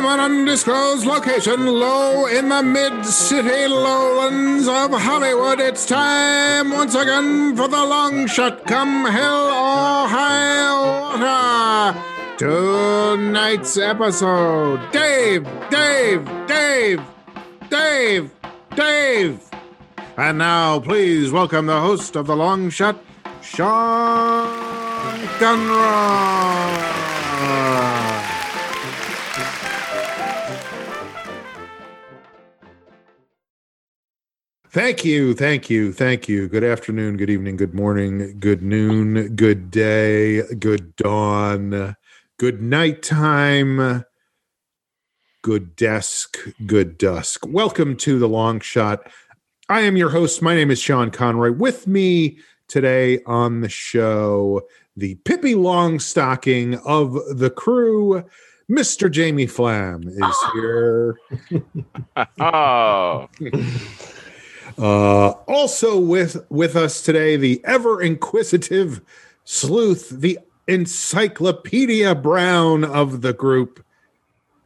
From an undisclosed location low in the mid city lowlands of Hollywood, it's time once again for the long shot come hell or high water. Tonight's episode Dave, Dave, Dave, Dave, Dave. And now, please welcome the host of the long shot, Sean Conroy. Thank you, thank you, thank you. Good afternoon, good evening, good morning, good noon, good day, good dawn, good nighttime, good desk, good dusk. Welcome to the long shot. I am your host. My name is Sean Conroy. With me today on the show, the Pippi Longstocking of the crew, Mr. Jamie Flam is here. oh. Uh, also with with us today, the ever inquisitive sleuth, the Encyclopedia Brown of the group,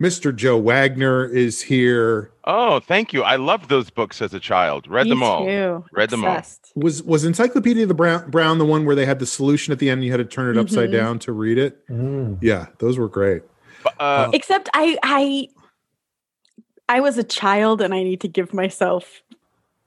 Mr. Joe Wagner is here. Oh, thank you. I loved those books as a child. Read Me them all. too. Read them all. Was was Encyclopedia the Brown Brown the one where they had the solution at the end? And you had to turn it upside Mhm. down to read it. Mm. Yeah, those were great. Uh, Except I I I was a child and I need to give myself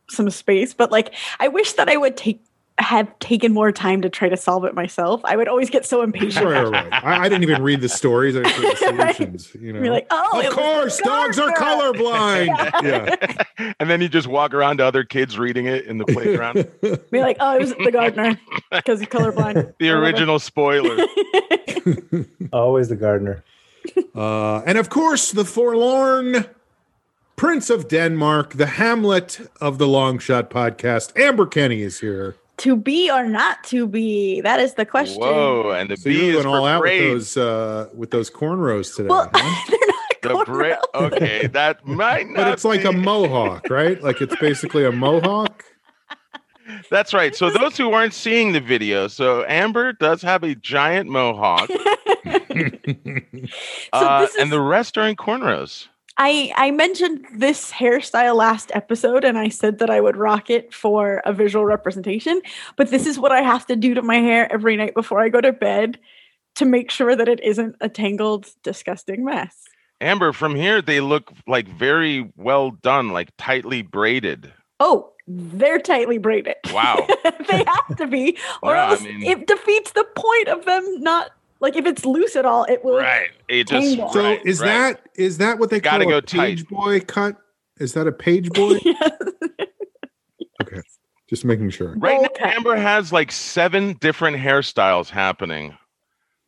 some space, but like I wish that I would take have taken more time to try to solve it myself. I would always get so impatient. Right, right, right. I, I didn't even read the stories. I read the solutions. You know, Be like, oh, of course, dogs are colorblind. yeah. and then you just walk around to other kids reading it in the playground. Be like, oh, it was the gardener because he's colorblind. the original spoiler. Always the gardener. Uh, and of course, the forlorn Prince of Denmark, the Hamlet of the Long Shot podcast, Amber Kenny is here. to be or not to be? That is the question. Whoa, and the So B you're is going all for out with those uh, with those cornrows today. Well, huh? they're The not bra- okay, that might not. But it's like a mohawk, right? Like it's basically a mohawk. That's right. So those who weren't seeing the video, so Amber does have a giant mohawk, uh, this is- and the rest are in cornrows. I I mentioned this hairstyle last episode and I said that I would rock it for a visual representation, but this is what I have to do to my hair every night before I go to bed to make sure that it isn't a tangled disgusting mess. Amber, from here they look like very well done, like tightly braided. Oh, they're tightly braided. Wow. they have to be or Yeah, I else mean- it defeats the point of them not like if it's loose at all, it will right. It just Tangle. So right, is right. that is that what they Gotta call go a page tight. boy cut? Is that a page boy? Yes. okay, just making sure. right now? Okay. Amber has like seven different hairstyles happening,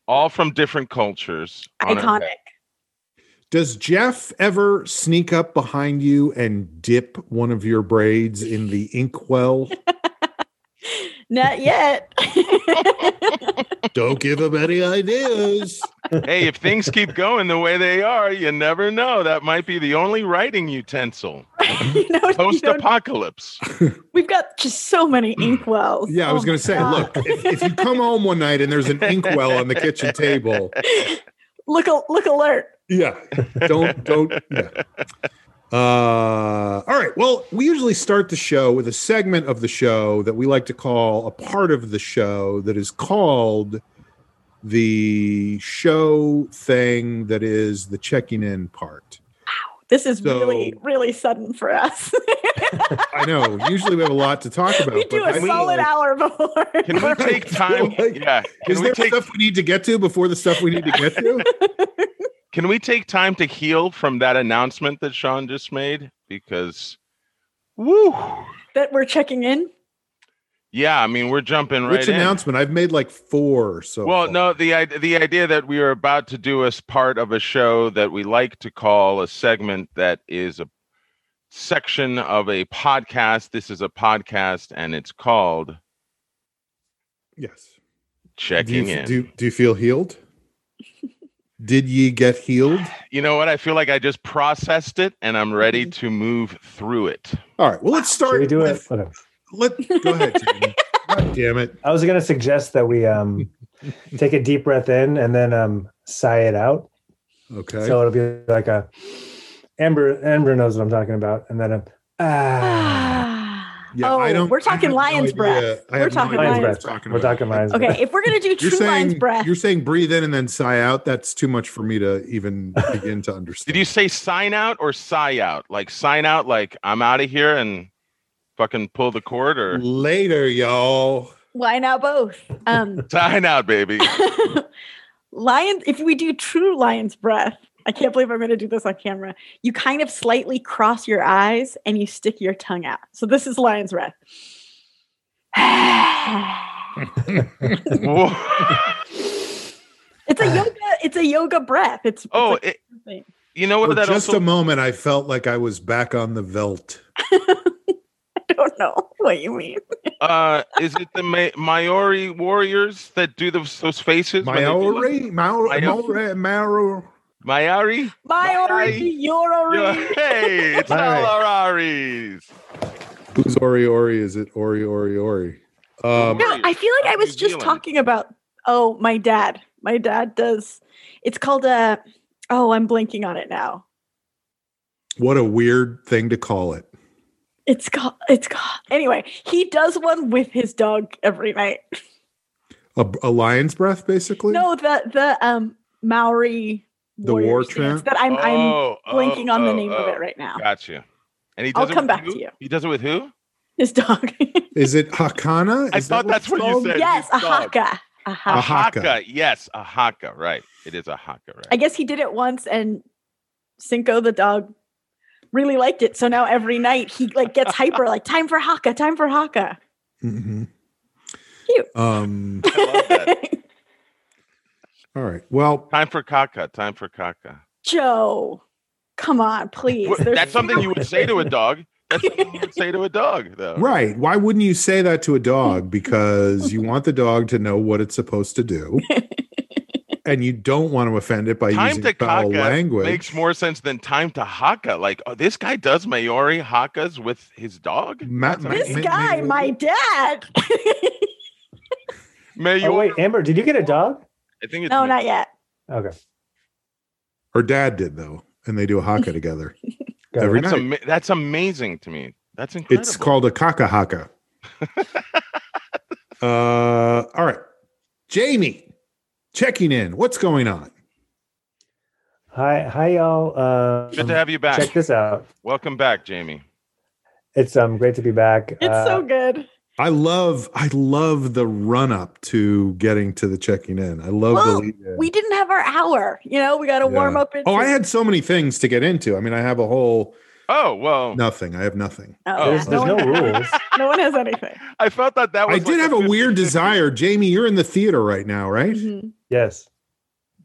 all from different cultures. iconic. Does Jeff ever sneak up behind you and dip one of your braids in the inkwell? Not yet. Don't give him any ideas. hey, if things keep going the way they are, you never know. That might be the only writing utensil. you know, you Post know, apocalypse. we've got just so many inkwells. Yeah, I was Oh going to say, God. look, if, if you come home one night and there's an inkwell on the kitchen table, look, look alert. yeah, don't, don't, yeah. Uh, all right. Well, we usually start the show with a segment of the show that we like to call a part of the show that is called the show thing that is the checking in part. Wow, this is So- really, really sudden for us. I know. Usually we have a lot to talk about. But we do but a I solid like- hour before. Can we take time? like- yeah. Is Can we there take stuff we need to get to before the stuff we need to get to? can we take time to heal from that announcement that Sean just made? Because woo. that we're checking in. Yeah, I mean we're jumping right Which in. announcement? I've made like four. So well, far. no, the the idea that we are about to do as part of a show that we like to call a segment that is a section of a podcast. This is a podcast, and it's called Yes. Do Checking you, In. do, do you feel healed? Did ye get healed? you know what? I feel like I just processed it, and I'm ready to move through it. All right. Well, let's start. Should we do it? Whatever. Let go ahead. Jamie. God damn it. I was going to suggest that we um, take a deep breath in and then um, sigh it out. Okay. So it'll be like a Amber. Amber knows what I'm talking about, and then a ah. Yeah, oh, I don't. we're talking have no lion's idea- breath. I We're have no talking lion's what lion's you're breath. talking We're talking lion's Okay, breath. if we're gonna do You're true lion's breath, you're saying breathe in and then sigh out. That's too much for me to even begin to understand. Did you say sign out or sigh out? Like sign out, like I'm out of here and fucking pull the cord, or later, y'all? why not both? Um, sign out, baby. lion. If we do true lion's breath, I can't believe I'm going to do this on camera. You kind of slightly cross your eyes and you stick your tongue out. So this is lion's breath. It's a yoga. It's a yoga breath. It's, it's oh, like it, you know what? For That just also a moment, I felt like I was back on the veldt. I don't know what you mean. uh, is it the Ma- Maori warriors that do those those faces? when they do Maori, Maori, Maori. Maori, Maori. Maori? Maori, Yeah, Yorori. hey, it's All right. all Araris. Who's Ori Ori? Is it Ori Ori Ori? Um, No, I feel like I was just Zealand. talking about. Oh, my dad. My dad does. It's called a. Oh, I'm blanking on it now. what a weird thing to call it. It's called. It's called. Anyway, he does one with his dog every night. A, a lion's breath, basically. No, the the um Maori. The war warriors dance? That I'm I'm Oh, blanking oh, on the oh, name of oh. it right now. Gotcha. And he I'll does it come with back who? to you. He does it with who? His dog. Is it Hakana? I thought that that's what you called? said. yes, a his haka. A A haka. A haka. haka. Yes, a haka. Right. It is a haka. Right. I guess he did it once, and Cinco the dog really liked it. So now every night he like gets hyper, like time for haka, time for haka. Mhm. Cute. Um. I love that. All right. Well, Time for caca. Time for caca. Joe, come on, please. What- There's That's something you would say to a dog. That's something you would say to a dog, though. right. Why wouldn't you say that to a dog? Because you want the dog to know what it's supposed to do, and you don't want to offend it by Time using to foul caca language. makes more sense than time to haka. Like, oh, this guy does Maori hakas with his dog. Ma- This ma- guy, ma- my dad. Maori. Oh wait, Amber, did you get a dog? I think it's no, not yet. Okay, Her dad did though, and they do a haka together. Every. That's, night. ama- that's amazing to me. That's incredible. It's called a kaka haka. uh, all right, Jamie, checking in. What's going on? Hi, hi, y'all. Uh, Good to have you back. check this out. Welcome back, Jamie. It's um great to be back. It's Uh, so good. I love, I love the run up to getting to the checking in. I love the Well, lead in. We didn't have our hour. You know, we got to warm up. Into, Oh, I had so many things to get into. I mean, I have a whole Oh well, nothing. I have nothing. Oh, There's, there's no one, rules. no one has anything. I felt that that was. I did like have a weird 50-50. desire, Jamie. You're in the theater right now, right? Mhm. Yes.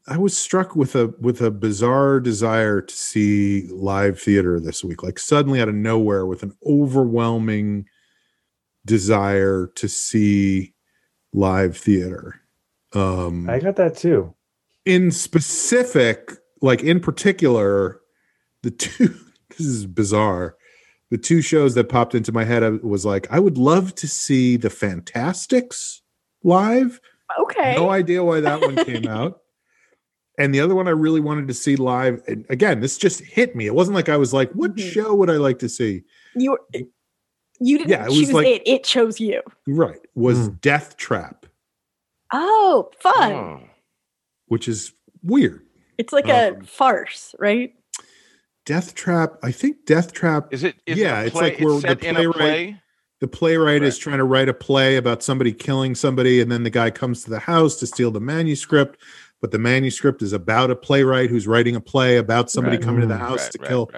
I was struck with a with a bizarre desire to see live theater this week. Like suddenly out of nowhere, with an overwhelming desire to see live theater. Um, I got that too. in specific, like in particular, the two. This is bizarre. The two shows that popped into my head was like, I would love to see the Fantasticks live. Okay. No idea why that one came out. And the other one I really wanted to see live. And again, this just hit me. It wasn't like I was like, what Mhm. show would I like to see? you were- you didn't Yeah, it was choose like- it. It chose you. Right. Was Hmm. Death Trap, Oh, fun. Oh. which is weird. It's like Um, a farce, right? Death Trap, I think Death Trap, Is it? Is Yeah, it a it's play, like where the set in a playwright- play. the playwright is trying to write a play about somebody killing somebody, and then the guy comes to the house to steal the manuscript. But the manuscript is about a playwright who's writing a play about somebody Right. coming to the Mm. house Right, to right, kill.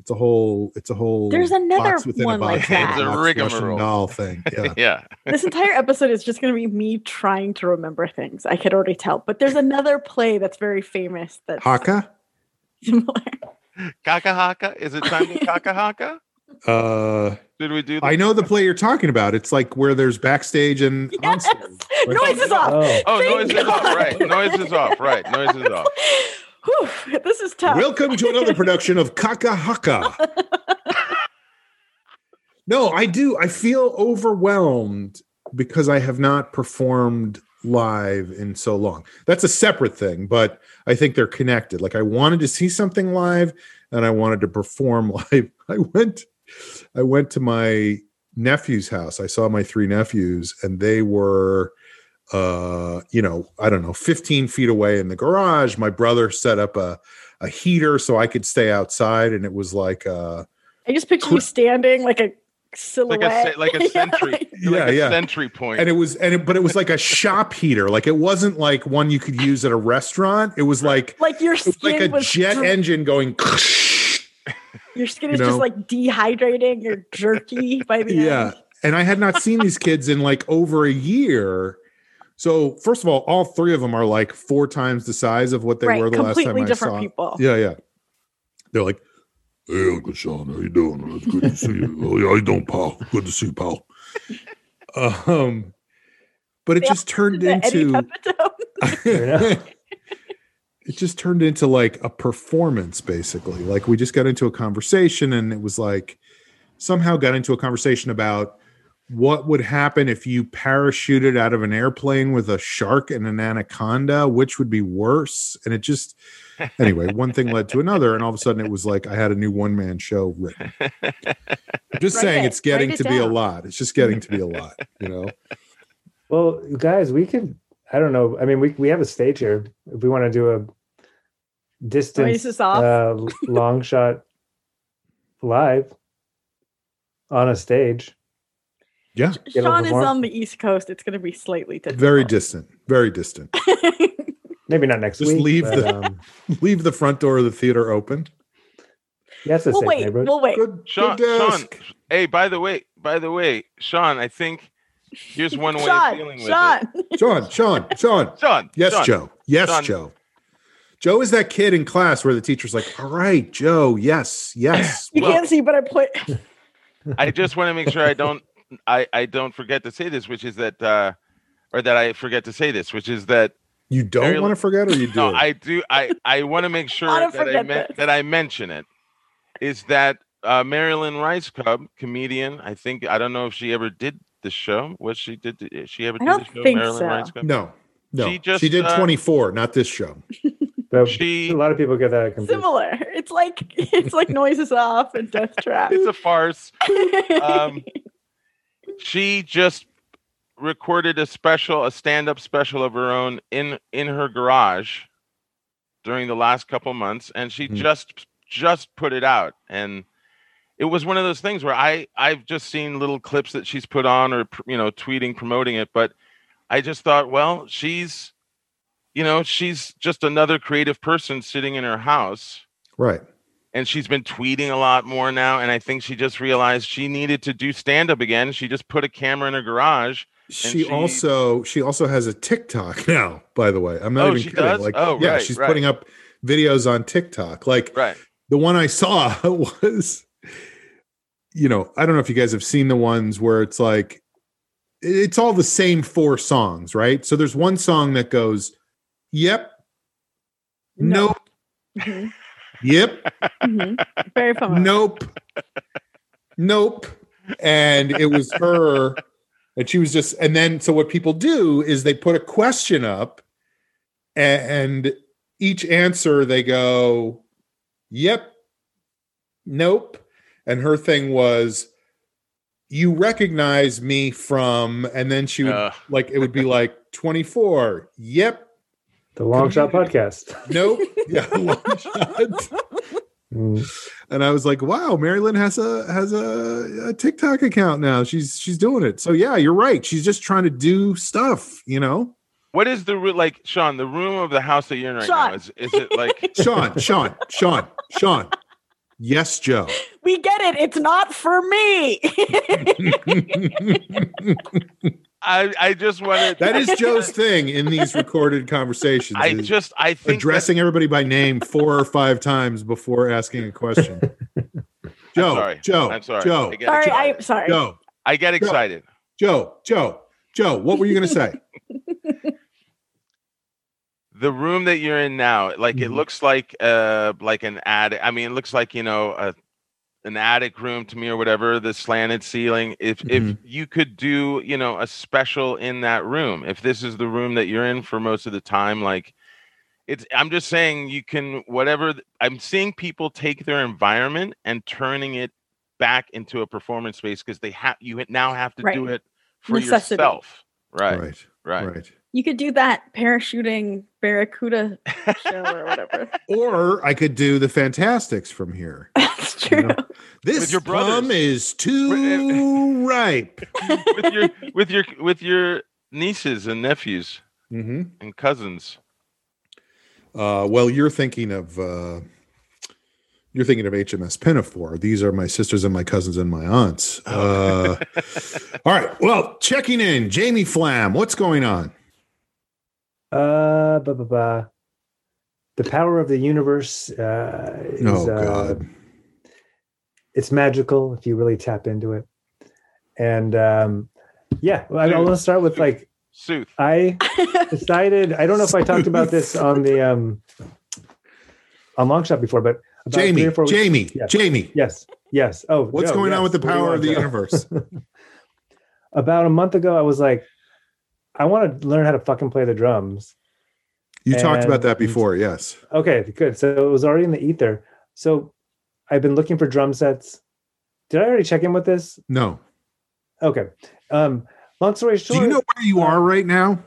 Right. It's a whole. It's a whole. There's another box within one a like that. It's a rigmarole. Doll thing. Yeah. Yeah. This entire episode is just going to be me trying to remember things. I could already tell. But there's another play that's very famous That Haka. similar. Kaka haka. Is it time to kaka haka? Uh, Did we do? I know the play you're talking about. It's like where there's backstage and Yes. onstage. Noises Off. Oh, Oh, Thank noises off. Right. Noises Off. Right. Noises Off. Whew, this is tough. Welcome to another production of Kaka Haka. no, I do. I feel overwhelmed because I have not performed live in so long. That's a separate thing, but I think they're connected. Like I wanted to see something live and I wanted to perform live. I went I went to my nephew's house. I saw my three nephews and they were uh you know, I don't know, 15 feet away in the garage. My brother set up a a heater so I could stay outside and it was like uh I just picture you standing like a like silhouette. a like a sentry, like Yeah, a yeah. sentry point. and it was and it, but it was like a shop heater like it wasn't like one you could use at a restaurant it was like like your it was skin like a was jet dr- engine going Your skin you is know? just like dehydrating. You're jerky by the yeah end. and i had not seen these kids in like over a year so first of all all three of them are like four times the size of what they right, were the last time different i saw people. yeah yeah they're like Hey, Uncle Sean, how you doing? It's good to see you. Oh, yeah, how you doing, pal? Good to see you, pal. um but it just turned into it just turned into like a performance basically like we just got into a conversation and it was like somehow got into a conversation about what would happen if you parachuted out of an airplane with a shark and an anaconda which would be worse and it just anyway one thing led to another and all of a sudden it was like i had a new one man show written i'm just Write saying it. it's getting it to be a lot it's just getting to be a lot you know Well, guys, we could. I don't know. I mean, we we have a stage here. If we want to do a distance uh, long shot live on a stage. Yeah Sean is on the East Coast. It's going to be slightly difficult. very distant very distant Maybe not next Just week. leave but, the- um, leave the front door of the theater open yeah, it's a we'll wait. neighborhood. We'll wait. Good, Sean, good Sean, desk. hey, by the way, by the way, Sean, I think here's one way of dealing with it. Sean. Sean, Sean, Sean. Sean, Yes, Sean, Joe. Yes, Sean. Joe. Joe is that kid in class where the teacher's like, "All right, Joe. Yes, yes." You Well- can't see, but I put. I just want to make sure I don't I I don't forget to say this, which is that uh or that I forget to say this, which is that You don't Very- want to forget, or you do? no, I do I I want to make sure Wanna that I forget men- this. that I mention it. Is that uh Mary Lynn Rajskub, comedian? I think I don't know if she ever did the show. Was she did the, she ever I did don't the show? think Mary Lynn so. Rajskub? no, no. She just She, did uh, 24, not this show. But She a lot of people get that confused. Similar. It's like it's like noises off and death trap. it's a farce. um, she just recorded a special, a stand-up special of her own in in her garage during the last couple months, and she Hmm. just just put it out, and it was one of those things where I I've just seen little clips that she's put on or you know tweeting promoting it, but I just thought, well, she's you know she's just another creative person sitting in her house Right. And she's been tweeting a lot more now and i think she just realized she needed to do stand up again she just put a camera in her garage She, she- also she also has a TikTok now. By the way, I'm not Oh, even she kidding. does? Like, Oh, yeah, right, she's right. putting up videos on TikTok. Like, right the one I saw was, you know, I don't know if you guys have seen the ones where it's like, it's all the same four songs, right? So there's one song that goes, yep, No. nope, Mhm, yep, mhm. Very familiar. nope, nope. And it was her, and she was just, and then so what people do is they put a question up, and each answer they go, yep, nope. And her thing was, you recognize me from, and then she would Ugh. like, it would be like 24, yep, The Long Shot Podcast. nope, yeah, long shot. Mm. and I was like, "Wow, Mary Lynn has a has a, a TikTok account now. She's she's doing it." So yeah, you're right. She's just trying to do stuff, you know. what is the like sean the room of the house that you're in right now Sean. is, is it like Sean, Sean, Sean, Sean. Yes, Joe. We get it. It's not for me. i i just wanted that is Joe's thing in these recorded conversations. i just i think that- addressing everybody by name four or five times before asking a question. Joe, sorry. Joe, i'm sorry Joe, I get, sorry, excited. I'm sorry. Joe, I get excited Joe, Joe, Joe. What were you going to say? the room that you're in now like it Mhm. looks like uh like an ad i mean it looks like you know a an attic room to me or whatever, the slanted ceiling. If if Mhm. you could do, you know, a special in that room, if this is the room that you're in for most of the time, like it's I'm just saying you can whatever I'm seeing people take their environment and turning it back into a performance space because they have you now have to do it for Necessity. yourself. Right. right, Right. right. You could do that parachuting barracuda show or whatever. Or I could do the Fantasticks from here. That's true. know, This your plum is too ripe. with your with your with your nieces and nephews hmm and cousins. Uh, well, you're thinking of uh, you're thinking of HMS Pinafore. These are my sisters and my cousins and my aunts. Oh. Uh, all right. Well, checking in, Jamie Flam. What's going on? Uh, ba ba ba. The power of the universe uh, is Oh uh, God. It's magical if you really tap into it. And um, yeah, well, I, I want to start with like Sooth. I decided. I don't know if I talked about this on the um on Long Shot before, but about three Jamie, or four weeks- Jamie, Yes. Jamie. Yes, yes. Oh, What's no, going on with the What do you power of the universe? About a month ago, I was like, I want to learn how to fucking play the drums. You talked about that before, yes. Okay, good. So it was already in the ether. So I've been looking for drum sets. Did I already check in with this? No. Okay. Um, long story short, Do you know where you are right now?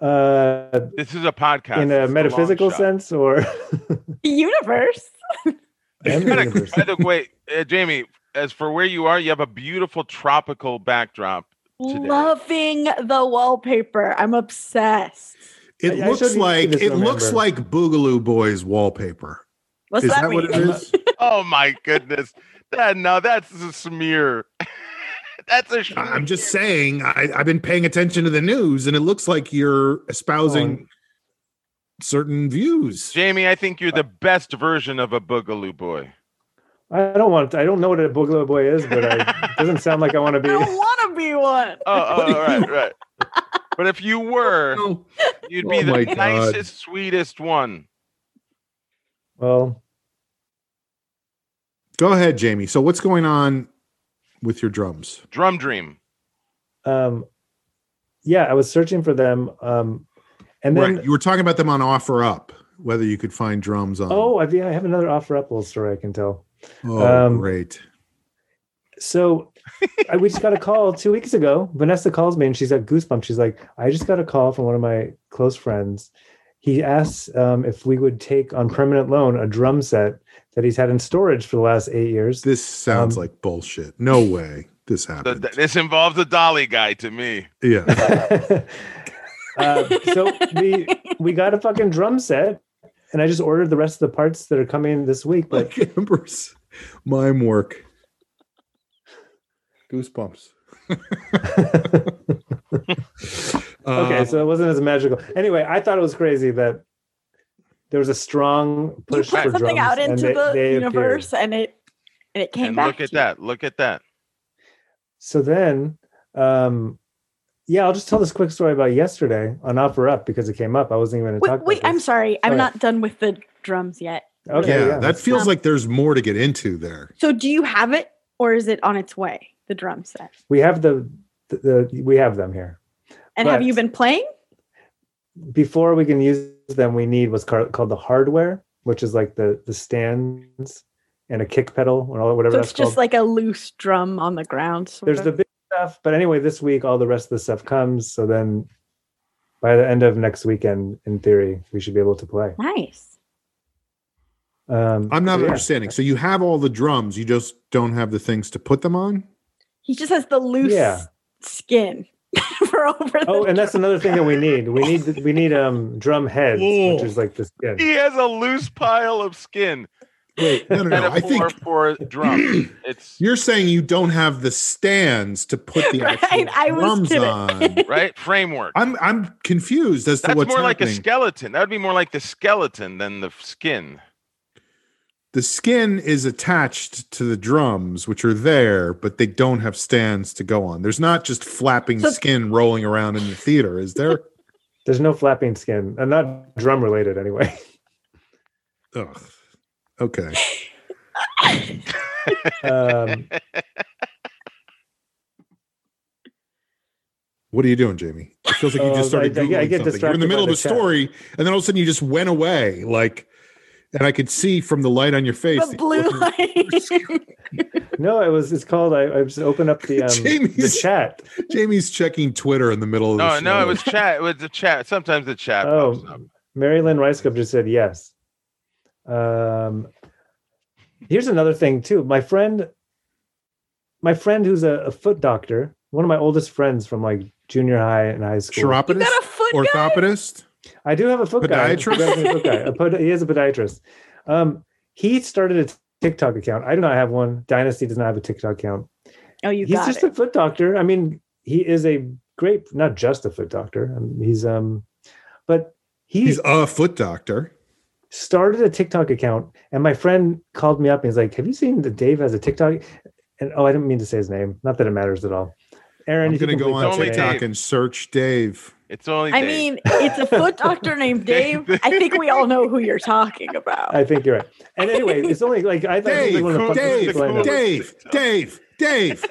uh, This is a podcast. in a long metaphysical shot. sense or Universe. Universe. By the way, uh, Jamie, as for where you are, you have a beautiful tropical backdrop. Today. Loving the wallpaper. I'm obsessed. It I- I looks shouldn't like just it looks like Boogaloo Boys wallpaper. What's is that, that, mean? what it is? Oh my goodness. That no, that's a smear. that's a smear. I'm just saying. I, I've been paying attention to the news, and it looks like you're espousing certain views. Jamie, I think you're uh, the best version of a boogaloo boy. I don't want. I don't know what a boogaloo boy is, but I, it doesn't sound like I want to be. I don't want to be one. Oh, oh What do oh right, right. But if you were, Oh, you'd Oh be my the God. nicest, sweetest one. Well, Go ahead, Jamie. So, what's going on with your drums? Drum dream. um, yeah, I was searching for them, um, and then right, you were talking about them on OfferUp. Whether you could find drums on. oh, I've, yeah, I have another OfferUp little story I can tell. Oh, um, great. So I, we just got a call two weeks ago. Vanessa calls me and she's got goosebumps. She's like, I just got a call from one of my close friends. He asks um, if we would take on permanent loan a drum set that he's had in storage for the last eight years. This sounds um, like bullshit. No way this The- happened. th- this involves a dolly guy to me. yeah. uh, so we we got a fucking drum set, and I just ordered the rest of the parts that are coming this week. But Like Amber's mime work. Goosebumps. Okay, Um, so it wasn't as magical. Anyway, I thought it was crazy that there was a strong You put for something drums, out into they- the they appeared. universe and it and it came and back. look at to you. that. Look at that. So then, um, yeah, I'll just tell this quick story about yesterday on OfferUp because it came up. I wasn't even going to Wait, talk. wait about I'm this. sorry. I'm not done with the drums yet. Okay, yeah, yeah, that feels Um, like there's more to get into there. So do you have it or is it on its way? The drum set. we have the, the, the we have them here. And have you been playing? Before we can use them, we need what's called the hardware, which is like the the stands and a kick pedal or all- whatever So that's it's just called. like a loose drum on the ground. There's of? the big stuff, but anyway, this week all the rest of the stuff comes. So then, by the end of next weekend, in theory, we should be able to play. nice. Um, I'm not so yeah. understanding. So you have all the drums, you just don't have the things to put them on? He just has the loose Yeah. skin for over the Oh, and that's another thing that we need. We need we need um drum heads, which Oh. is like the skin. He has a loose pile of skin. Wait, no, no, no. I think for drum. It's you're saying you don't have the stands to put the Right, actual I was drums on. right framework. I'm I'm confused as to That's what's more like a skeleton. That would be more like the skeleton than the skin. The skin is attached to the drums, which are there, but they don't have stands to go on. There's not just flapping skin rolling around in the theater, is there? There's no flapping skin, and not drum related anyway. Ugh. Okay. Um, What are you doing, Jamie? It feels like you just started I- I- I Googling get something. You're in the middle of a chat. story, and then all of a sudden you just went away. Like, and I could see from the light on your face. the blue light. no, it was. It's called. I, I just opened up the um, the chat. Jamie's checking Twitter in the middle of No, the no, show. it was chat. It was the chat. Sometimes the chat Oh, pops up. Mary Lynn Rajskub just said yes. Um, here's another thing too. My friend, my friend who's a, a foot doctor, one of my oldest friends from like junior high and high school. You chiropodist, got a foot guy? Orthopodist. I do have a foot guy. Podiatrist? He has a foot guy. A pod- he is a podiatrist. Um, he started a TikTok account. I do not have one. Dynasty does not have a TikTok account. Oh, you he's got just it. a foot doctor. I mean, he is a great, not just a foot doctor. I mean, he's um, but he He's a foot doctor. started a TikTok account, and my friend called me up and he's like, "Have you seen that Dave has a TikTok?" And oh, I didn't mean to say his name. Not that it matters at all. Aaron, I'm you going to go please on only say- TikTok Dave. and search Dave. It's only. I Dave. mean, it's a foot doctor named Dave. I think we all know who you're talking about. I think you're right. And anyway, it's only like I thought he was Dave, one of the Dave, people I know. Dave, Dave, Dave.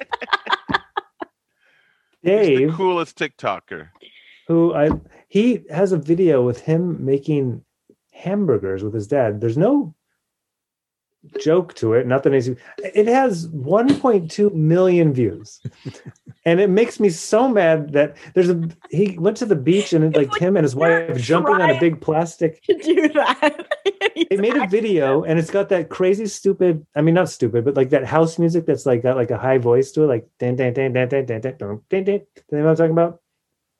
He's the Dave, coolest TikToker. who I he has a video with him making hamburgers with his dad. There's no joke to it. Nothing is. It has 1.2 million views, and it makes me so mad that there's a. He went to the beach and it, like him and his wife jumping on a big plastic. To do that. They made a video and it's got that crazy stupid. I mean, not stupid, but like that house music that's like got like a high voice to it, like dan dan dan dan dan dan dan dan dan. dan. You know what I'm talking about?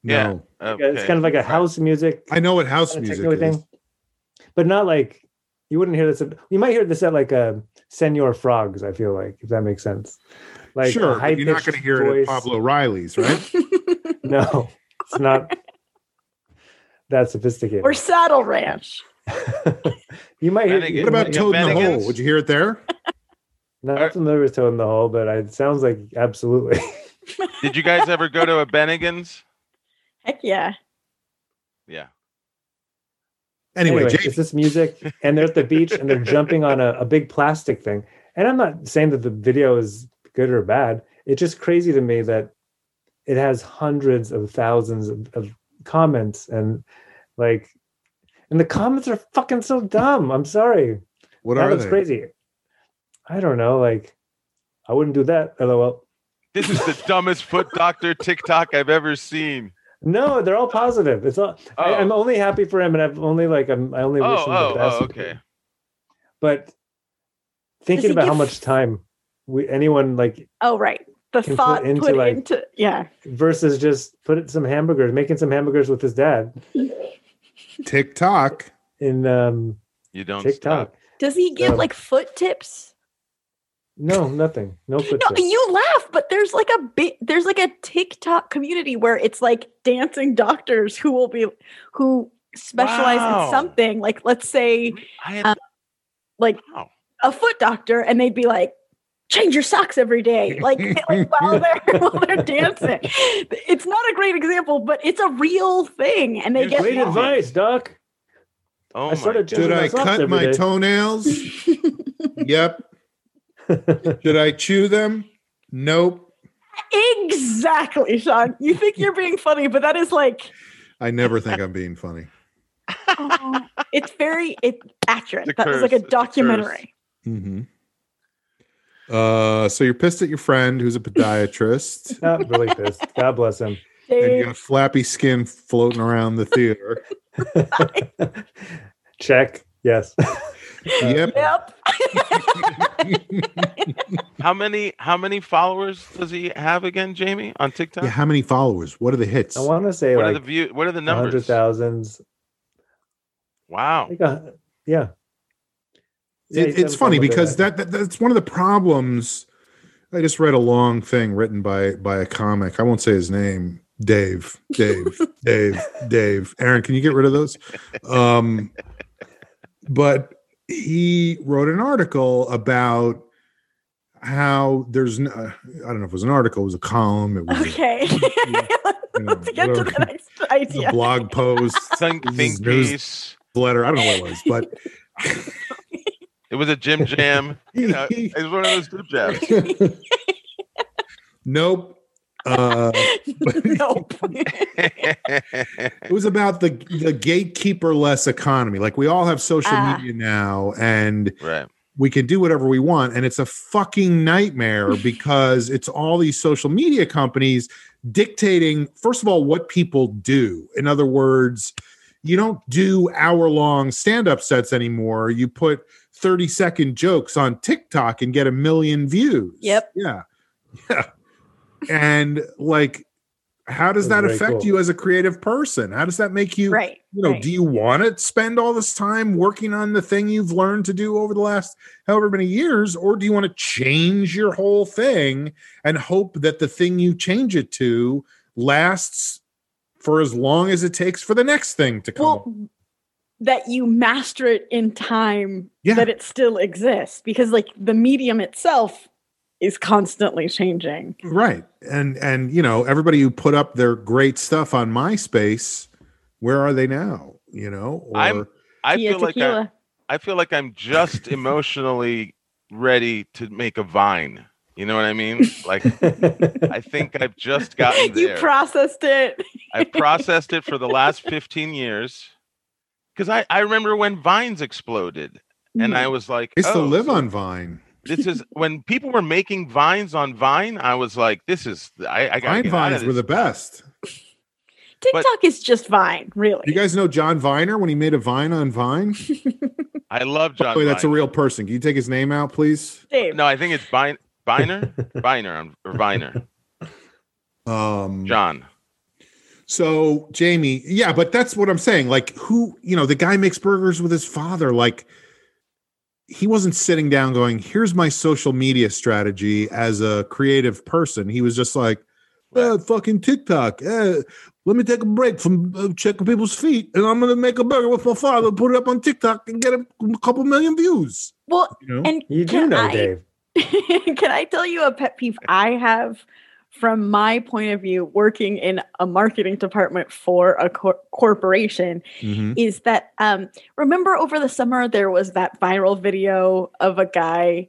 Yeah. No, Okay. It's kind of like a house music. I know what house music is. thing, but not like you wouldn't hear this. At, you might hear this at like a Senor Frogs. I feel like if that makes sense. Like sure, but you're not going to high-pitched hear it at. Pablo Riley's, right? No, it's not that sophisticated. or Saddle Ranch. you might hear. Bennigan. you what about might- Toad in the Hole? Would you hear it there? Not familiar with Toad in the Hole, but it sounds like absolutely. Did you guys ever go to a Bennigan's? Heck yeah. Yeah. Anyway, anyway, it's this music, and they're at the beach and they're jumping on a, a big plastic thing. And I'm not saying that the video is good or bad. It's just crazy to me that it has hundreds of thousands of, of comments and like, and the comments are fucking so dumb. I'm sorry. what that are looks they? crazy. I don't know. Like, I wouldn't do that. LOL. This is the dumbest foot doctor TikTok I've ever seen. No, they're all positive. It's all. I, Oh. I'm only happy for him, and I've only like I'm. I only wish Oh, him oh, the best. oh, okay. But thinking he about how much time we anyone like Oh, right. The Can put thought put into, into, like- yeah. versus just put some hamburgers, making some hamburgers with his dad TikTok. in um, You don't TikTok. stop. Does he give So- like foot tips? No, nothing. No No, you laugh, but there's like a bit there's like a TikTok community where it's like dancing doctors who will be who specialize Wow. in something. Like let's say I had, Um, like wow. a foot doctor and they'd be like change your socks every day like, like while they're while they're dancing it's not a great example but it's a real thing and they Here's get Great Yeah. advice, Doc. Oh I started my Should Changing I cut my day. toenails? yep. Should I chew them? Nope. exactly sean you think you're being funny but that is like I never think I'm being funny. oh, it's very it's accurate It's a that was like a It's a curse. documentary hmm Uh, so you're pissed at your friend who's a podiatrist, Not really pissed. God bless him. and you Dave, got flappy skin floating around the theater. Check. Yes. yep. yep How many how many followers does he have again, Jamie, on TikTok? Yeah, how many followers? What are the hits? I want to say what are the view what are the numbers? thousands. Wow. Like a, yeah. Yeah, It- he's it's funny because it. that, that that's one of the problems. I just read a long thing written by by a comic. I won't say his name. Dave, Dave, Dave, Dave. Aaron, can you get rid of those? Um, but he wrote an article about how there's no, uh, I don't know if it was an article, it was a column, it was a- okay know, let's get to the next it was a blog post, Think, This think news- piece. letter. I don't know what it was, but It was a Jim Jam. You know, it was one of those Jim Jams. nope. Uh, nope. it was about the the gatekeeper less economy. Like we all have social Ah. media now, and right. we can do whatever we want, and it's a fucking nightmare because it's all these social media companies dictating. First of all, what people do. In other words, you don't do hour long stand up sets anymore. You put 30 second jokes on TikTok and get a million views. Yep. Yeah. Yeah. And like, how does that affect cool. you as a creative person? How does that make you, right. you know, right. do you want to spend all this time working on the thing you've learned to do over the last however many years? Or do you want to change your whole thing and hope that the thing you change it to lasts for as long as it takes for the next thing to come? well that you master it in time Yeah. that it still exists because like the medium itself is constantly changing Right. And and you know, everybody who put up their great stuff on MySpace, where are they now? You know? Or I'm- I Tia feel like I. I feel like I'm just emotionally ready to make a vine. You know what I mean? Like I think I've just gotten you processed it I processed it for the last 15 years. Because I, I remember when Vines exploded, and I mm. was like, I used to "Oh, live so on Vine. This is when people were making vines on Vine. I was like, this is I, I got Vine get out of vines were the best. tiktok is just Vine, really You guys know John Viener when he made a vine on Vine? I love John. Oh, that's a real person. Can you take his name out, please? Dave. No, I think it's Vine, Viner, Viner, or Viner. Um John. So Jamie, yeah, but that's what I'm saying. Like, who, you know, the guy makes burgers with his father. Like, he wasn't sitting down going, "Here's my social media strategy as a creative person." He was just like, uh, "Fucking TikTok. Uh, let me take a break from uh, checking people's feet, and I'm gonna make a burger with my father, put it up on TikTok, and get a, couple million views." well You know, and you do know, I- Dave. can I tell you a pet peeve I have from my point of view working in a marketing department for a cor- corporation Mhm. is that um remember over the summer there was that viral video of a guy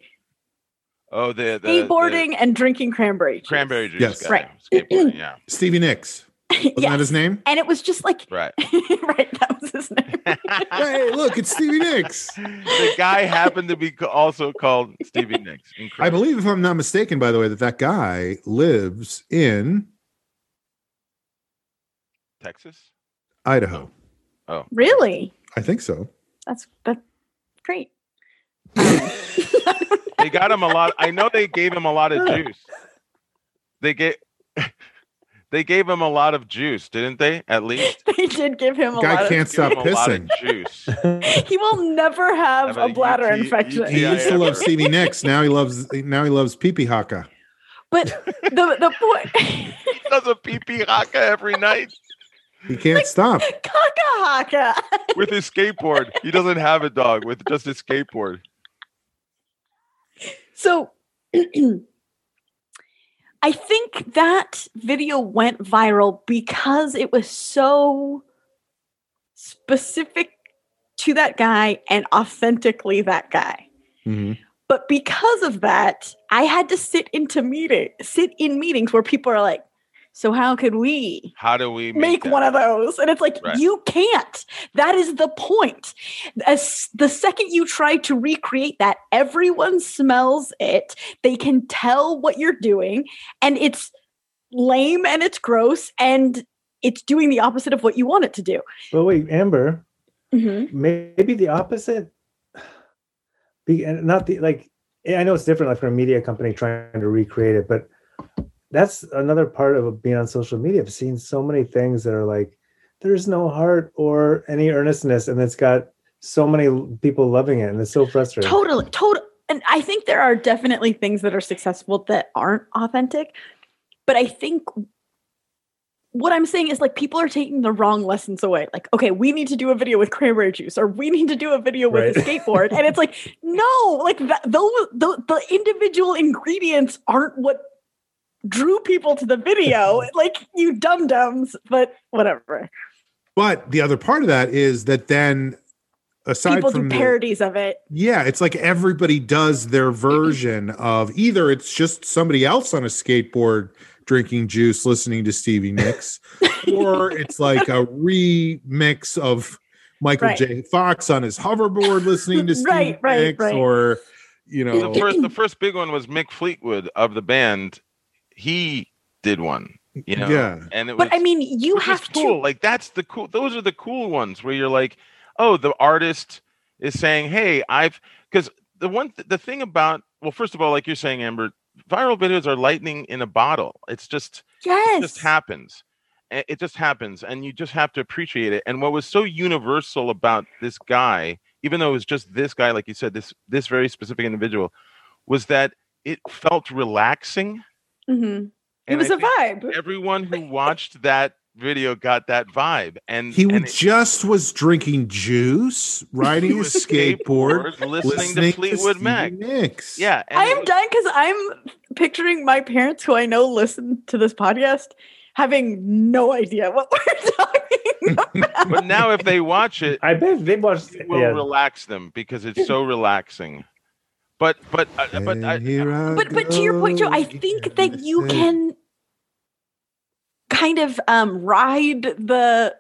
Oh, the, the skateboarding and drinking cranberry juice. cranberry juice. Yes. guy. Right. Skateboarding, yeah. Stevie Nicks wasn't Yes. that his name? and it was just like Right. right that was his name hey, look, it's Stevie Nicks. the guy happened to be also called Stevie Nicks. I believe, if I'm not mistaken, by the way, that that guy lives in Texas. Idaho. Oh. Really I think so. that's that's great They got him a lot. I know they gave him a lot of juice. They gave they gave him a lot of juice, didn't they? At least they did give him a Guy lot can't of stop Give him a lot of pissing. juice. he will never have Have a a bladder UT infection He used to love Stevie Nicks. Now he loves now he loves pee pee haka. but the the point He does a pee pee haka every night He can't stop. Kaka haka. with his skateboard. He doesn't have a dog with just his skateboard. So I think that video went viral because it was so specific to that guy and authentically that guy. Mhm. But because of that, I had to sit into meeting sit in meetings where people are like, so how could we How do we make that? one of those? And it's like, Right. you can't. That is the point. As the second you try to recreate that, everyone smells it. They can tell what you're doing, and it's lame and it's gross, and it's doing the opposite of what you want it to do. But wait, Amber, Mhm. maybe the opposite. Be, not the like. I know it's different, like for a media company trying to recreate it, but that's another part of being on social media. I've seen so many things that are like, there's no heart or any earnestness, and it's got so many people loving it, and it's so frustrating. Totally, total. And I think there are definitely things that are successful that aren't authentic. But I think what I'm saying is like people are taking the wrong lessons away. Like, okay, we need to do a video with cranberry juice, or we need to do a video with a skateboard, and it's like, no, like that, those the individual ingredients aren't what drew people to the video. like you dum dums, but whatever. But the other part of that is that then aside People do from the, parodies of it. yeah, it's like everybody does their version of either it's just somebody else on a skateboard drinking juice, listening to Stevie Nicks, or it's like a remix of Michael Right. J. Fox on his hoverboard listening to Stevie Right, right, Nicks, right. or you know, the first the first big one was Mick Fleetwood of the band. He did one, you know. yeah. And it was But I mean, you which is have cool. to. Like that's the cool. Those are the cool ones where you're like, oh, the artist is saying, hey, I've because the one th- the thing about well, first of all, like you're saying, Amber, viral videos are lightning in a bottle. It's just Yes. it just happens. It just happens, and you just have to appreciate it. And what was so universal about this guy, even though it was just this guy, like you said, this this very specific individual, was that it felt relaxing. Mhm. It was I a think vibe. everyone who watched that video got that vibe and He and it- just was drinking juice, riding his with skateboard, listening, listening to Fleetwood Stevie Mac. Nicks. Yeah, i am was- done because I'm picturing my parents, who I know listen to this podcast, having no idea what we're talking about. But now, if they watch it, I bet they watch it will Yeah, relax them because it's so relaxing. But but uh, but I, And I but but to your point, Joe, I think that you can kind of um ride the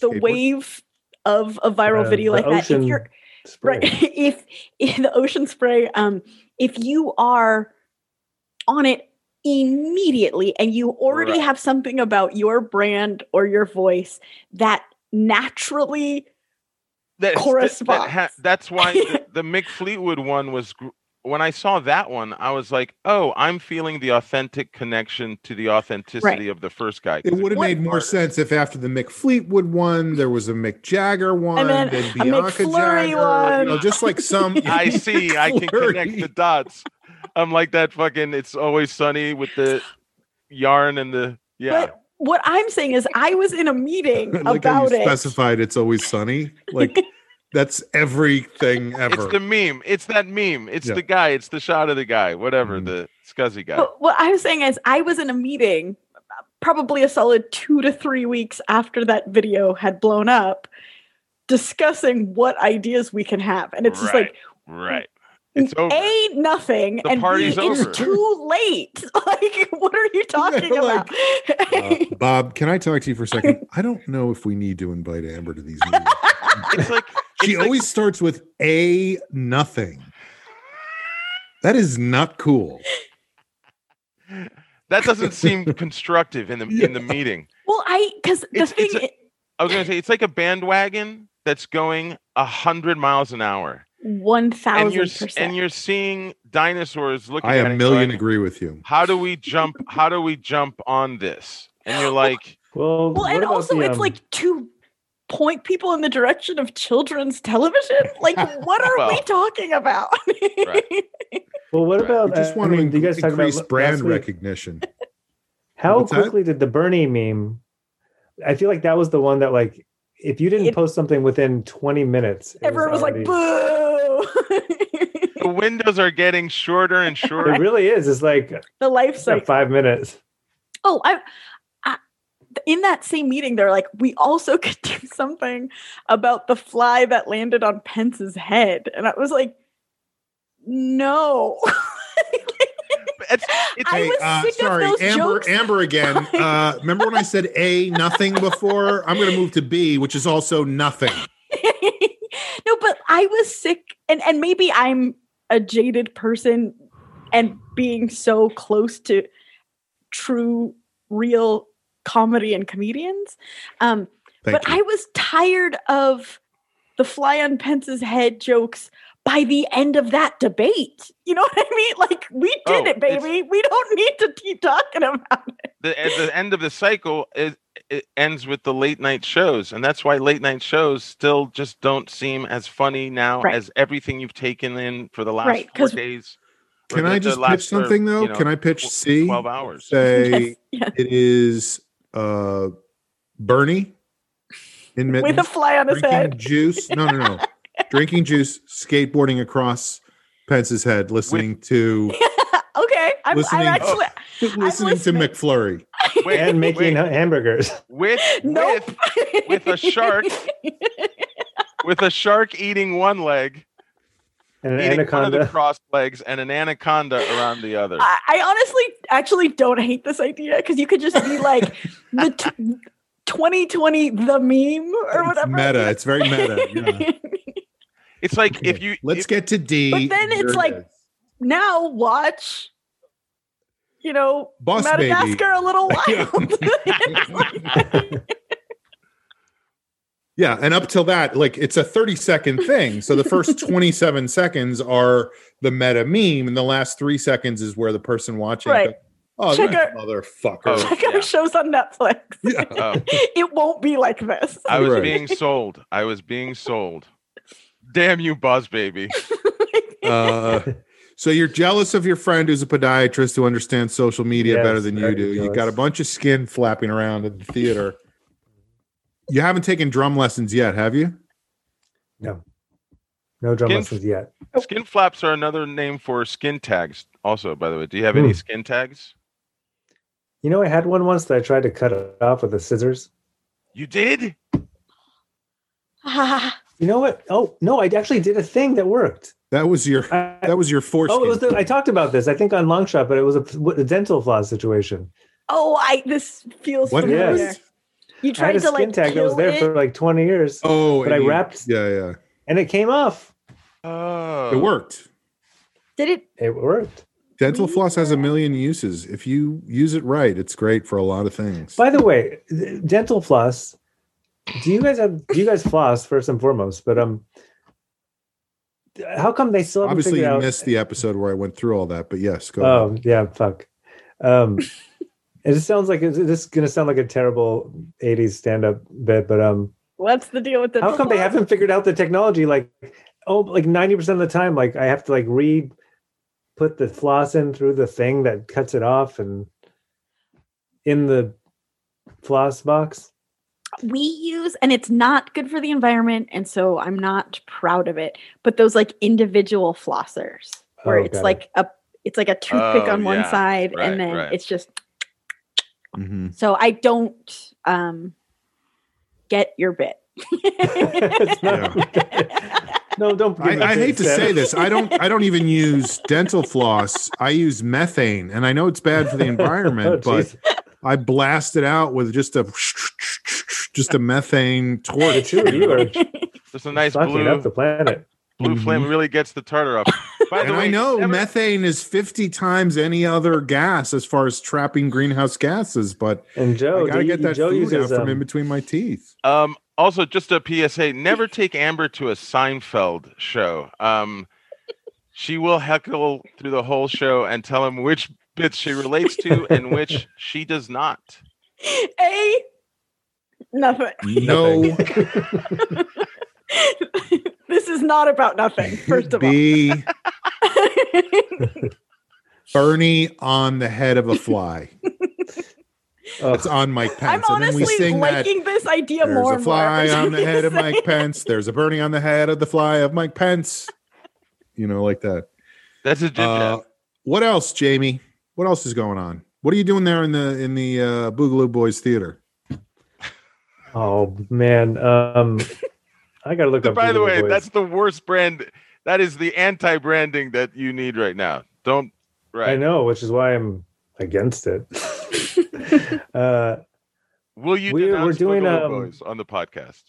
the Skateboard? wave of a viral Uh, video like that if you're spray. right if in the ocean spray um if you are on it immediately and you already Right. have something about your brand or your voice that naturally that, that- corresponds. That ha- that's why the, the Mick Fleetwood one was. gr- When I saw that one, I was like, "Oh, I'm feeling the authentic connection to the authenticity of the first guy." It would have made more artist. sense if after the Mick Fleetwood one, there was a Mick Jagger one, then then a Bianca Jagger, one. you know, just like some. I see. I can connect the dots. I'm like that fucking. It's always sunny with the yarn and the yeah. but what i'm saying is i was in a meeting like about you it specified it's always sunny. Like that's everything ever. It's the meme. It's that meme. It's Yeah. the guy. It's the shot of the guy. Whatever Mhm. the scuzzy guy. But what I was saying is, I was in a meeting, probably a solid two to three weeks after that video had blown up, discussing what ideas we can have, and it's just like right. It's over. a nothing, The and b party's it's too late. Like, what are you talking like, about? Uh, Bob, can I talk to you for a second? I don't know if we need to invite Amber to these meetings. It's like she it's like- always starts with a nothing. That is not cool. that doesn't seem constructive in the in the meeting. well, I because the It's- thing it's a- i- I was gonna say it's like a bandwagon that's going a hundred miles an hour, one and thousand percent. and you're seeing dinosaurs looking. I at a million going, agree with you. How do we jump? How do we jump on this? And you're like, Well, Well, what and also the, it's um, like to point people in the direction of children's television. Like, what are we talking about? right. Well, what Right. about? We just uh, want I mean, to do you guys talk about increase brand recognition. How What's that? quickly did the Bernie meme? I feel like that was the one that like if you didn't It- post something within 20 minutes, Everyone was like, already- "Boo!" The windows are getting shorter and shorter. It really is. It's like the life yeah, cycle. five minutes. Oh, I, I. In that same meeting, they're like, we also could do something about the fly that landed on Pence's head, and I was like, no. It's, it's, I Hey, was uh, sick of sorry, those Amber. jokes. Amber again. Uh, remember when I said A nothing before? I'm going to move to B, which is also nothing. I was sick, and and maybe I'm a jaded person, and being so close to true, real comedy and comedians. Um, Thank but you. I was tired of the fly on Pence's head jokes by the end of that debate. You know what I mean? Like we did Oh, it, baby. We don't need to keep talking about it. the, at the end of the cycle is it ends with the late night shows and that's why late night shows still just don't seem as funny now Right. as everything you've taken in for the last Right, four 'cause- days Can I just pitch something or, though? you know, Can I pitch tw- C? 12 hours Say Yes, yes. it is uh, Bernie in With a fly on his head. juice. No, no, no. drinking juice, skateboarding across Pence's head, listening to okay, I'm, I'm Listening- actually oh. listening to. McFlurry. Wait, and making wait, hamburgers. with nope. with with a shark with a shark eating one leg, And an eating one of anaconda. the crossed legs, and an anaconda around the other. I, I honestly actually don't hate this idea because you could just be like the t- 2020 the meme or It's whatever. meta. It's very meta. yeah. It's like if you Let's if- get to D. But then it's like- is. now watch, you know, Boss Madagascar Baby. a little Yeah. wild. Yeah, and up till that, like it's a 30 second thing. So the first 27 seconds are the meta meme, and the last three seconds is where the person watching Right. goes, Oh, Check that our- motherfucker. Oh. Check out Yeah. shows on Netflix. Yeah. oh, It won't be like this. I was Right. being sold. I was being sold. Damn you, Buzz Baby. Uh, so you're jealous of your friend who's a podiatrist who understands social media Yes, better than you very do. You got a bunch of skin flapping around at the theater. You haven't taken drum lessons yet, have you? No. No drum Skin- lessons yet. Skin flaps are another name for skin tags. Also, by the way, do you have any Hmm. skin tags? You know, I had one once that I tried to cut it off with the scissors. You did? You know what? Oh no, I actually did a thing that worked. That was your I, that was your foreskin. oh, it was the, I talked about this. I think on Long Shot, but it was a, a dental floss situation. oh, I this feels what familiar. Yes. You I had tried a to skin like tag that was there it. for like 20 years, oh, but I you- wrapped Yeah, yeah. and it came off. Oh. It worked. Did it? It worked. Dental floss has a million uses. If you use it right, it's great for a lot of things. By the way, dental floss. Do you guys have? Do you guys floss first and foremost? But um, how come they still haven't Obviously, figured you out? missed the episode where I went through all that, but yes, go. Oh ahead. yeah, fuck. Um, it just sounds like this is going to sound like a terrible '80s stand-up bit, but um, What's the deal with the? how come they haven't figured out the technology? Like, oh, like ninety percent of the time, like I have to like re put the floss in through the thing that cuts it off and in the floss box. We use and it's not good for the environment and so i'm not proud of it but those like individual flossers where Oh, it's got it. like a it's like a toothpick Oh, on one yeah. side Right, and then right. it's just Mhm. so i don't um get your bit no, don't. give me I, I hate to say this. I don't. I don't even use dental floss. I use methane, and I know it's bad for the Oh, environment, but. I blast it out with just a just a methane the torch. two of you are Just a nice fucking blue up the planet. blue flame really gets the tartar up. By the And way, I know never- methane is 50 times any other gas as far as trapping greenhouse gases, but And Joe, I gotta get you- that Joe food uses out from um, in between my teeth. Um, also, just a PSA: never take Amber to a Seinfeld show. Um, she will heckle through the whole show and tell him which bits she relates to and which she does not. a nothing No, this is not about nothing first of all Bernie on the head of a fly. It's on Mike Pence. i'm Pence. and then we honestly sing that. liking this idea There's more a and more fly on the head of Mike. Pence. There's a Bernie on the head of the fly of Mike Pence. You know, like that. That's a jib Uh, jab. what else, Jamie? What else is going on? What are you doing there in the in the uh, Boogaloo Boys Theater? Oh man, um, I gotta look up. By the way, Voice. that's the worst brand. That is the anti-branding that you need right now. Don't Right. I know, which is why I'm against it. uh, Will you We're- we're doing, Boogaloo um, Boys on the podcast?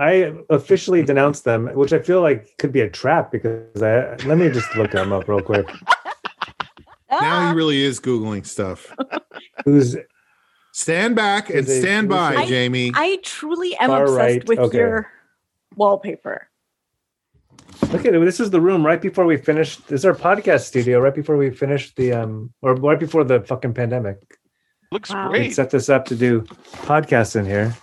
I officially denounced them, which I feel like could be a trap because I let me just look them up real quick. Now Ah, he really is googling stuff. Who's Stand back and stand by, I- Jamie. I truly am Far obsessed right, with okay. your wallpaper. look at it? This is the room right before we finished. This is our podcast studio right before we finished the um or right before the fucking pandemic. Looks Wow. We great. set this up to do podcasts in here.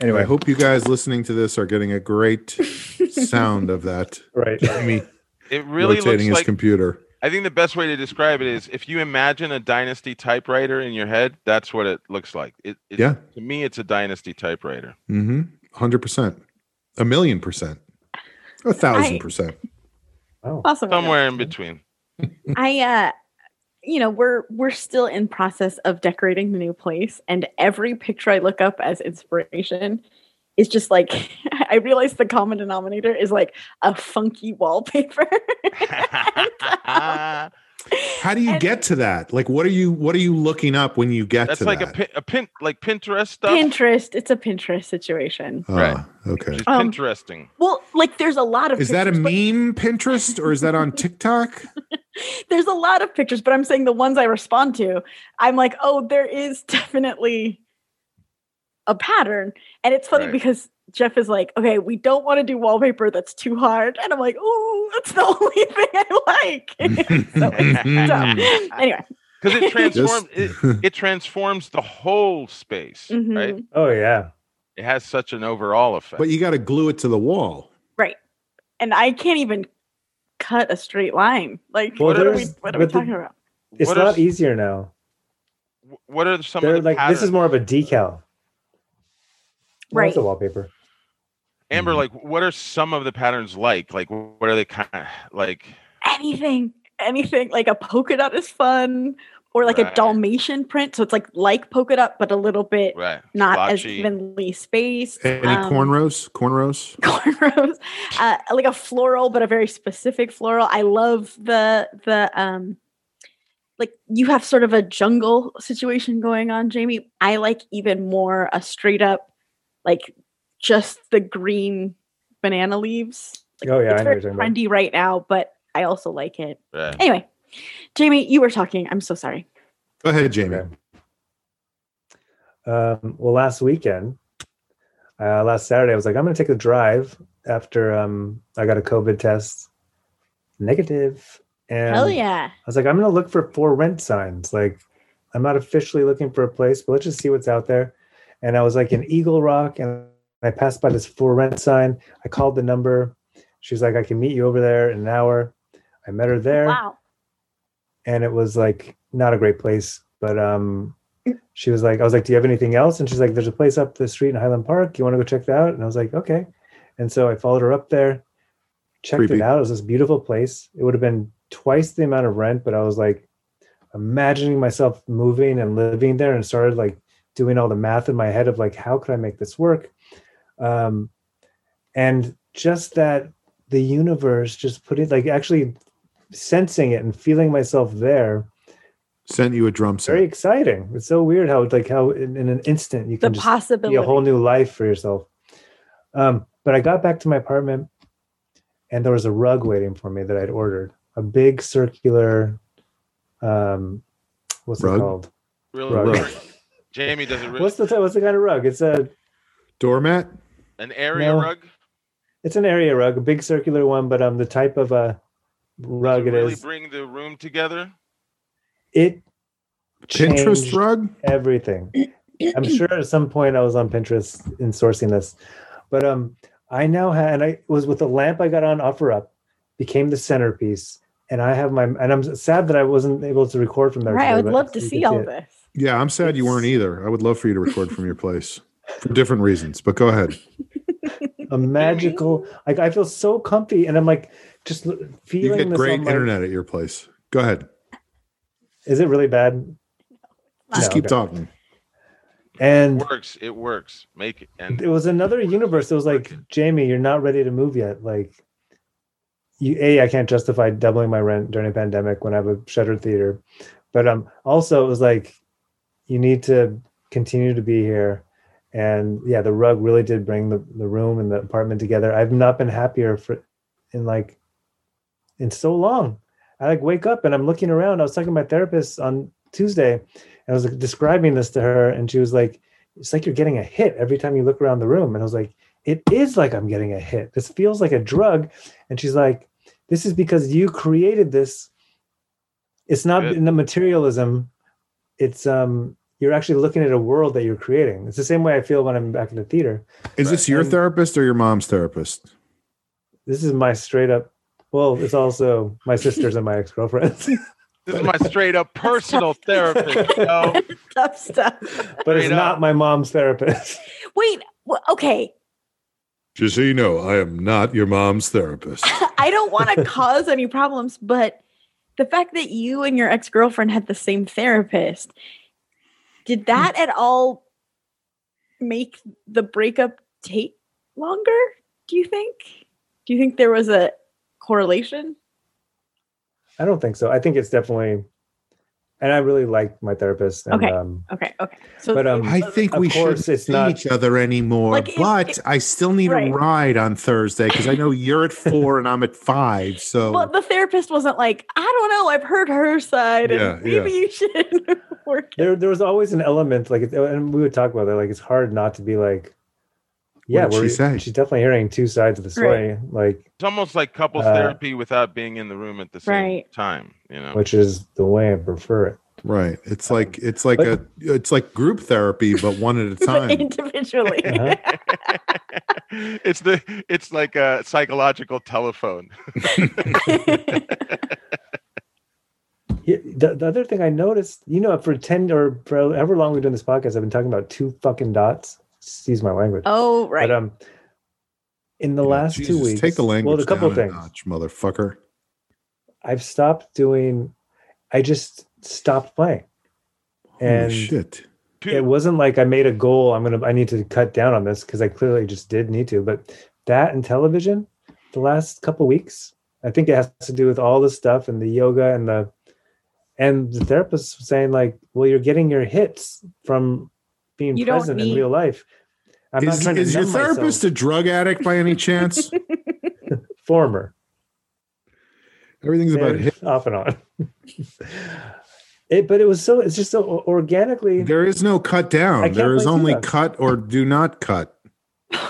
Anyway, I hope you guys listening to this are getting a great sound of that. right. Jamie It really rotating looks his like computer. I think the best way to describe it is if you imagine a dynasty typewriter in your head, that's what it looks like. It, it Yeah. To me, it's a dynasty typewriter. Mm-hmm. Hundred percent. A million percent. A thousand I- percent. Oh, Awesome. Somewhere in between. I uh you know, we're we're still in process of decorating the new place and every picture I look up as inspiration is just like I realize the common denominator is like a funky wallpaper. How do you And- get to that? Like, what are you what are you looking up when you get That's to like that? a pin, a pin, like Pinterest stuff. Pinterest, it's a Pinterest situation. Oh, Right. Okay. Which Um, interesting. Well, like there's a lot of Is that a pictures, but- meme Pinterest or is that on TikTok? there's a lot of pictures, but I'm saying the ones I respond to, I'm like, oh, there is definitely a pattern. And it's funny Right. because Jeff is like, okay, we don't want to do wallpaper that's too hard. And I'm like, oh, that's the only thing I like. so it's. Anyway. Because it transforms it, Just- it transforms the whole space, right? mhm. Oh yeah. It has such an overall effect. but you got to glue it to the wall. Right. And I can't even cut a straight line. Like, Well, what are we, what are we but the- talking about? It's What a are lot s- easier now. what are some They're of the like this is more of a decal. Well, Right. It's a wallpaper. Amber, Mhm. like what are some of the patterns like? Like what are they kind of like? anything anything like a polka dot is fun or like Right. a dalmatian print so it's like like polka dot but a little bit Right. not as evenly spaced Any Um, cornrows? Cornrows? cornrows uh, like a floral but a very specific floral i love the the um like you have sort of a jungle situation going on jamie i like even more a straight up like just the green banana leaves like, Oh, yeah, it's I know very you're talking about. trendy right now but i also like it Right. Anyway, Jamie, you were talking. I'm so sorry. Go ahead, Jamie. Okay. Um, well, last weekend, uh, last Saturday, I was like, I'm going to take a drive after um, I got a COVID test negative. And Hell yeah. I was like, I'm going to look for for rent signs. Like, I'm not officially looking for a place, but let's just see what's out there. And I was like in Eagle Rock, and I passed by this for rent sign. I called the number. She was like, I can meet you over there in an hour. I met her there Wow. and it was like not a great place. But um, she was like, I was like, do you have anything else? And she's like, there's a place up the street in Highland Park. You want to go check that out? And I was like, okay. And so I followed her up there, checked Creepy. it out. It was this beautiful place. It would have been twice the amount of rent, but I was like imagining myself moving and living there, and started like doing all the math in my head of like, how could I make this work? Um, and just that the universe just put it like actually sensing it and feeling myself there Sent you a drum set. very exciting it's so weird how like how in, in an instant you The can just possibility. be a whole new life for yourself um but i got back to my apartment and there was a rug waiting for me that i'd ordered a big circular um what's Rug? it called Really, Rug. really- Jamie does it really what's the what's the kind of rug it's a Doormat? an area No. rug. it's an area rug a big circular one but um the type of a Does rug it it really is bring the room together. it Pinterest rug? everything. I'm sure at some point I was on Pinterest in sourcing this, but um, I now had and I it was with the lamp I got on OfferUp became the centerpiece, and I have my and I'm sad that I wasn't able to record from there. Right. I would love to see can all it. this. Yeah, I'm sad you weren't either. I would love for you to record from your place for different reasons, but go ahead. A magical, like I feel so comfy, and I'm like just l- You get this great on my- internet at your place. Go ahead. Is it really bad? Just No, keep okay. talking. And works. It works. Make it and it was another universe. It was like, Jamie, you're not ready to move yet. Like, you, a, I can't justify doubling my rent during a pandemic when I have a shuttered theater, but um, also it was like, you need to continue to be here. And yeah, the rug really did bring the, the room and the apartment together. I've not been happier for in like in so long. I like wake up and I'm looking around. I was talking to my therapist on Tuesday and I was like, describing this to her, and she was like, it's like you're getting a hit every time you look around the room. And I was like, it is like I'm getting a hit. This feels like a drug. And she's like, this is because you created this. It's not Good. in the materialism. It's um you're actually looking at a world that you're creating. It's the same way I feel when I'm back in the theater. Is this your And- therapist or your mom's therapist? This is my straight up well, it's also my sisters and my ex-girlfriends. this is my straight up personal therapist. yo. Tough stuff. but it's Straight not my mom's therapist. Wait. wh- Okay. Just so you know, I am not your mom's therapist. I don't want to cause any problems, but the fact that you and your ex girlfriend had the same therapist, did that at all make the breakup take longer? Do you think? Do you think there was a correlation? I don't think so. I think it's definitely, and I really like my therapist. And, Okay. Um, Okay, okay. So But, um, I think Of we should see not- each other anymore. Like, if- but if- I still need Right. a ride on Thursday because I know you're at four and I'm at five. So Well, the therapist wasn't like, I don't know, I've heard her side, and Yeah, maybe you should work. there, there was always an element like, and we would talk about that. Like, it's hard not to be like, yeah, did she we're- say? she's definitely hearing two sides of the story, like, It's almost like couples Uh, therapy without being in the room at the same Right. time. You know, which is the way I prefer it. right, it's like it's like but- a it's like group therapy, but one at a time. individually. Uh-huh. it's the it's like a psychological telephone. Yeah, the, the other thing I noticed, you know, for 10 or for however long we've done this podcast, I've been talking about two fucking dots. Excuse my language. oh, right. But um, in the Yeah, last two weeks, take the language well, a couple down a things. notch, motherfucker. I've stopped doing. I just stopped playing, and Holy shit! it wasn't like I made a goal. I'm gonna. I need to cut down on this because I clearly just did need to. But that and television, the last couple weeks, I think it has to do with all the stuff and the yoga and the, and the therapist was saying like, well, you're getting your hits from being You don't present in real life. I'm not Is, trying to is your numb myself. therapist a drug addict by any chance? former. Everything's about They're hit. off and on. it, but it was so. It's just so organically. There is no cut down. There is only two-dots. cut or do not cut.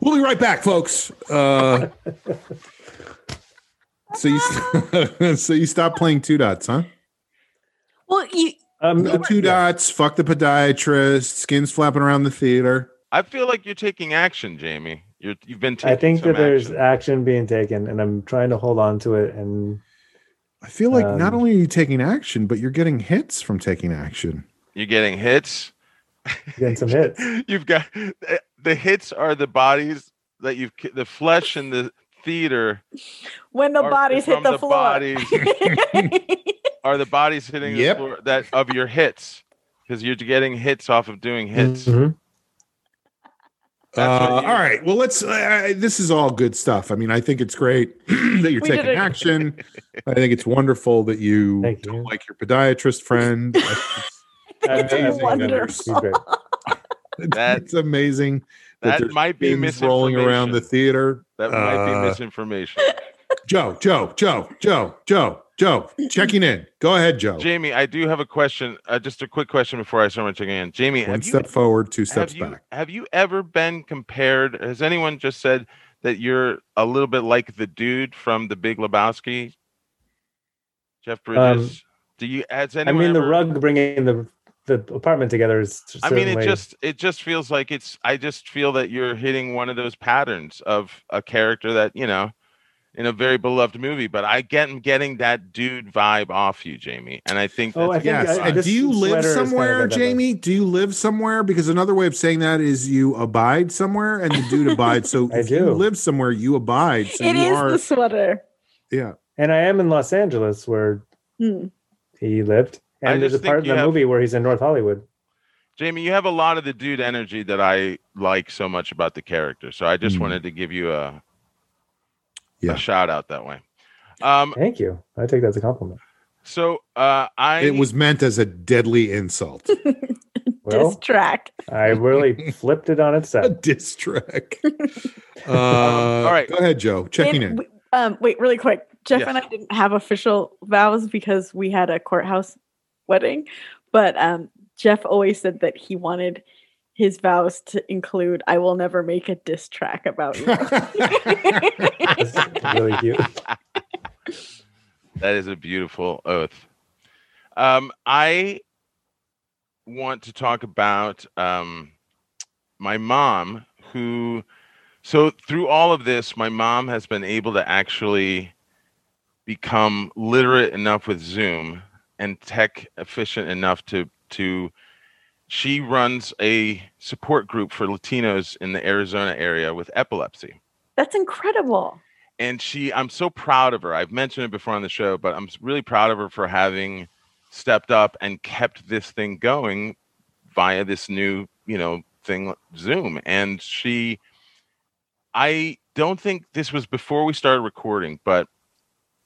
We'll be right back, folks. Uh, so you so you stop playing two dots, huh? Well, you, Um, No two dots. Fuck the podiatrist. Skins flapping around the theater. I feel like you're taking action, Jamie. You're you've been taking. I think some that there's action. action being taken, and I'm trying to hold on to it. And I feel like not Um, only are you taking action, but you're getting hits from taking action. you're getting hits. getting some hits. You've got the hits are the bodies that you've the flesh in the theater when the bodies hit the, the floor. bodies. are the bodies hitting Yep. the floor that of your hits because you're getting hits off of doing hits. Mhm. Uh, all right. Well, let's. Uh, this is all good stuff. I mean, I think it's great that you're We taking action. I think it's wonderful that you Thank don't you. like your podiatrist friend. It's I- I- amazing that wonderful. He's great. That- it's amazing that, That might be skins rolling around the theater. That might be Uh, misinformation. Joe, Joe, Joe, Joe, Joe, Joe, checking in. Go ahead, Joe. Jamie, I do have a question. Uh, just a quick question before I start my checking in. Jamie, One have you, step forward, two steps have you back. have you ever been compared? Has anyone just said that you're a little bit like the dude from The Big Lebowski? Jeff Bridges. do you? Has I anyone? mean, the rug bringing the the apartment together is. I mean, it just it just feels like it's. I just feel that you're hitting one of those patterns of a character that you know, in a very beloved movie. But I get I'm getting that dude vibe off you, Jamie, and I think Oh, that's I think Yes. I- and do you live sweater is kind of somewhere, like. Jamie? Do you live somewhere? Because another way of saying that is you abide somewhere, and the dude abides. So I if you do. live somewhere, you abide. So It you is are. the sweater. yeah. and I am in Los Angeles where Hmm. he lived, and there's a part in the have- movie where he's in North Hollywood. Jamie, you have a lot of the dude energy that I like so much about the character. So I just Mm. wanted to give you a, Yeah. a shout out that way. Um, Thank you. I take that as a compliment. so uh, I It was meant as a deadly insult. Well, Diss track. I really flipped it on its a head. diss track. Uh, all right. Go ahead, Joe. Checking And in. we- um, wait, really quick. Jeff Yes. and I didn't have official vows because we had a courthouse wedding, but um, Jeff always said that he wanted his vows to include "I will never make a diss track about you." It's really cute. That is a beautiful oath. Um, I want to talk about um, my mom, who, so through all of this, my mom has been able to actually become literate enough with Zoom and tech efficient enough to to. She runs a support group for Latinos in the Arizona area with epilepsy. That's incredible. and she i'm so proud of her. I've mentioned it before on the show but i'm really proud of her for having stepped up and kept this thing going via this new you know thing zoom. And she i don't think this was before we started recording but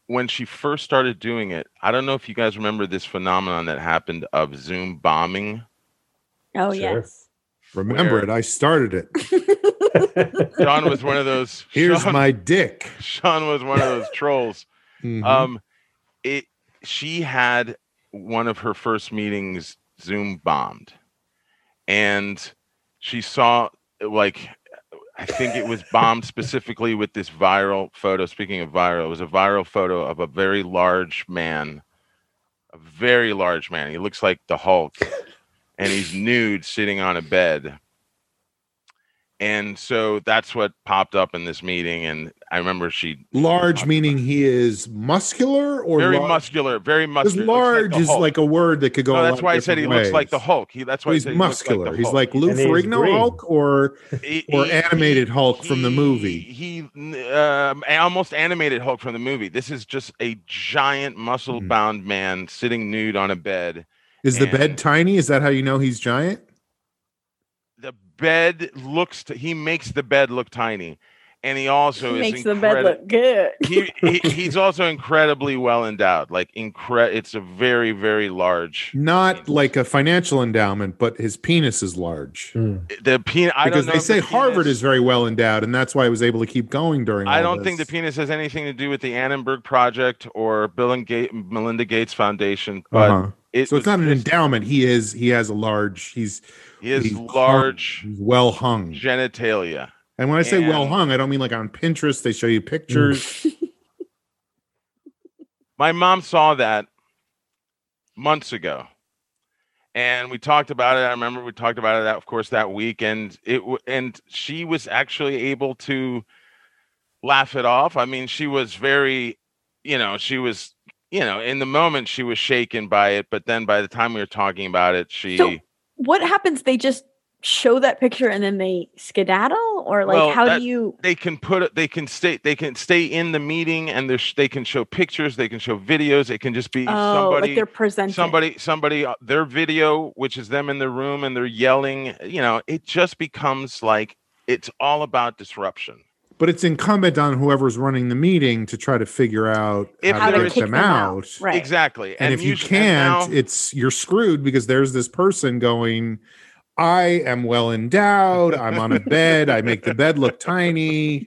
when she first started doing it i don't know if you guys remember this phenomenon that happened of zoom bombing Oh Sure. yes. Remember Where- it. I started it. Sean was one of those Here's Sean, my dick. Sean was one of those trolls Mhm. um it she had one of her first meetings zoom bombed and she saw like i think it was bombed specifically with this viral photo speaking of viral it was a viral photo of a very large man a very large man he looks like the hulk and he's nude sitting on a bed and so that's what popped up in this meeting and i remember she large meaning he is muscular or very large? muscular, very Because muscular. large Looks is like a word that could go. No, that's why I said he different looks like the. Hulk. He, that's why I he's said he looks like the muscular. he's like Lou And Ferrigno green. Hulk, or He- or he- animated Hulk from the movie. He um, almost animated Hulk from the movie. This is just a giant Hmm. muscle-bound man sitting nude on a bed. Is the bed tiny? Is that how you know he's giant? The bed looks. T- he makes the bed look tiny, and he also is Makes the bed look good. he, he he's also incredibly well endowed. Like incre- It's a very very large. Not like a financial endowment, but his penis is large. Mm. The penis. I Because don't know they say the Harvard penis- is very well endowed, and that's why he was able to keep going during. I all don't think the penis has anything to do with the Annenberg Project or Bill and Gate, Melinda Gates Foundation, but Uh-huh. It So it's not an just- endowment. He is. He has a large. He's He has he's large He's well hung. genitalia. And when I say well hung, I don't mean like on Pinterest. They show you pictures. Mm. My mom saw that months ago, and we talked about it. I remember we talked about it, of course, that week, and it and she was actually able to laugh it off. I mean, she was very, you know, she was, you know, in the moment she was shaken by it, but then by the time we were talking about it, she. So what happens? They just show that picture and then they skedaddle, or like Well, how that- do you? they can put it they can stay they can stay in the meeting and there's they can show pictures they can show videos it can just be Oh, somebody like they're presenting. somebody somebody uh, their video which is them in the room and they're yelling you know it just becomes like it's all about disruption but it's incumbent on whoever's running the meeting to try to figure out If how to there get is- them, out. Right. exactly And, if you can't, now- it's you're screwed because there's this person going. I am well endowed. I'm on a bed. I make the bed look tiny.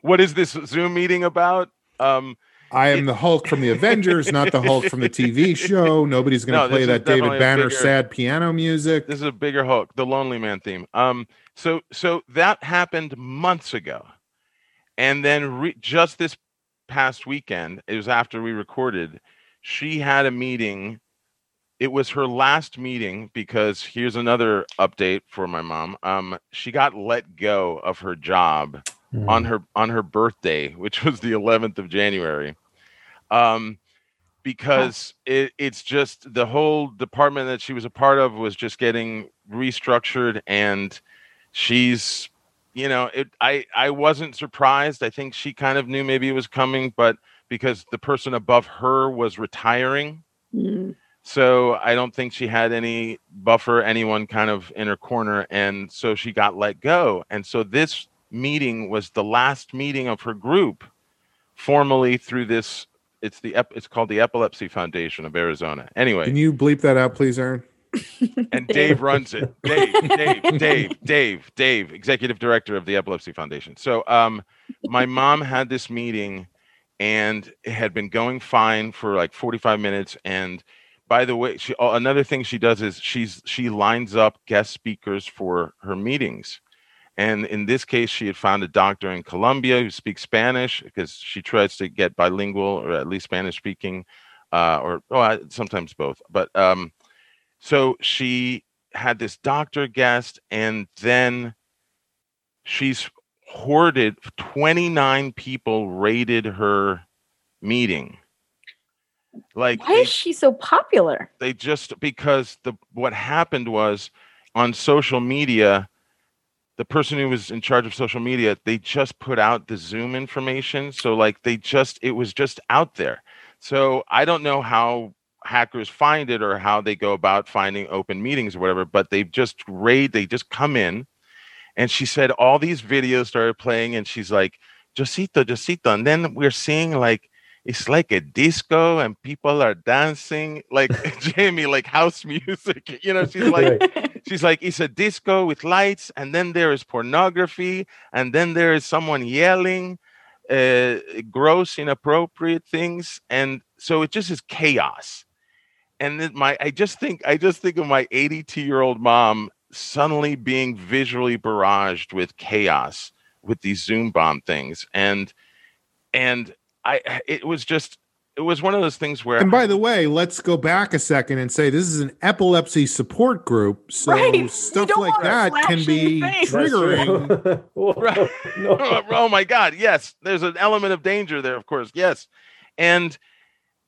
what is this zoom meeting about um I am the Hulk from the Avengers, not the Hulk from the TV show. Nobody's going to No, play that David Banner bigger- sad piano music. this is a bigger Hulk, the Lonely Man theme. Um, so so that happened months ago, and then re- just this past weekend, it was after we recorded. She had a meeting. It was her last meeting because here's another update for my mom. Um, she got let go of her job Mm. on her on her birthday, which was the 11th of January. Um, because it, it's just the whole department that she was a part of was just getting restructured and she's you know it i i wasn't surprised i think she kind of knew maybe it was coming but because the person above her was retiring Mm. so I don't think she had any buffer, anyone kind of in her corner. And so she got let go. And so this meeting was the last meeting of her group formally through this. It's the it's called the Epilepsy Foundation of Arizona. Anyway, Can you bleep that out, please, Aaron? And Dave runs it. Dave, Dave, Dave, Dave, Dave, executive director of the Epilepsy Foundation. So, um, my mom had this meeting, and it had been going fine for like forty-five minutes. And by the way, she another thing she does is she's she lines up guest speakers for her meetings. And in this case, she had found a doctor in Colombia who speaks Spanish because she tries to get bilingual or at least Spanish speaking, uh, or oh, I- sometimes both. But um, so she had this doctor guest, and then she's hoarded 29 people raided her meeting. Like Why they, is she so popular? they just because the what happened was on social media the person who was in charge of social media they just put out the zoom information so like they just it was just out there so i don't know how hackers find it or how they go about finding open meetings or whatever. But they just raid, they just come in. And she said all these videos started playing, and she's like, Josito, Josito. And then we're seeing like it's like a disco and people are dancing like Jamie, like house music. You know, she's like Right. she's like, it's a disco with lights, and then there is pornography, and then there is someone yelling, uh, gross, inappropriate things, and so it just is chaos. And then my, I just think, I just think of my 82 year old mom suddenly being visually barraged with chaos with these Zoom bomb things, and and I, it was just, it was one of those things where And by the way, let's go back a second and say this is an epilepsy support group. So Right. Stuff like that can be the face. That's true. triggering. Whoa, Right. no. oh my god yes there's an element of danger there of course yes and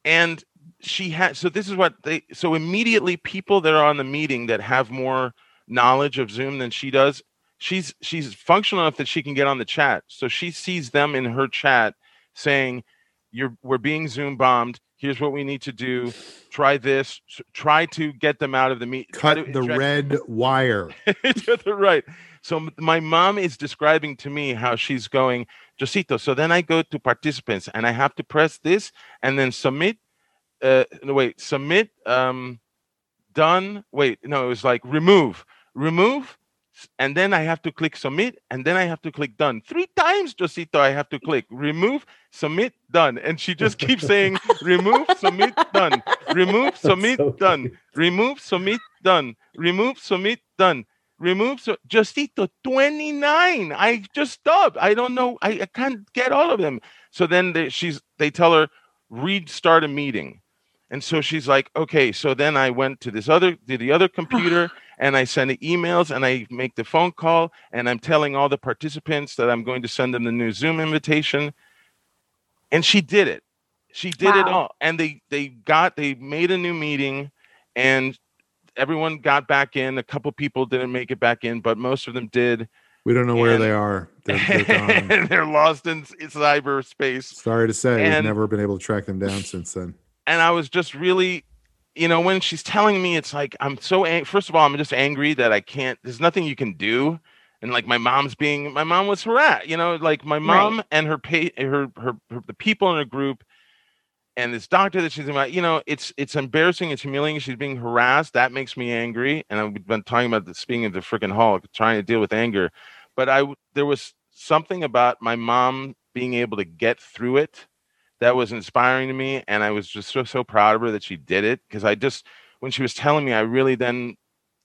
and she had so this is what they so immediately people that are on the meeting that have more knowledge of zoom than she does she's she's functional enough that she can get on the chat so she sees them in her chat saying you're we're being zoom bombed here's what we need to do try this try to get them out of the meet Cut the red wire. to the right. So my mom is describing to me how she's going, Josito. So then I go to participants and I have to press this and then submit. Uh, no, wait, submit. Um, done. Wait, no, it was like remove, remove, and then I have to click submit, and then I have to click done. Three times, Josito, I have to click remove, submit, done, and she just keeps saying remove, submit, done, remove, submit, so done, remove, submit, done, remove, submit, done. Remove so Justito 29. I just stopped. I don't know. I, I can't get all of them. So then they, she's they tell her restart a meeting. And so she's like, okay. So then I went to this other to the other computer and I send the emails and I make the phone call and I'm telling all the participants that I'm going to send them the new Zoom invitation. And she did it. She did it all. And they they got they made a new meeting and everyone got back in. A couple people didn't make it back in, but most of them did. We don't know where they are. They're, they're gone. and they're lost in, in cyberspace. Sorry to say, we've never been able to track them down since then. And I was just really, you know, when she's telling me, it's like I'm so. Ang- First of all, I'm just angry that I can't. There's nothing you can do, and like my mom's being, my mom was harassed. You know, like my mom and her pay, her, her her the people in her group, and this doctor that she's about. You know, it's it's embarrassing. It's humiliating. She's being harassed. That makes me angry. And I've been talking about the speaking of the freaking Hulk, trying to deal with anger, but I there was something about my mom being able to get through it that was inspiring to me and i was just so so proud of her that she did it because i just when she was telling me i really then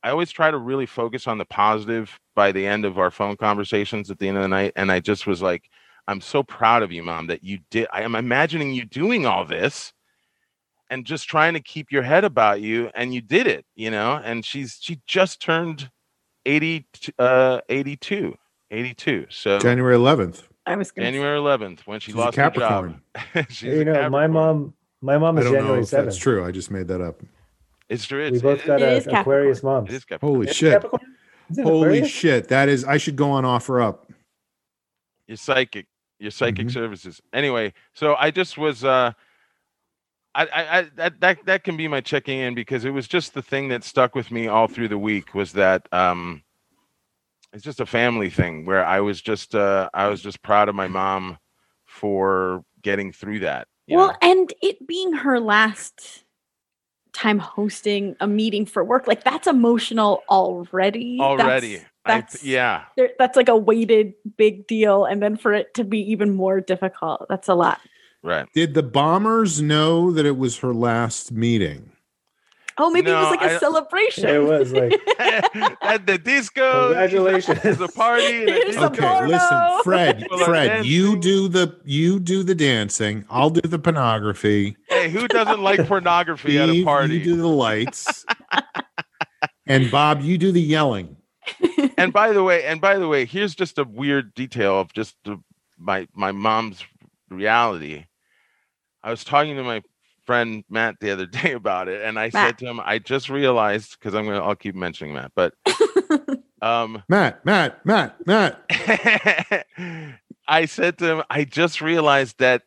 i always try to really focus on the positive by the end of our phone conversations at the end of the night and i just was like i'm so proud of you mom that you did i am imagining you doing all this and just trying to keep your head about you and you did it you know and she's she just turned 80 uh 82 82 so January 11th. I was gonna january 11th when she She's lost her job Capricorn. She's you a know, my Capricorn. mom, my mom I is don't know January if that's seventh. true. I just made that up. It's true. We It's, both it- got It a is Capricorn. Aquarius mom. it is Capricorn. Holy Is shit. Capricorn? Is it Holy Aquarius? shit. That is, I should go on OfferUp. Your psychic, your psychic Mhm. services. Anyway, so I just was. uh I, I, I that that that can be my checking in because it was just the thing that stuck with me all through the week was that um it's just a family thing where I was just uh I was just proud of my mom for getting through that. well, know? and it being her last time hosting a meeting for work, like that's emotional already. already, That's, I, yeah, that's like a weighted big deal, and then for it to be even more difficult, that's a lot. right. Did the bombers know that it was her last meeting? Oh, maybe it was like a I- celebration. It was like, At the disco, Congratulations. It's a party. and a Here's disco. a Okay, porno. listen, Fred. Fred, you do the you do the dancing. I'll do the pornography. Hey, who doesn't like pornography at a party? You do the lights. and Bob, you do the yelling. and by the way, and by the way, here's just a weird detail of just the, my my mom's reality. I was talking to my friend Matt the other day about it, and I said to him, I just realized because I'm gonna I'll keep mentioning Matt, but um Matt, Matt, Matt, Matt. I said to him, I just realized that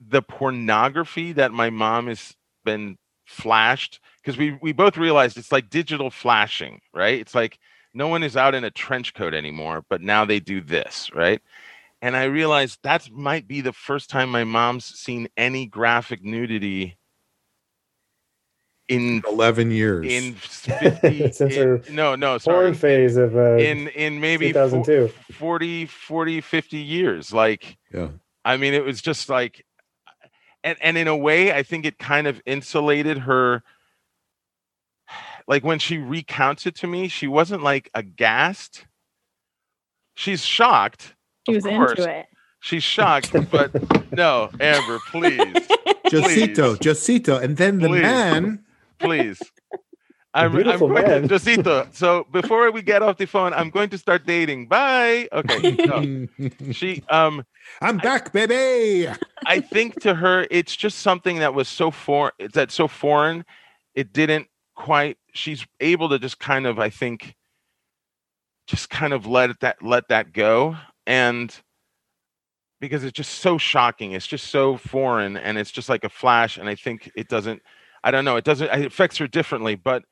the pornography that my mom has been flashed because we we both realized it's like digital flashing, right? It's like no one is out in a trench coat anymore, but now they do this, right? And I realized that might be the first time my mom's seen any graphic nudity in 11 years. in 50 Since in- her no no sorry Porn phase of uh, in in maybe fo- 2002. 40 40 50 years like yeah. I mean, it was just like, and and in a way, I think it kind of insulated her. Like when she recounts it to me, she wasn't like aghast. She's shocked. she was course. into it. She's shocked, but no, Amber, please, Josito, Josito. And then the Please. man. Please. I'm, I'm going man. to Josito. So before we get off the phone, I'm going to start dating. Bye. Okay. No. She um I'm back, baby. I think to her, it's just something that was so foreign. It's that so foreign, it didn't quite. She's able to just kind of, I think, just kind of let that let that go, and because it's just so shocking, it's just so foreign, and it's just like a flash. And I think it doesn't. I don't know. It doesn't. It affects her differently, but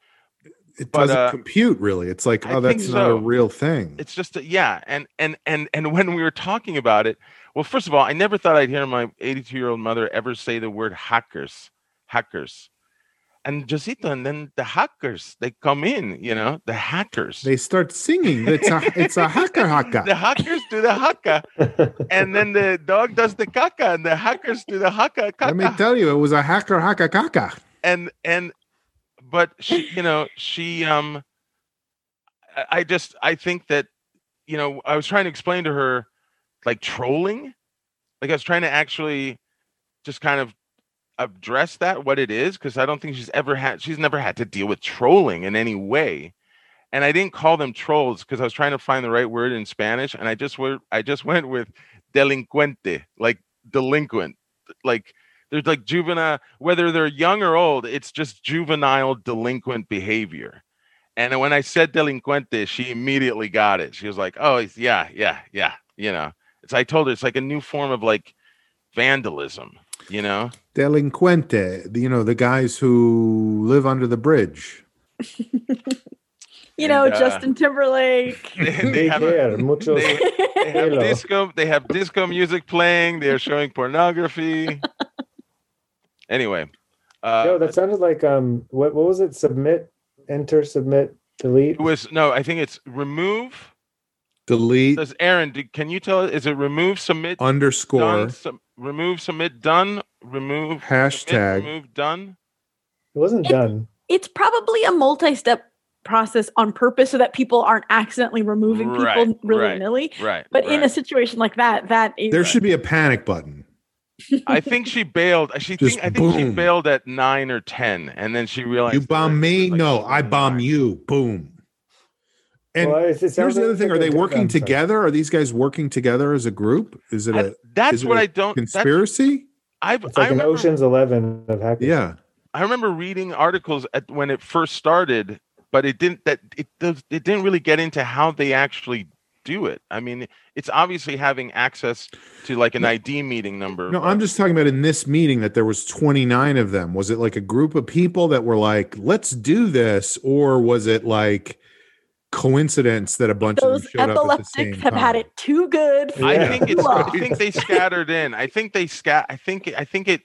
It But, doesn't uh, compute really. It's like, oh, that's not a real thing. it's just a, yeah and and and and when we were talking about it well first of all i never thought i'd hear my 82 year old mother ever say the word hackers hackers and josito and then the hackers they come in you know the hackers They start singing. It's a it's a haka haka. the hackers do the haka and then the dog does the caca and the hackers do the haka Let me tell you, it was a hacker haka kaka. And and but she you know she um I- just i think that you know i was trying to explain to her like trolling. Like i was trying to actually just kind of address that what it is because i don't think she's ever had she's never had to deal with trolling in any way. And i didn't call them trolls because i was trying to find the right word in spanish and i just were i just went with delincuente like delinquent like there's like juvenile whether they're young or old it's just juvenile delinquent behavior and when i said delincuente she immediately got it she was like oh it's- yeah yeah yeah you know it's i told her it's like a new form of like vandalism you know Delinquente. You know, the guys who live under the bridge. You know, And, uh, Justin Timberlake. they, they have, hair, muchos they, they have disco they have disco music playing they're showing pornography anyway uh Yo, that sounded like um, what what was it? Submit, enter, submit, delete. it was no i think it's remove Delete Does Aaron? Do, can you tell? Is it remove, submit, underscore done, sub, remove, submit, done, remove, submit, hashtag. remove, done? It wasn't It- done. it's probably a multi-step process on purpose so that people aren't accidentally removing Right, people willy right. nilly. Right. But in a situation like that, that is There should be a panic button. I think she bailed. She think, I think she bailed at nine or ten, and then she realized You bomb it me? like No, I bomb 29. you. Boom. And Well, it- it here's the other thing: Are they working I'm together? Are these guys working together as a group? Is it I- a that's is it what a I don't. Conspiracy? I've, It's I like an remember, Ocean's Eleven of hackers. Yeah. I remember reading articles at when it first started, but it didn't. That it does. It didn't really get into how they actually do it. I mean, it's obviously having access to like an ID meeting number. No, but- I'm just talking about in this meeting that there was 29 of them. Was it like a group of people that were like, "Let's do this," or was it like coincidence that a bunch those of them showed up at the epileptics same have had it too good. for I think it's. I think they scattered in. I think they scat. I think. I think it.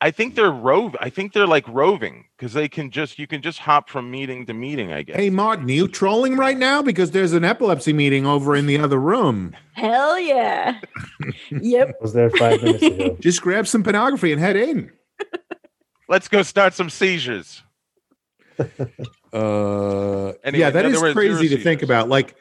I think they're rove. I think they're like roving because they can just. You can just hop from meeting to meeting. I guess. Hey, Martin, you trolling right now because there's an epilepsy meeting over in the other room. Hell yeah. yep. I was there five minutes ago. Just grab some pornography and head in. Let's go start some seizures. Uh, Anyway, yeah, that in is other words, crazy to think about. Like,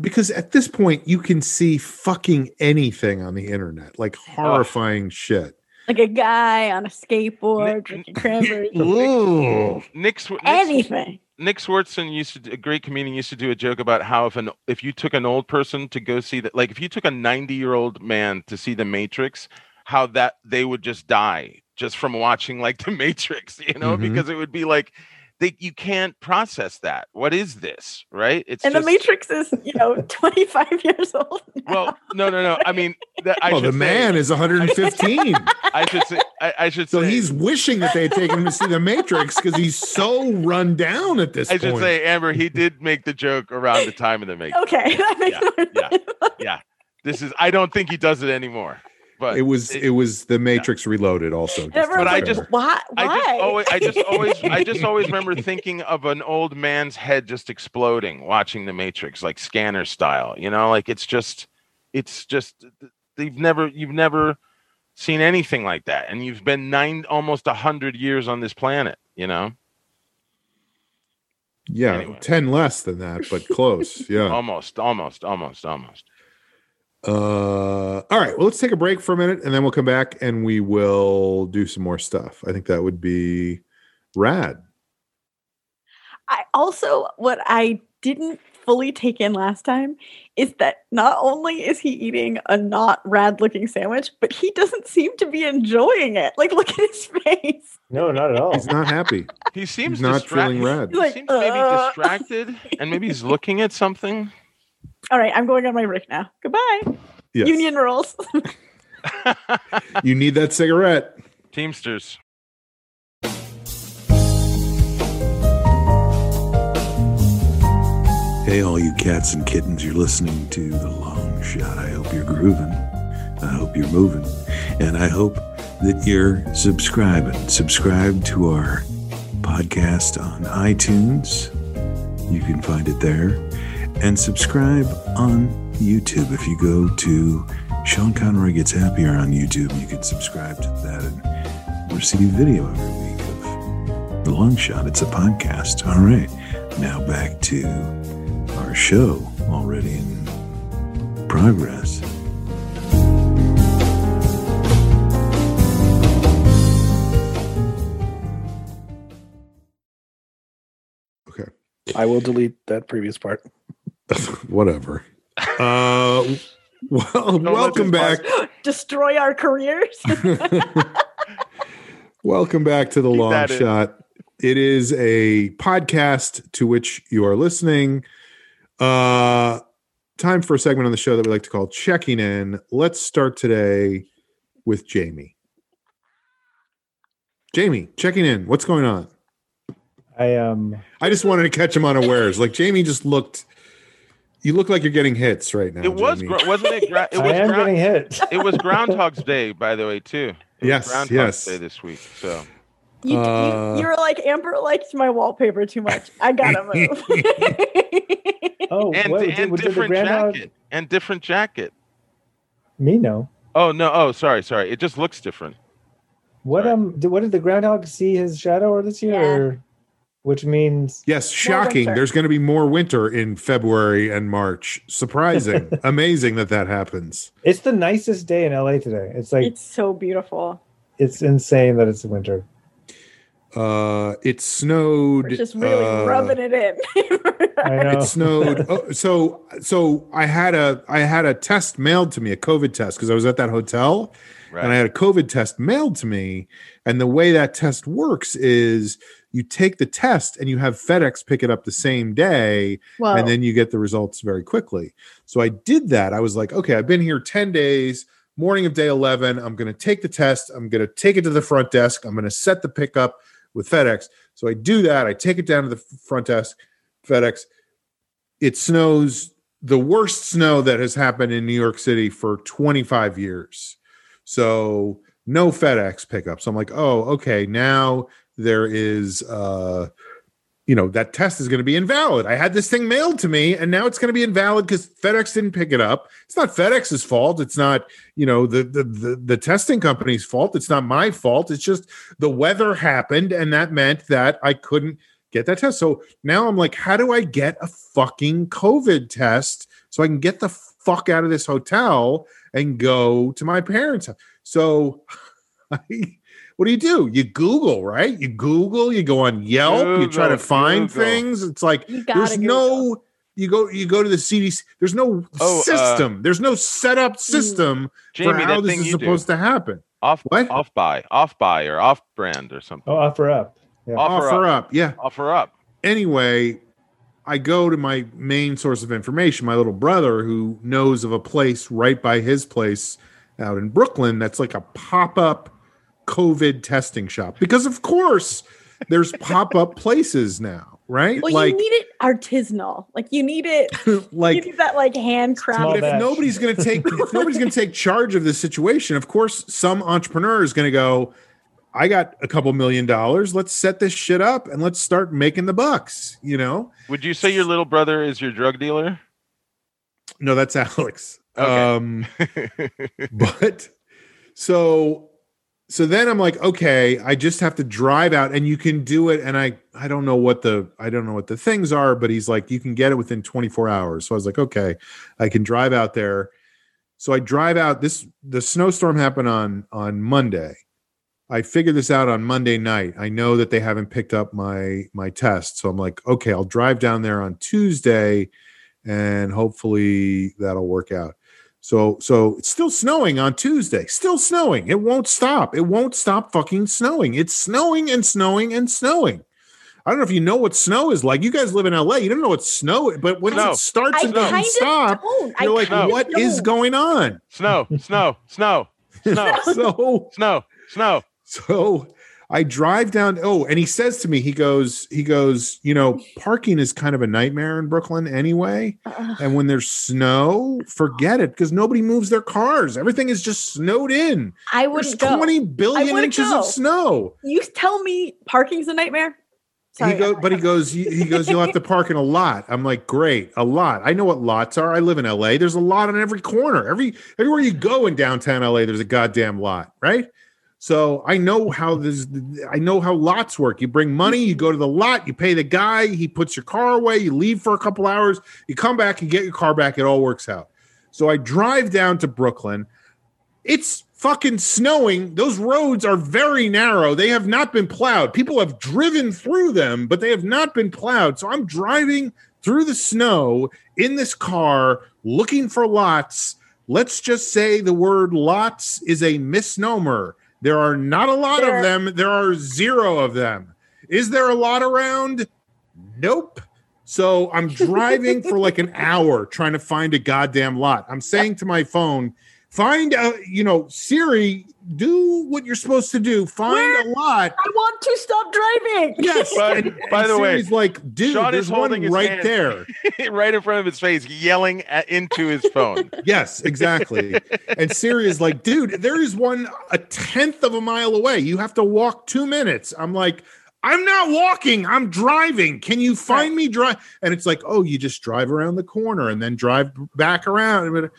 because at this point, you can see fucking anything on the internet, like horrifying shit. Like a guy on a skateboard drinking cranberry. Ooh. Nick, Sw- Nick, Anything. Nick Swardson used to, do- a great comedian, used to do a joke about how if an if you took an old person to go see that, like if you took a ninety year old man to see The Matrix, how that they would just die just from watching like The Matrix, you know, Mhm. because it would be like they you can't process that. What is this? Right? It's and just, the Matrix is, you know, 25 years old. Now. Well, no, no, no. I mean, the, I well, should the man is 115. I should say. I, I should so say. he's wishing that they had taken him to see the Matrix because he's so run down at this I point. should say, Amber, he did make the joke around the time of the Matrix. okay, that makes Yeah, more yeah. sense. Yeah, this is. I don't think he does it anymore. But it was it- it was the Matrix Reloaded also. And just to I just- why? Why? I just always, I just always, I just always remember thinking of an old man's head just exploding, watching the Matrix, like scanner style. You know, like it's just, it's just, they've never, you've never seen anything like that, and you've been nine, almost a hundred years on this planet. You know, yeah, anyway. 10 less than that, but close. Yeah. almost, almost, almost, almost. Uh, all right. Well, let's take a break for a minute and then we'll come back and we will do some more stuff. I think that would be rad. I also what I didn't fully take in last time is that not only is he eating a not rad looking sandwich, but he doesn't seem to be enjoying it. Like look at his face. No, not at all. He's not happy. He seems He's not distra- feeling rad. He Like, seems maybe uh. distracted, and maybe he's looking at something. All right, I'm going on my break now. Goodbye. Yes. Union rules. You need that cigarette. Teamsters. Hey, all you cats and kittens, you're listening to The Long Shot. I hope you're grooving. I hope you're moving. And I hope that you're subscribing. Subscribe to our podcast on iTunes. You can find it there. And subscribe on YouTube. If you go to Sean Conroy Gets Happier on YouTube, you can subscribe to that and receive a video every week of The Long Shot. It's a podcast. All right. Now back to our show already in progress. Okay. I will delete that previous part. Whatever. Uh, well, let welcome back. Destroy our careers. welcome back to the Keep long that in. shot. It is a podcast to which you are listening. Uh, time for a segment on the show that we like to call checking in. Let's start today with Jamie. Jamie, checking in. What's going on? I um I just wanted to catch him unawares. Like Jamie just looked. You look like you're getting hits right now. It was, Jamie. gra- wasn't it? Gra- it I am gra- getting hit. it was Groundhog's Day, by the way, too. It was Yes, Groundhog's yes. Day this week. So You, Uh, you, you were like Amber liked my wallpaper too much. I gotta move. Oh, and what, and did, did different groundhog jacket and different jacket. me no? Oh no! Oh, sorry, sorry. It just looks different. What Sorry. um? Did, what did the groundhog see his shadow or this year? Yeah. Or, which means Yes, shocking. There's going to be more winter in February and March. Surprising. Amazing that that happens. it's the nicest day in LA today. It's like it's so beautiful. it's insane that it's winter. Uh, it snowed. We're just really uh, rubbing it in. It snowed. oh, so so I had a I had a test mailed to me, a COVID test, because I was at that hotel Right. and I had a COVID test mailed to me. And the way that test works is you take the test and you have FedEx pick it up the same day. well, and then you get the results very quickly. So I did that. I was like, okay, I've been here 10 days, morning of day 11. I'm going to take the test. I'm going to take it to the front desk. I'm going to set the pickup with FedEx. So I do that. I take it down to the front desk, FedEx. It snows the worst snow that has happened in New York City for 25 years. So no FedEx pickup. So I'm like, oh, okay, now there is uh you know that test is going to be invalid. I had this thing mailed to me, and now it's going to be invalid because FedEx didn't pick it up. It's not FedEx's fault. It's not you know the, the the the testing company's fault. It's not my fault. It's just the weather happened, and that meant that I couldn't get that test. So now I'm like, how do I get a fucking COVID test so I can get the fuck out of this hotel and go to my parents' house? So I what do you do? You Google, right? You Google, you go on Yelp, you try to find Google. things. It's like there's Google. no you go you go to the CDC. There's no Oh, uh, system. there's no set up Mm. system Jamie, for how this is supposed do. to happen. off What? off buy, off buy, or off brand or something. Oh, OfferUp. Yeah. Offer, OfferUp. up. Yeah. OfferUp. Anyway, I go to my main source of information, my little brother, who knows of a place right by his place out in Brooklyn that's like a pop up COVID testing shop. Because, of course, there's pop up places now, right? Well, like, you need it artisanal. Like you need it. you like, need that like handcrafted. if batch. nobody's going to take if nobody's going to take charge of this situation of course some entrepreneur is going to go i got a couple million dollars let's set this shit up and let's start making the bucks you know Would you say your little brother is your drug dealer? no that's alex Okay. um but so so then i'm like okay i just have to drive out and you can do it and i i don't know what the i don't know what the things are but he's like you can get it within 24 hours. So i was like okay i can drive out there. So i drive out this the snowstorm happened on on monday. I figured this out on monday night. I know that they haven't picked up my my test. So i'm like okay i'll drive down there on tuesday and hopefully that'll work out so so it's still snowing on Tuesday. Still snowing. It won't stop. It won't stop fucking snowing. It's snowing and snowing and snowing. I don't know if you know what snow is like. You guys live in LA. You don't know what snow, is, but when Snow. it starts I and kind doesn't stop, don't. You're like, kind of what is don't. going on? snow, snow, snow, snow, So snow, snow. so I drive down. Oh, and he says to me, he goes, he goes, you know, parking is kind of a nightmare in Brooklyn anyway. Ugh. And when there's snow, forget it because nobody moves their cars. Everything is just snowed in. I There's wouldn't go. 20 billion inches go. of snow. You tell me parking's a nightmare. Sorry, he go, Alex. but he goes, he he goes, you'll have to park in a lot. I'm like, great, a lot. I know what lots are. I live in LA. There's a lot on every corner. Every everywhere you go in downtown LA, there's a goddamn lot, right? So I know how this I know how lots work. You bring money, you go to the lot, you pay the guy, he puts your car away, you leave for a couple hours, you come back, you get your car back, it all works out. So I drive down to Brooklyn. It's fucking snowing. Those roads are very narrow. They have not been plowed. People have driven through them, but they have not been plowed. So I'm driving through the snow in this car looking for lots. Let's just say the word lots is a misnomer. There are not a lot There- of them, there are zero of them. Is there a lot around? Nope. So I'm driving for like an hour trying to find a goddamn lot. I'm saying to my phone, find a, you know, Siri, do what you're supposed to do. Find Where- a lot. I want to stop driving. Yes. By- and, by and the way, Siri's like, dude, Sean is there's one his right hand. there. right in front of his face, yelling at, into his phone. Yes, exactly. and Siri is like, dude, there is one a tenth of a mile away. You have to walk two minutes. I'm like, I'm not walking. I'm driving. Can you find me drive? And it's like, oh, you just drive around the corner and then drive back around.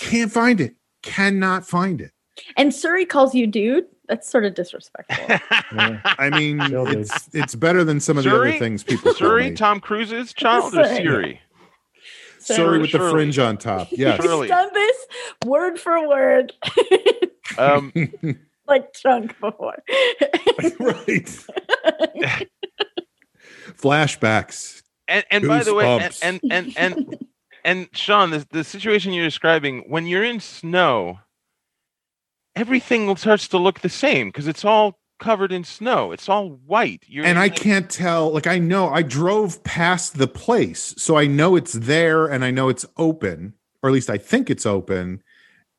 But can't find it. Cannot find it. And Surrey calls you dude. That's sort of disrespectful. Yeah. I mean, it's it's better than some of the Surrey? other things people. call Surrey, me. Tom Cruise's child, or Surrey. Siri? Surrey with the fringe on top. Yes. Shirley. He's done this word for word, Um, like chunk before. right. Flashbacks. and and by the way, and and and and, and Sean, the, the situation you're describing, when you're in snow, everything starts to look the same because it's all covered in snow. It's all white. You're and I like- can't tell. Like I know I drove past the place, so I know it's there, and I know it's open, or at least I think it's open.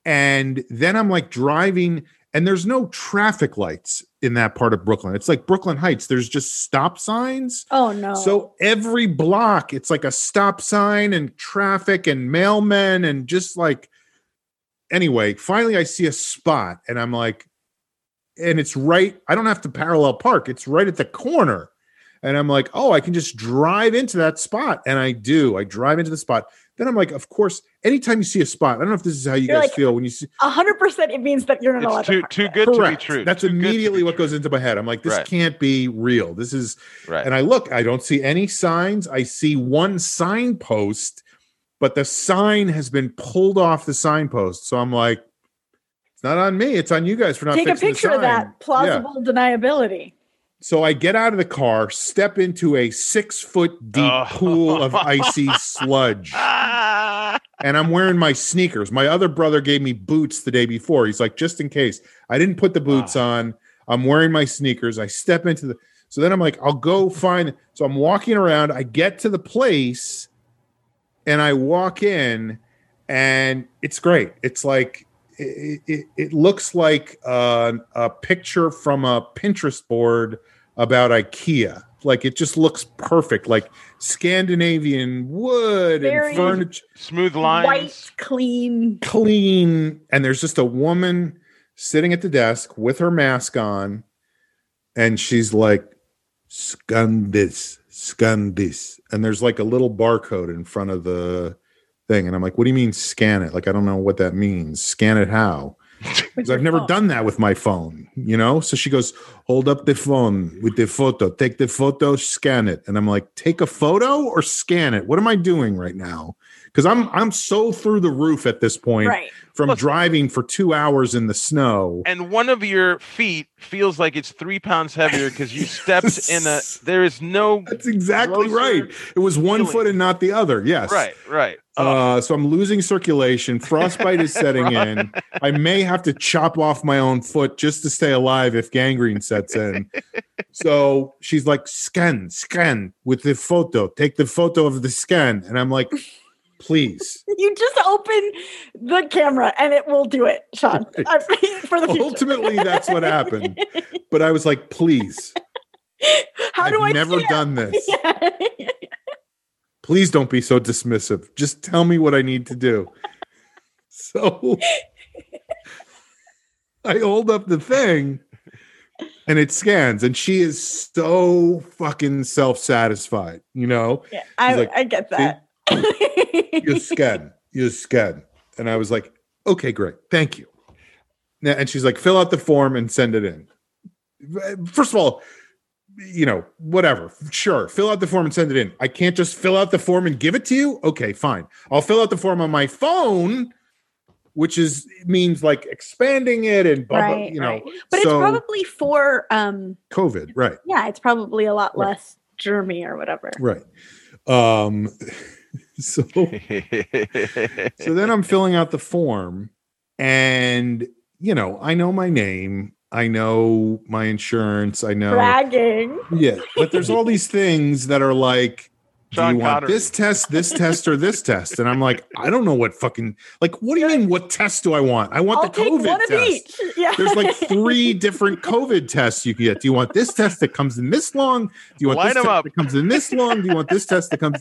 And then I'm like driving, and there's no traffic lights in that part of Brooklyn. It's like Brooklyn Heights. There's just stop signs. oh no. So every block, it's like a stop sign and traffic and mailmen and just like. Anyway, finally, I see a spot, and I'm like, and it's right. I don't have to parallel park. It's right at the corner. And I'm like, oh, I can just drive into that spot. And I do. I drive into the spot. Then I'm like, of course, anytime you see a spot, I don't know if this is how you You're guys like, feel when you see A hundred percent, it means that you're not allowed It's to too park too there. good to be true. That's Too immediately be what true. goes into my head. I'm like, this Right. can't be real. This is right. and I look, I don't see any signs. I see one signpost, but the sign has been pulled off the signpost. So I'm like, it's not on me. It's on you guys for not Take a fixing the picture of that plausible deniability. So I get out of the car, step into a six foot deep Oh. pool of icy sludge, Ah! and I'm wearing my sneakers. My other brother gave me boots the day before. He's like, just in case. I didn't put the boots on. I'm wearing my sneakers. I step into the So then I'm like, I'll go find. So I'm walking around. I get to the place, and I walk in, and it's great. It's like it, it, it looks like uh, a picture from a Pinterest board about IKEA. Like it just looks perfect, like Scandinavian wood Very- and furniture, Smooth lines. White, clean. clean. And there's just a woman sitting at the desk with her mask on, and she's like, "Scan this, scan this," and there's like a little barcode in front of the thing, and I'm like, "What do you mean scan it? Like I don't know what that means. Scan it how?" because I've never done that with my phone, you know? So she goes, hold up the phone with the photo, take the photo, scan it. And I'm like, take a photo or scan it? What am I doing right now? Because I'm I'm so through the roof at this point Right. from Look- driving for two hours in the snow. and one of your feet feels like it's three pounds heavier because you stepped in a. There is no. That's exactly right. It was one feeling. foot and not the other. Yes. Right, right. Oh, Uh, so I'm losing circulation. Frostbite is setting in. I may have to chop off my own foot just to stay alive if gangrene sets in. So she's like, scan, scan with the photo. Take the photo of the scan. And I'm like, please. You just open the camera and it will do it, Sean. I- For the future. Ultimately, that's what happened. But I was like, please. How do I've I never done this. Yeah. Please don't be so dismissive. Just tell me what I need to do. So I hold up the thing and it scans, and she is so fucking self satisfied, you know? Yeah, I, like, I get that. You scan, You're scared. And I was like, okay, great. Thank you. And she's like, fill out the form and send it in. First of all, you know, whatever. Sure, fill out the form and send it in. I can't just fill out the form and give it to you. Okay, fine. I'll fill out the form on my phone, which is means like expanding it and blah, blah, you know. right. But so, it's probably for um COVID, right? yeah, it's probably a lot Right. less germy or whatever. Right. Um. So so then I'm filling out the form, and you know, I know my name, I know my insurance, I know, Bragging. yeah. But there's all these things that are like, do Sean you want this test, this test, or this test? And I'm like, I don't know what fucking like. What do you mean? What test do I want? I want I'll the COVID one of test. each. Yeah. There's like three different COVID tests you can get. Do you want this test that comes in this long? Do you want Line this 'em test up. that comes in this long? Do you want this test that comes?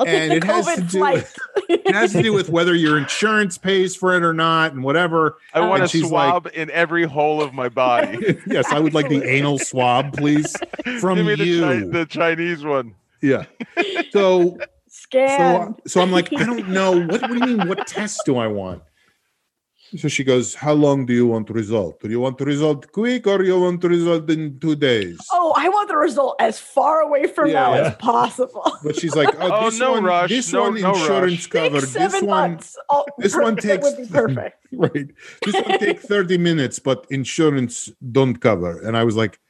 I'll take and the it has to COVID do flight. with- It has to do with whether your insurance pays for it or not, and whatever. I want And a she's swab in every hole of my body. yes, I would like the anal swab, please, from Give me the, you. Chi- the Chinese one. yeah. So, so, so I'm like, I don't know. What, what do you mean? What test do I want? So she goes, How long do you want result? Do you want the result quick or you want the result in two days? oh, I want the result as far away from Yeah, now yeah. as possible. But she's like, Oh, Oh, this no one, rush, this no- one no insurance rush. covered. Six, This seven one, months. Oh, this one that takes- would be perfect. right. This one take 30 minutes, but insurance don't cover. And I was like,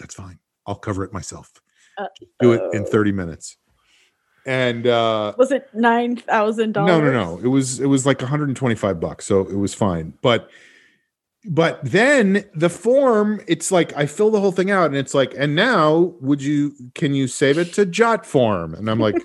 that's fine. I'll cover it myself. Uh, Do it in 30 minutes. And uh Was it nine thousand dollars? no, no, no. It was it was like 125 bucks, so it was fine. But but then the form, it's like I fill the whole thing out and it's like, and now would you can you save it to JotForm? And I'm like,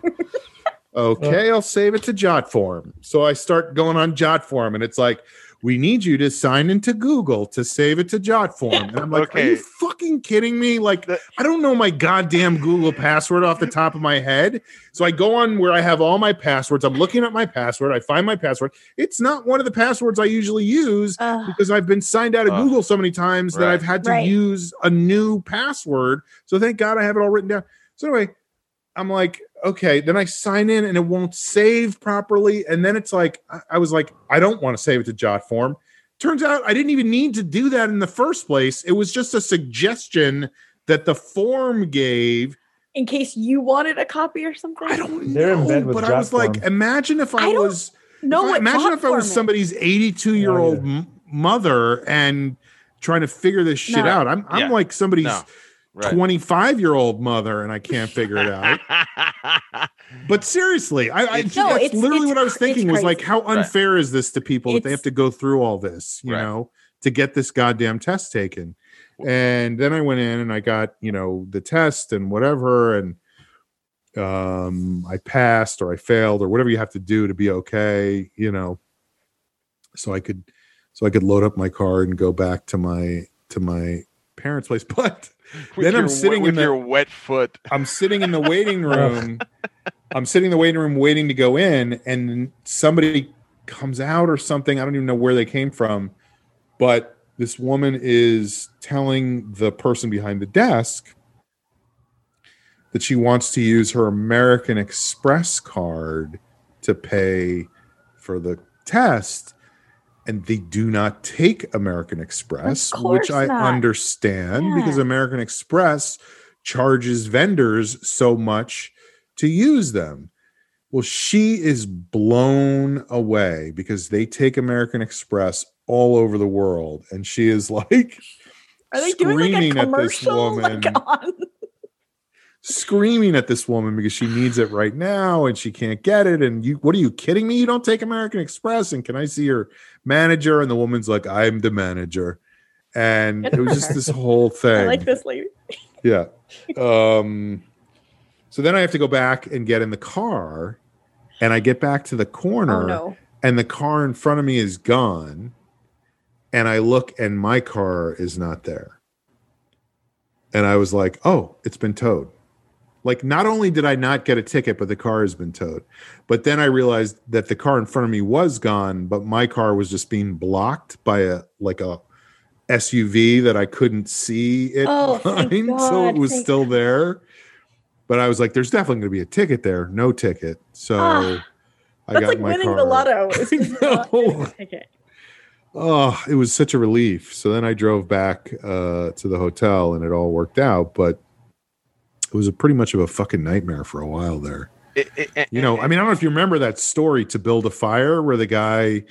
okay, I'll save it to JotForm. So I start going on JotForm and it's like, we need you to sign into Google to save it to jot form. And I'm like, are you fucking kidding me? Like, The- I don't know my goddamn Google password off the top of my head. So I go on where I have all my passwords. I'm looking at my password. I find my password. It's not one of the passwords I usually use Ugh. because I've been signed out of Ugh. Google so many times that I've had to Right. use a new password. So thank God I have it all written down. So anyway, I'm like, okay. Then I sign in and it won't save properly. And then it's like, I, I was like, I don't want to save it to JotForm. Turns out I didn't even need to do that in the first place. It was just a suggestion that the form gave. in case you wanted a copy or something. I don't They're know, bed but I Jot was like, form. imagine if I, I was know if I- what imagine if I was somebody's 82 year old mother and trying to figure this shit No. out. I'm I'm Yeah. like somebody's No. Right. 25 year old mother and I can't figure it out. But seriously, I, I no, that's it's- literally it's what I was thinking was like, crazy. how Right. unfair is this to people that they have to go through all this, you Right. know, to get this goddamn test taken? and then I went in and I got you know the test and whatever, and um, I passed or I failed or whatever you have to do to be okay, you know. So I could, so I could load up my car and go back to my to my parents' place, but With then I'm your- sitting with in the- your wet foot. I'm sitting in the waiting room. I'm sitting in the waiting room waiting to go in, and somebody comes out or something. I don't even know where they came from, but this woman is telling the person behind the desk that she wants to use her American Express card to pay for the test. And they do not take American Express, which I not. understand because American Express charges vendors so much to use them. Well, she is blown away because they take American Express all over the world. And she is like, Are they doing like a screaming at this commercial woman. like on? Screaming at this woman because she needs it right now and she can't get it. And you, what are you kidding me? You don't take American Express. And can I see your manager? And the woman's like, I'm the manager. And it was just this whole thing. I like this lady. Yeah. Um, so then I have to go back and get in the car. And I get back to the corner Oh no. and the car in front of me is gone and i look and my car is not there and i was like oh it's been towed like not only did i not get a ticket but the car has been towed but then i realized that the car in front of me was gone but my car was just being blocked by a like a suv that i couldn't see it Oh, behind so it was thank- still there but i was like there's definitely going to be a ticket there no ticket so Ah, I That's got like my winning car. the lotto. Is I just not getting know. a ticket. Oh, it was such a relief. So then I drove back uh, to the hotel and it all worked out. But it was a pretty much of a fucking nightmare for a while there. It- it- You know, I mean, I don't know if you remember that story to build a fire where the guy,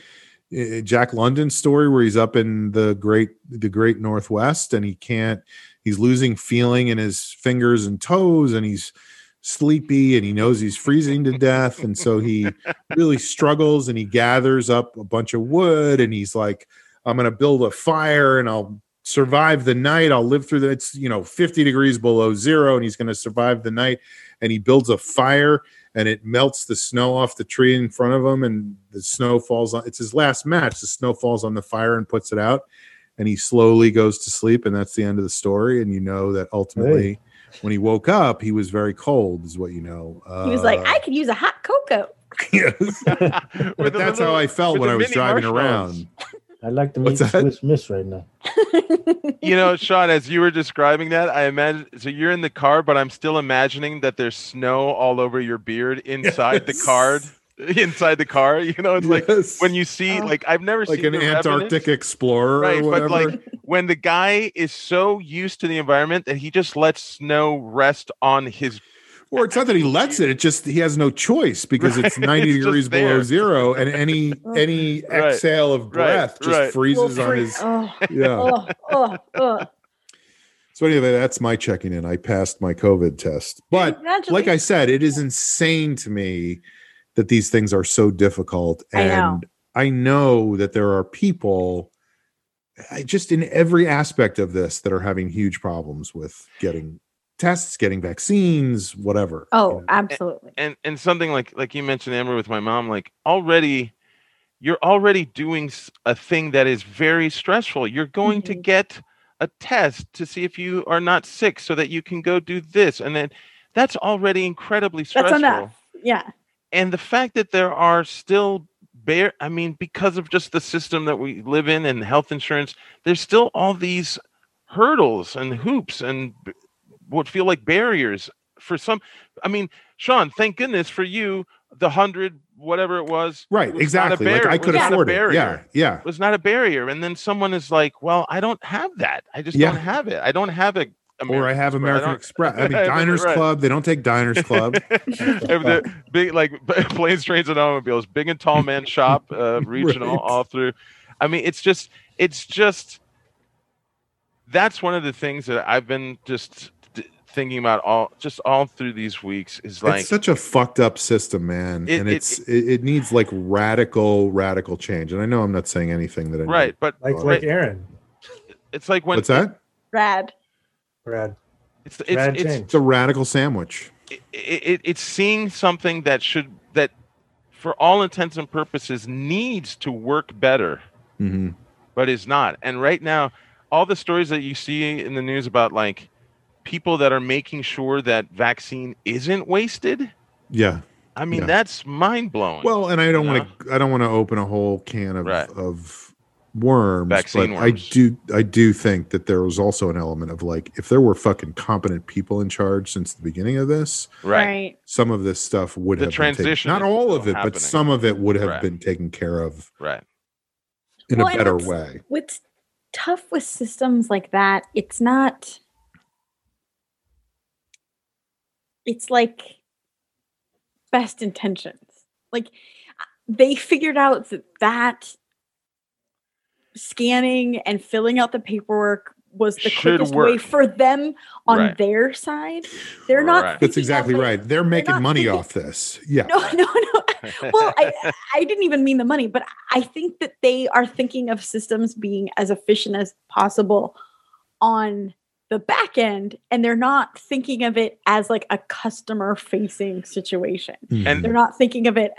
uh, Jack London's story, where he's up in the great, the great Northwest and he can't, he's losing feeling in his fingers and toes and he's sleepy and he knows he's freezing to death. And so he really struggles and he gathers up a bunch of wood and he's like, I'm going to build a fire and I'll survive the night. I'll live through the, it's, you know, 50 degrees below zero and he's going to survive the night. And he builds a fire and it melts the snow off the tree in front of him and the snow falls on, it's his last match. The snow falls on the fire and puts it out and he slowly goes to sleep. And that's the end of the story. And you know that ultimately when he woke up, he was very cold is what you know. Uh, He was like, I could use a hot cocoa. yes. but that's little- how I felt when I was driving around. I like to What's meet that? Swiss Miss right now. you know, Sean, as you were describing that, I imagine so you're in the car, but I'm still imagining that there's snow all over your beard inside the Yes. card. Inside the car, you know, it's like Yes. when you see, Oh. like I've never like seen an the Antarctic Revenant. explorer right? or But like when the guy is so used to the environment that he just lets snow rest on his or it's not that he lets it; it just he has no choice because it's ninety it's degrees below there. zero, and any any Right, exhale of right, breath just right. freezes Will on his. oh, Yeah. oh, oh, oh. So anyway, that's my checking in. I passed my COVID test, but like I said, it is insane to me that these things are so difficult. I And know. I know that there are people I just in every aspect of this that are having huge problems with getting tests, getting vaccines, whatever. Oh, you know. absolutely. and and something like like you mentioned amber with my mom like already you're already doing a thing that is very stressful you're going to Mhm. get a test to see if you are not sick so that you can go do this and then that's already incredibly stressful That's enough. Yeah. and the fact that there are still bare i mean because of just the system that we live in and health insurance there's still all these hurdles and hoops and b- what feel like barriers for some i mean sean thank goodness for you the hundred whatever it was right, was a exactly. Like I could a afford it. Yeah, yeah. was not a barrier and then someone is like well i don't have that i just Yeah. don't have it i don't have it or I have American Express. I mean, I have Diners right. Club. They don't take Diners Club. Big like planes, trains, and automobiles, big and tall man shop, uh, regional, Right. all through. I mean, it's just, it's just. That's one of the things that I've been just thinking about all, just all through these weeks is like, it's such a fucked up system, man, It- and it's it, it needs like radical, radical change. And I know I'm not saying anything that I right, but Like Right. like Aaron. it's like when What's that? Rad. Rad. It's it's Rad it's. It's a radical sandwich. it, it, it's seeing something that should that for all intents and purposes needs to work better hmm but is not and right now all the stories that you see in the news about like people that are making sure that vaccine isn't wasted Yeah. i mean Yeah. that's mind-blowing Well, and I don't You want to. I don't want to open a whole can of Right. of worms. Vaccine but worms. I do. I do think that there was also an element of like, if there were fucking competent people in charge since the beginning of this, right some of this stuff would The have been taken- transition not all of still it, but some of it would have Right. been taken care of right in Well, a better what's- way. What's tough with systems like that, it's not. It's like best intentions. Like uh, they figured out that that scanning and filling out the paperwork was the Should quickest way for them on Right. their side. They're not. Right. That's exactly of it- right. They're making not money thinking- off this. Yeah. No, no, no. well, I, I didn't even mean the money, but I think that they are thinking of systems being as efficient as possible on the back end, and they're not thinking of it as like a customer facing situation. Mm-hmm. And- They're not thinking of it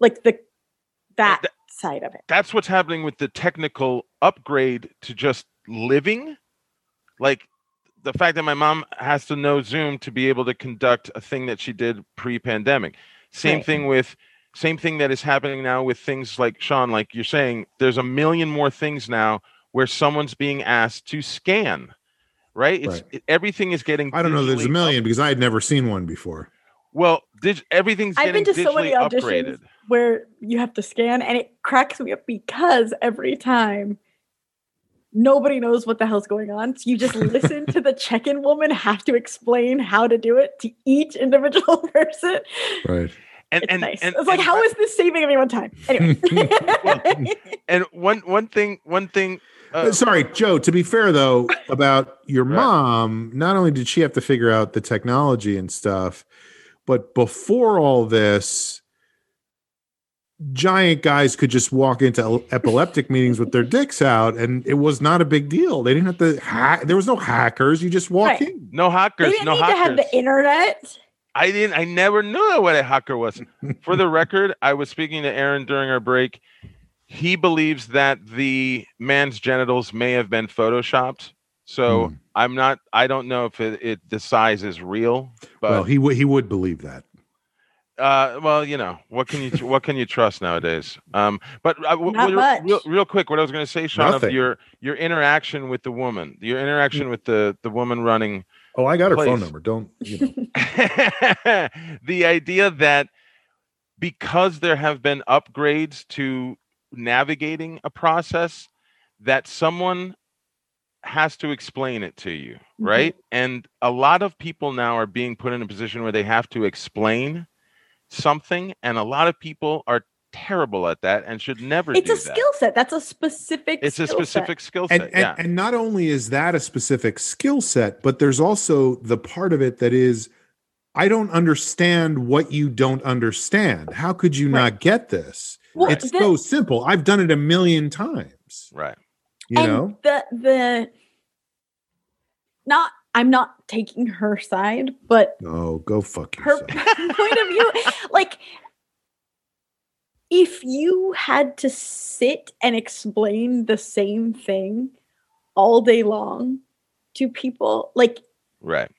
like the that th- side of it. that's what's happening with the technical upgrade to just living like the fact that my mom has to know zoom to be able to conduct a thing that she did pre-pandemic same Right. thing with same thing that is happening now with things like sean like you're saying there's a million more things now where someone's being asked to scan right it's Right. It, everything is getting I don't know. There's a million up- because I had never seen one before. well dig- everything's I've getting been to so many digitally auditions upgraded where you have to scan, and it cracks me up because every time nobody knows what the hell's going on. So you just listen to the check-in woman have to explain how to do it to each individual person. Right. and It's and, nice. and, it's like, and- how is this saving anyone time? Anyway. and one one thing one thing uh, Sorry, Joe. To be fair, though, about your Right. mom, not only did she have to figure out the technology and stuff, but before all this, giant guys could just walk into epileptic meetings with their dicks out, and it was not a big deal. They didn't have to hack. There was no hackers. You just walk Right. in. no hackers. they hackers didn't no need hackers to have the internet. I didn't. I never knew what a hacker was. For the record, I was speaking to Aaron during our break. He believes that the man's genitals may have been photoshopped. So Hmm. I'm not. I don't know if it, it the size is real. But well, he would he would believe that. uh, well, you know what can you what can you trust nowadays? Um, but I, w- Not real, much. real, real quick, what I was going to say, Sean, of your your interaction with the woman, your interaction with the the woman running Oh, I got her phone number. Don't you know? the idea that because there have been upgrades to navigating a process that someone has to explain it to you mm-hmm. right and a lot of people now are being put in a position where they have to explain something and a lot of people are terrible at that and should never It's do a that. skill set. That's a specific. it's a skill set. specific skill set and, and, yeah and not only is that a specific skill set, but there's also the part of it that is, I don't understand what you don't understand. How could you Right. not get this? Well, it's the- so simple. I've done it a million times. right You and know, the the not i'm not taking her side but oh, go fuck yourself. her point of view like if you had to sit and explain the same thing all day long to people like right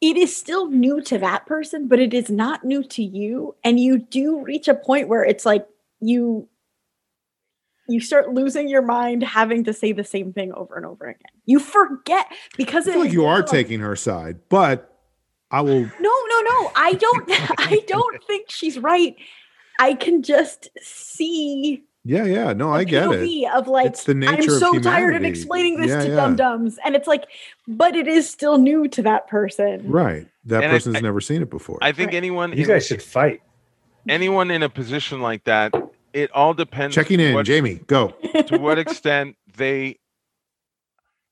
it is still new to that person but it is not new to you and you do reach a point where it's like you you start losing your mind having to say the same thing over and over again you forget because I feel it like you are has been a- taking her side, but I will. no no no i don't i don't think she's right i can just see Yeah, yeah. No, I get it. Of like It's the i'm nature of so tired of explaining this Yeah, to yeah. dum dums and it's like but it is still new to that person Right. That And I- person's I- never seen it before. i think Right. anyone You guys should fight. anyone in a position like that it all depends Checking in, what- Jamie. Go. to what extent they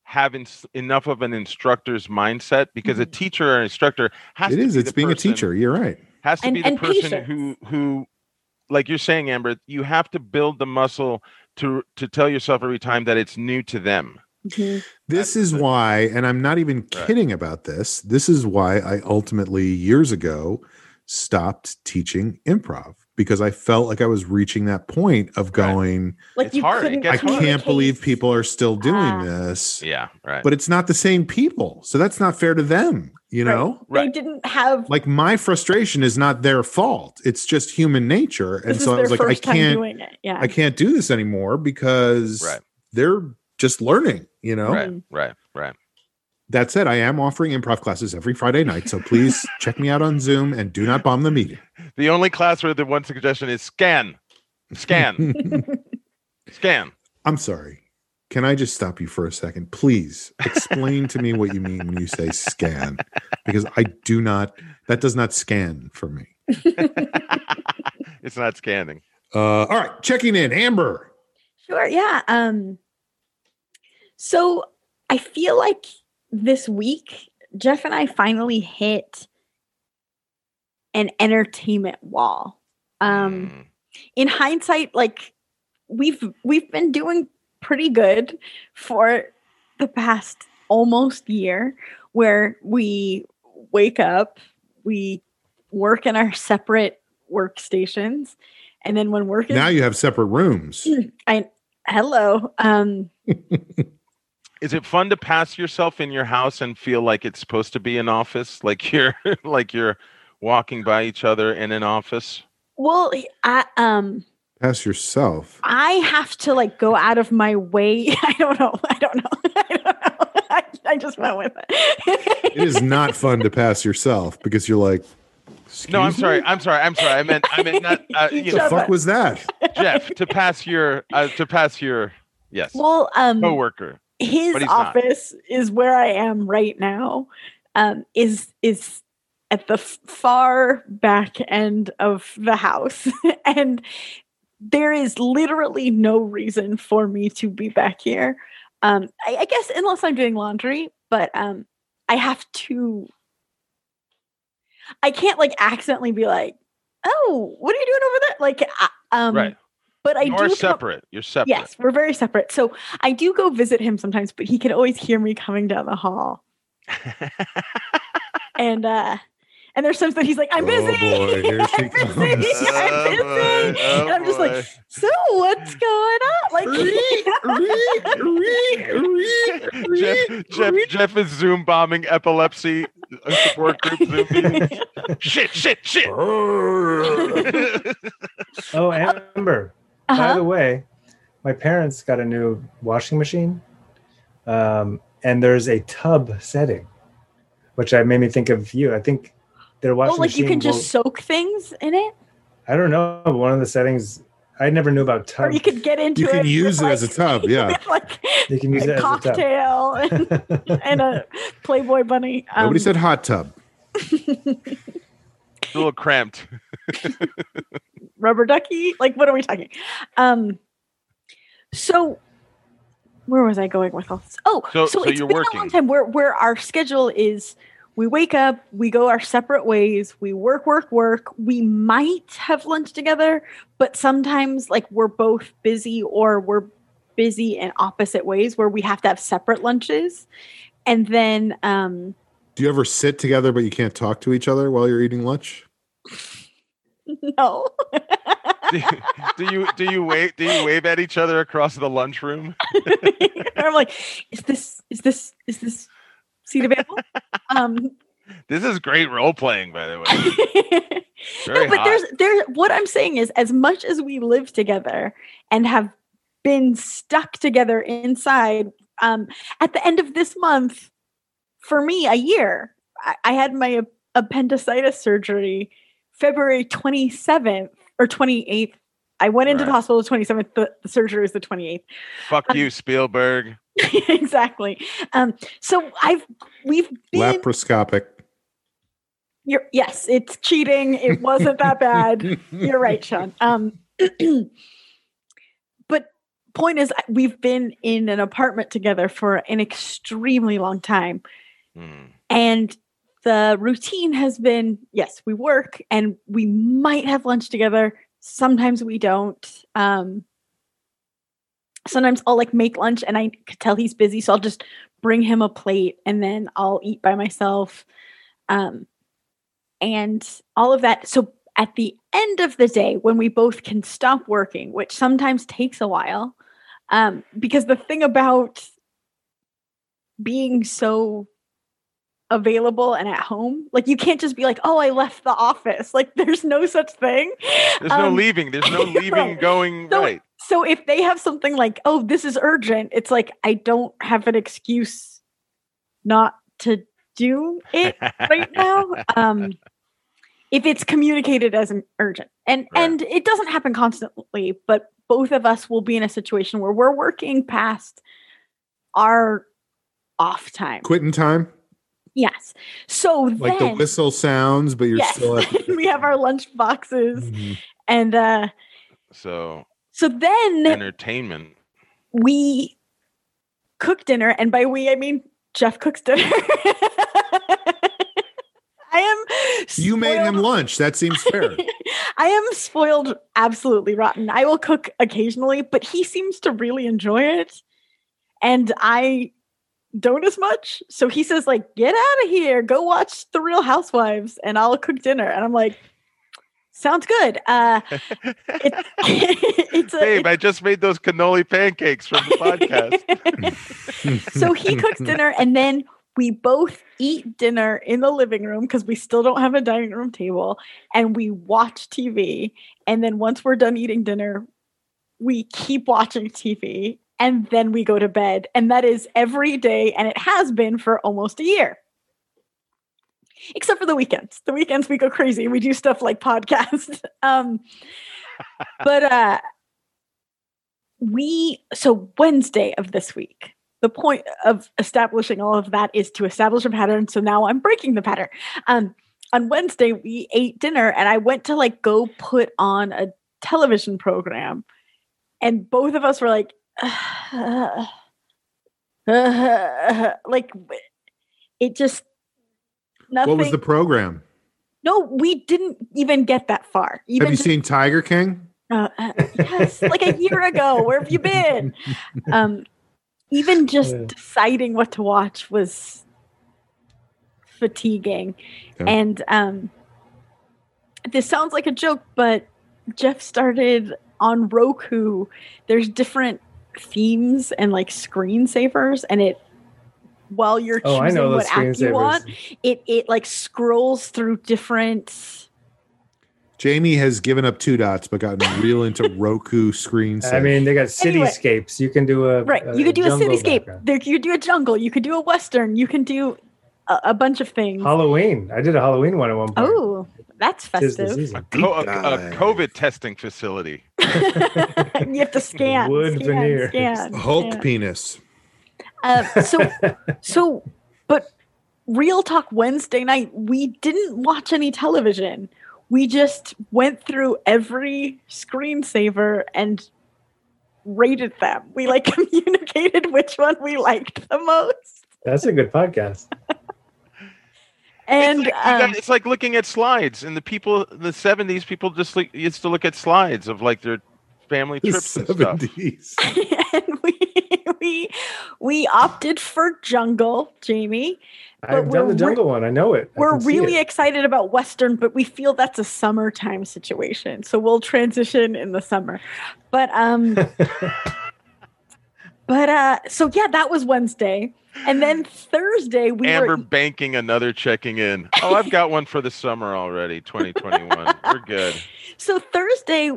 have ins- enough of an instructor's mindset because a Mhm. teacher or an instructor has It to is. be It's the being a teacher. You're right. has to And- be the person patience. who who like you're saying amber you have to build the muscle to to tell yourself every time that it's new to them Mhm. This That's is the- why, and I'm not even Right. kidding about this. This is why I ultimately, years ago, stopped teaching improv because I felt like I was reaching that point of going, Like It's you hard. Couldn't I can't believe people are still doing Ah. this. Yeah, right. But it's not the same people. So that's not fair to them, you Right. know? They didn't have. Like my frustration is not their fault. It's just human nature. And this so I was like, I can't doing it. Yeah. I can't do this anymore because Right. they're just learning, you know? right, right, right. That said, I am offering improv classes every Friday night. So please check me out on Zoom and do not bomb the meeting. The only class where the one suggestion is scan, scan, scan. I'm sorry. Can I just stop you for a second? Please explain to me what you mean when you say scan, because I do not, that does not scan for me. it's not scanning. Uh, all right, checking in. Amber. Sure. Yeah. Um. So I feel like this week Jeff and I finally hit an entertainment wall. Um. Mm. In hindsight, like we've we've been doing pretty good for the past almost year, where we wake up, we work in our separate workstations, and then when work is Now you have separate rooms. I hello. Um Is it fun to pass yourself in your house and feel like it's supposed to be an office, like you're like you're walking by each other in an office? well I um Pass yourself. I have to like go out of my way. I don't know. I don't know. I don't know. I, I just went with it. It is not fun to pass yourself because you're like, No, I'm "Excuse sorry. me? I'm sorry. I'm sorry. I meant I meant not. Uh, you What know, the fuck was that? Jeff to pass your uh, to pass your yes well, um coworker. His he's not. office is where I am right now. Um is is at the far back end of the house and there is literally no reason for me to be back here. Um I, I guess unless I'm doing laundry, but um I have to I can't like accidentally be like, "Oh, what are you doing over there?" Like I- um Right. But I You're do come- separate. You're separate. Yes, we're very separate. So I do go visit him sometimes, but he can always hear me coming down the hall. And uh and there's times that he's like, I'm Oh, busy. boy, here she I'm busy. comes. I'm busy. Oh, boy. Oh, and I'm just boy. like, so what's going on? Like Jeff, Jeff, Jeff is Zoom bombing epilepsy uh, support group Zoom shit, shit, shit. Oh, Amber. By uh-huh. the way, my parents got a new washing machine, um, and there's a tub setting, which I made me think of you. I think their washing Oh, like you can will- just soak things in it? I don't know. but One of the settings I never knew about tub. Or tub. you could get into You it. can with, use it as a tub, yeah. like You can use a it as a cocktail and, and a Playboy bunny. Nobody Um, said hot tub. A little cramped. rubber ducky? Like what are we talking? Um so where was i going with all this? Oh So- so, so it's been a long time. Where where our schedule is we wake up we go our separate ways we work work work. We might have lunch together but sometimes like we're both busy or we're busy in opposite ways where we have to have separate lunches. And then um Do you ever sit together but you can't talk to each other while you're eating lunch? no do, you, do you do you wave do you wave at each other across the lunchroom? I'm like, is this is this is this seat available? um This is great role playing, by the way. No, but hot. there's there's what I'm saying is as much as we live together and have been stuck together inside, um, at the end of this month, for me, a year, I, I had my appendicitis surgery February 27th or 28th. I went into the hospital the 27th. The, the surgery was the 28th. Fuck you, Spielberg. exactly. Um, so I've we've been Laparoscopic. You're, yes, it's cheating. It wasn't that bad. You're right, Sean. Um, but point is, we've been in an apartment together for an extremely long time, Hmm. and the routine has been: yes, we work, and we might have lunch together. Sometimes we don't. Um, sometimes I'll like make lunch and I could tell he's busy, so I'll just bring him a plate and then I'll eat by myself. Um, and all of that. So at the end of the day, when we both can stop working, which sometimes takes a while, um, because the thing about being so available and at home, like you can't just be like, "Oh, I left the office." Like there's no such thing. There's no Um, leaving. There's no leaving right. going So- right. So if they have something like, "Oh, this is urgent," it's like I don't have an excuse not to do it right now. Um, if it's communicated as an urgent, and Right. and it doesn't happen constantly, but both of us will be in a situation where we're working past our off time. Quitting time, Yes. So like the whistle sounds, but you're yes, still at the- we have our lunch boxes, Mhm. and uh, So so then entertainment. we cook dinner, and by we I mean Jeff cooks dinner. I am. You made him lunch. That seems fair. I am spoiled absolutely rotten. I will cook occasionally, but he seems to really enjoy it. And I don't as much. So he says, like, get out of here, go watch The Real Housewives, and I'll cook dinner. And I'm like, sounds good. Uh it's it's a Babe, I just made those cannoli pancakes from the podcast. so he cooks dinner and then we both eat dinner in the living room because we still don't have a dining room table and we watch TV. And then once we're done eating dinner, we keep watching TV and then we go to bed. And that is every day. And it has been for almost a year. Except for the weekends. The weekends we go crazy. We do stuff like podcasts. um, but uh we so Wednesday of this week the point of establishing all of that is to establish a pattern. So now I'm breaking the pattern. Um, on Wednesday, we ate dinner and I went to like go put on a television program. And both of us were like, like it just nothing. what was the program? no, we didn't even get that far. Even Have you just- seen Tiger King? uh, uh, yes, like a year ago. Where have you been? Um, even just Yeah. deciding what to watch was fatiguing. Okay. And um, this sounds like a joke, but Jeff started on Roku. There's different themes and like screensavers, and it while you're Oh, I choosing know what app you want, it it like scrolls through different. Jamie has given up two dots, but gotten real into Roku screens. I mean, they got Anyway. cityscapes. You can do a Right. a You could do a jungle cityscape. There, you could do a jungle. You could do a western. You can do a, a bunch of things. Halloween. I did a Halloween one at one point. Oh, that's Tis festive. season. Co- a, a. COVID testing facility. you have to scan. Wood scan, veneer. Scan, Hulk scan. penis. Uh, so, so, but Real Talk Wednesday night, we didn't watch any television. We just went through every screensaver and rated them. We like communicated which one we liked the most. That's a good podcast. And it's, like, um, got- it's like looking at slides, and the people in the '70s, people just like, used to look at slides of like their family The trips and stuff. 70s. and we we we opted for jungle, Jamie. I've done the re- jungle one. I know it. I We're really it. excited about Western, but we feel that's a summertime situation. So we'll transition in the summer. But um but uh so yeah, that was Wednesday. And then Thursday we Amber were banking another checking in. Oh, I've got one for the summer already, 2021. We're good. so Thursday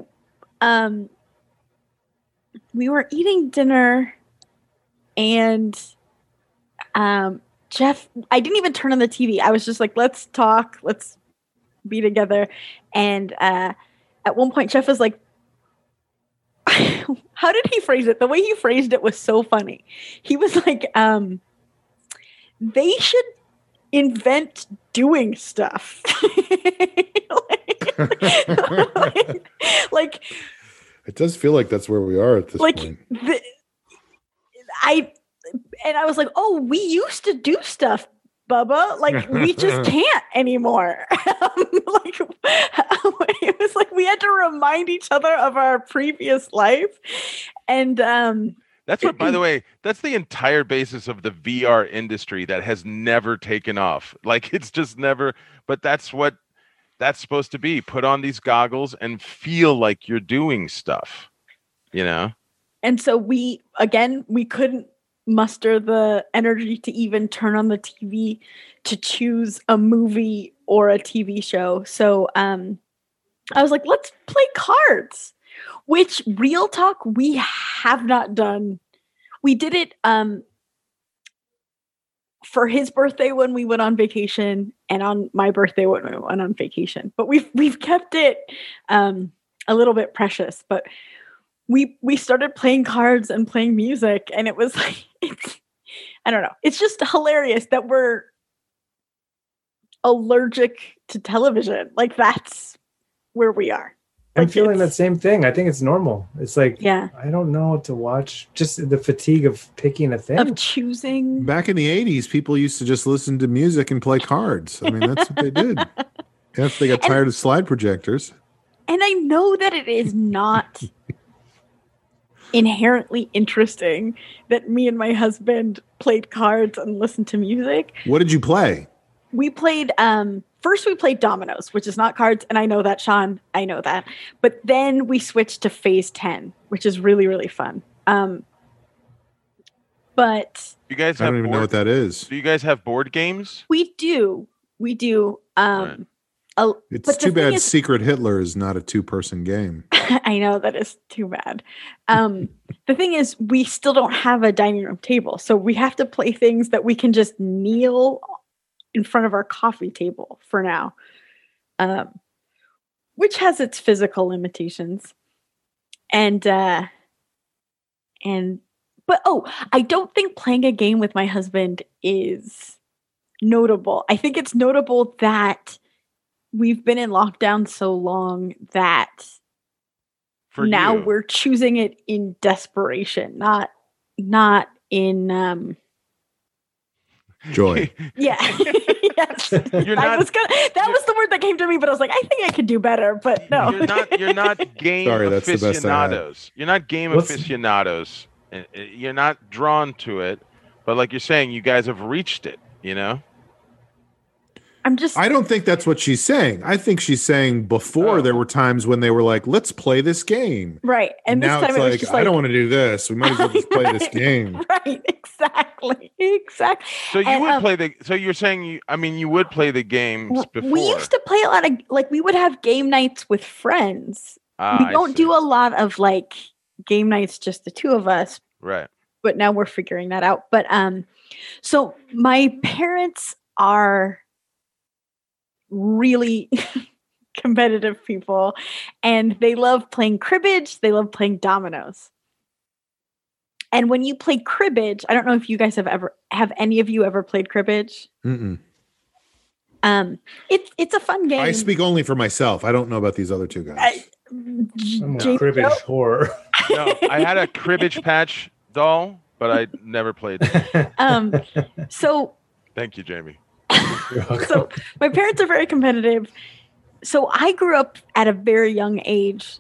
um we were eating dinner and um Jeff I didn't even turn on the TV. I was just like let's talk, let's be together and uh at one point Jeff was like how did he phrase it? The way he phrased it was so funny. He was like um they should invent doing stuff. like, like, like It does feel like that's where we are at this like point. the, I and I was like, oh, we used to do stuff, Bubba. Like we just can't anymore. Like it was like we had to remind each other of our previous life, and um That's what, by the way, that's the entire basis of the VR industry that has never taken off. Like it's just never, but that's what that's supposed to be. Put on these goggles and feel like you're doing stuff, you know? and so we again we couldn't muster the energy to even turn on the TV to choose a movie or a TV show. So um I was like, let's play cards, which real talk we have not done. We did it um for his birthday when we went on vacation and on my birthday when we went on vacation. But we've we've kept it um a little bit precious, but we we started playing cards and playing music and it was like it's i don't know it's just hilarious that we're allergic to television like that's where we are I'm Like, feeling that same thing. I think it's normal. It's like yeah I don't know what to watch. Just the fatigue of picking a thing. of choosing Back in the 80s, people used to just listen to music and play cards. I mean, that's what they did. If they got tired of slide projectors. and i know that it is not inherently interesting that me and my husband played cards and listened to music What did you play? we played um first we played dominoes which is not cards and i know that sean i know that but then we switched to phase 10 which is really really fun um but You guys I don't even know what that is. Do you guys have board games? we do we do um Right. A- It's too bad is- Secret Hitler is not a two person game. i know that is too bad. Um the thing is we still don't have a dining room table so we have to play things that we can just kneel in front of our coffee table for now. Um which has its physical limitations. And uh and but oh i don't think playing a game with my husband is notable. I think it's notable that we've been in lockdown so long that For now you? we're choosing it in desperation not not in um Joy. yeah yes You're I was gonna, that was the word that came to me but i was like i think i could do better but no You're not. You're not game Sorry, that's the best I had. aficionados. You're not game What's- aficionados. Uh, uh, You're not drawn to it. But like you're saying, you guys have reached it. You know. I'm just I don't think that's what she's saying. I think she's saying before Oh. there were times when they were like, let's play this game. right and this now time it's it was like, I don't want to do this. We might as well just play this game. right exactly exactly So you And, would um, play the. So you're saying you. I mean, you would play the games before. we used to play a lot of like we would have game nights with friends Ah, we don't do a lot of like game nights just the two of us right. but now we're figuring that out but um so my parents are really competitive people and they love playing cribbage they love playing dominoes and when you play cribbage i don't know if you guys have ever have any of you ever played cribbage Mm-mm. um it's it's a fun game I speak only for myself. I don't know about these other two guys. I- J- I'm a Jake- cribbage horror. No, I had a cribbage patch doll, but I never played. it. um so Thank you, Jamie. You're welcome. so my parents are very competitive so i grew up at a very young age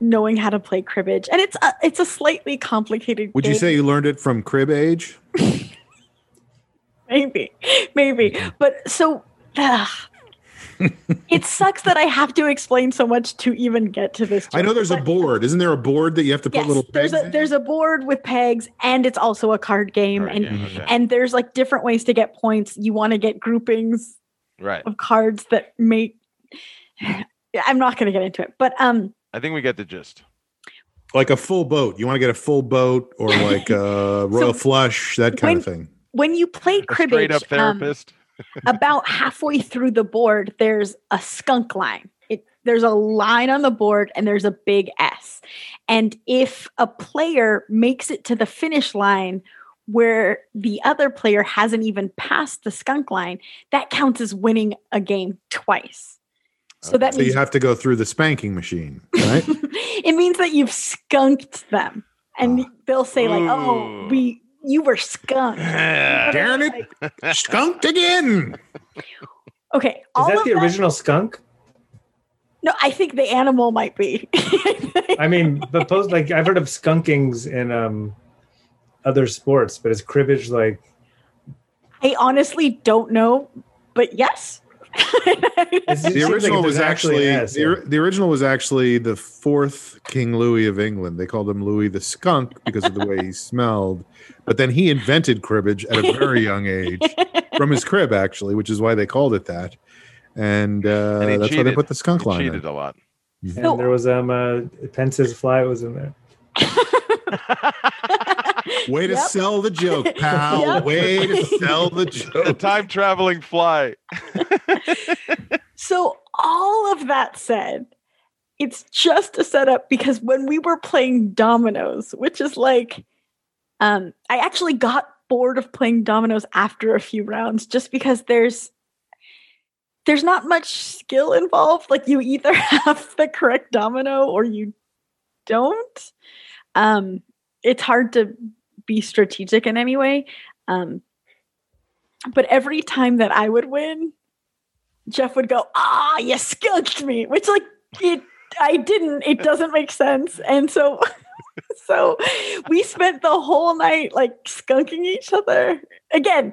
knowing how to play cribbage and it's a, it's a slightly complicated Would you say you learned it from crib age? maybe maybe but so ugh. It sucks that i have to explain so much to even get to this I know there's a board. Isn't there a board that you have to put yes, little there's pegs a in? there's a board with pegs and it's also a card game Card and game, okay. and there's like different ways to get points you want to get groupings Right. of cards that make i'm not going to get into it but um I think we get the gist. like a full boat. You want to get a full boat or like a royal flush, that kind when- of thing. when you play A cribbage straight up um, therapist. About halfway through the board there's a skunk line it, there's a line on the board and there's a big s and if a player makes it to the finish line where the other player hasn't even passed the skunk line that counts as winning a game twice so that So you have to go through the spanking machine, right? it means that you've skunked them and Ah. they'll say like oh we you were skunked Darn it. Skunked again. okay Is all that of the original skunk? No, I think the animal might be. I mean, but post like I've heard of skunkings in um other sports, but is cribbage like I honestly don't know, but yes. It's- it The seems like original was there's actually an the, or- the original was actually the fourth King Louis of England. They called him Louis the Skunk because of the way he smelled. But then he invented cribbage at a very young age from his crib, actually, which is why they called it that. And, uh, And he that's why they put the skunk He line. cheated In. a lot. and So- there was um uh, Pence's fly was in there. Way to Yep. sell the joke, pal. Yep. Way to sell the The joke. time traveling fly. So, all of that said, it's just a setup because when we were playing dominoes, which is like, um, I actually got bored of playing dominoes after a few rounds just because there's there's not much skill involved. Like you either have the correct domino or you don't. Um, it's hard to be strategic in any way. Um, but every time that I would win, Jeff would go, "Ah, you skunked me," which like it I didn't. It doesn't make sense. And so so we spent the whole night like skunking each other. Again,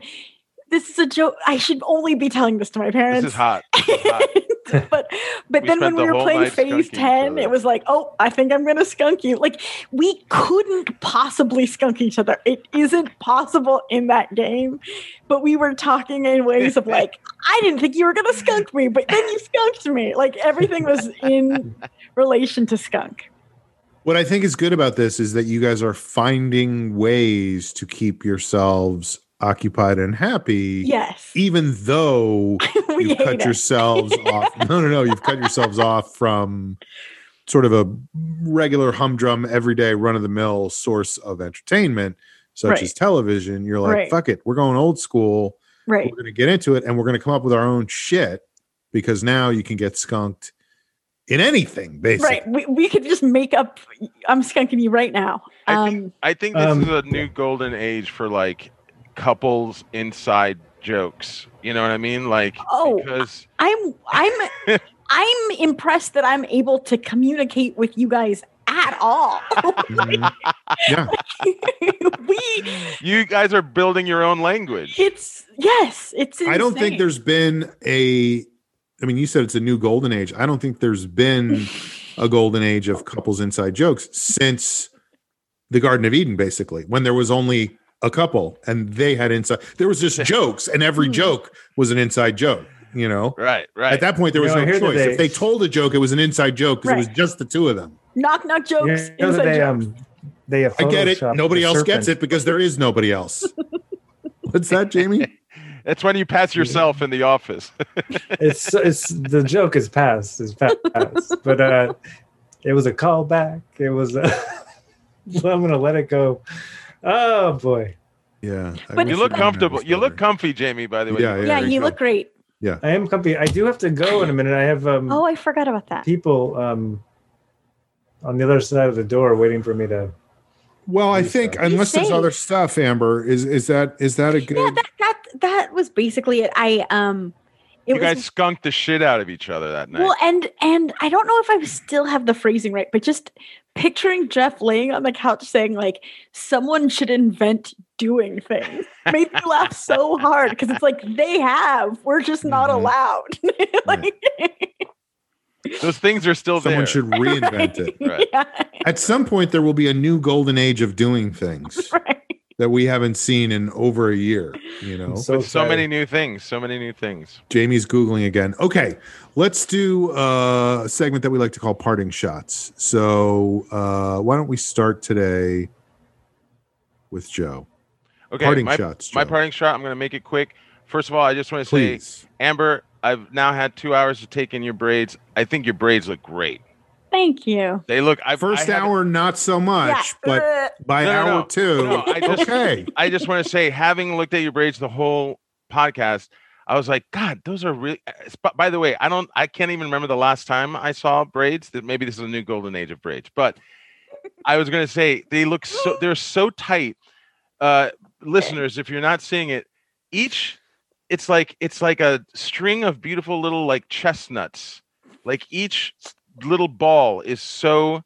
this is a joke. I should only be telling this to my parents. This is hot. This is hot. but but We then when spent we were playing phase 10 it was like oh i think i'm gonna skunk you like we couldn't possibly skunk each other it isn't possible in that game but we were talking in ways of like i didn't think you were gonna skunk me but then you skunked me like everything was in relation to skunk What I think is good about this is that you guys are finding ways to keep yourselves occupied and happy, yes even though you've cut it. yourselves off. No, no, no. You've cut yourselves off from sort of a regular humdrum, everyday, run of the mill source of entertainment, such Right. as television. You're like, Right. fuck it. We're going old school. right We're going to get into it and we're going to come up with our own shit because now you can get skunked in anything, basically. right we, we could just make up i'm skunking you right now I um think I think this um, is a new golden age for like couples inside jokes. You know what I mean? Like Oh, because I'm I'm I'm impressed that I'm able to communicate with you guys at all. Mhm. Yeah. we you guys are building your own language. it's yes, it's I don't think there's been a. I mean, you said it's a new golden age. I don't think there's been a golden age of couples inside jokes since the Garden of Eden, basically, when there was only a couple and they had inside. There was just jokes, and every Hmm. joke was an inside joke. You know, Right, right. at that point there was You know, no choice. they- if they told a joke, it was an inside joke because it was just the two of them. knock knock You jokes. know inside they jokes. um they have I get it. Nobody the else gets it because there is nobody else. What's that, Jamie? It's when you pass yourself in the office. it's it's the joke is past is past but uh it was a callback it was a, i'm gonna let it go oh boy Yeah, I But you look comfortable. You look comfy, Jamie. By the way. Yeah, yeah, there you go. look great. Yeah. I am comfy i do have to go in a minute i have um Oh, I forgot about that. people um on the other side of the door waiting for me to Well, I think said. unless there's other stuff, Amber, is is that is that a good? Yeah, that that that was basically it. I um it You was guys skunked the shit out of each other that night. Well, and and I don't know if I still have the phrasing right, but just picturing Jeff laying on the couch saying like someone should invent doing things made me laugh so hard because it's like they have, we're just not Mhm. allowed. like, Those things are still Someone there. should reinvent it. Right. Yeah, At some point, there will be a new golden age of doing things right. That we haven't seen in over a year. You know, so, so many new things. So many new things. Jamie's googling again. Okay, let's do uh, a segment that we like to call parting shots. So uh, why don't we start today with Joe? Okay. parting my, shots. my parting shot. I'm going to make it quick. First of all, I just want to say. Amber, I've now had two hours to take in your braids. I think your braids look great. Thank you. They look. I, First I hour, not so much, yeah. but by No, no, hour no. two, No, I just- okay. I just want to say, having looked at your braids the whole podcast, I was like, God, those are really. By the way, I don't. I can't even remember the last time I saw braids. That maybe this is a new golden age of braids. But I was going to say they look so. They're so tight. Uh, listeners, if you're not seeing it, each it's like it's like a string of beautiful little like chestnuts Like each little ball is so.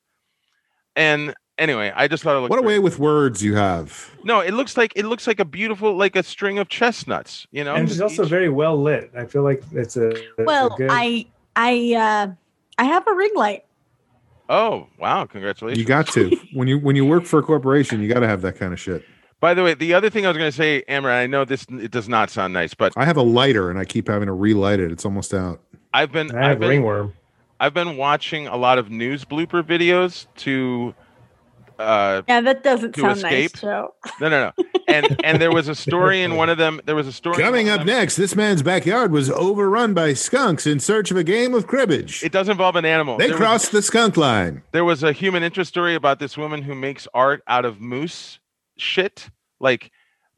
And anyway, I just thought it looked. What a great. way with words you have. No, it looks like it looks like a beautiful like a string of chestnuts. You know, and it's also Each- very well lit. I feel like it's a, a well, good, I I uh I have a ring light. Oh wow! Congratulations. You got to when you when you work for a corporation, you got to have that kind of shit. By the way, the other thing I was going to say, Amber, I know this it does not sound nice, but I have a lighter and I keep having to relight it. It's almost out. I've been I I've have been, ringworm. I've been watching a lot of news blooper videos to uh Yeah, that doesn't To sound escape? nice, Joe. no no no and and there was a story in one of them there was a story Coming up them- next, this man's backyard was overrun by skunks in search of a game of cribbage. it does involve an animal They There was- crossed the skunk line. there was a human interest story about this woman who makes art out of moose shit like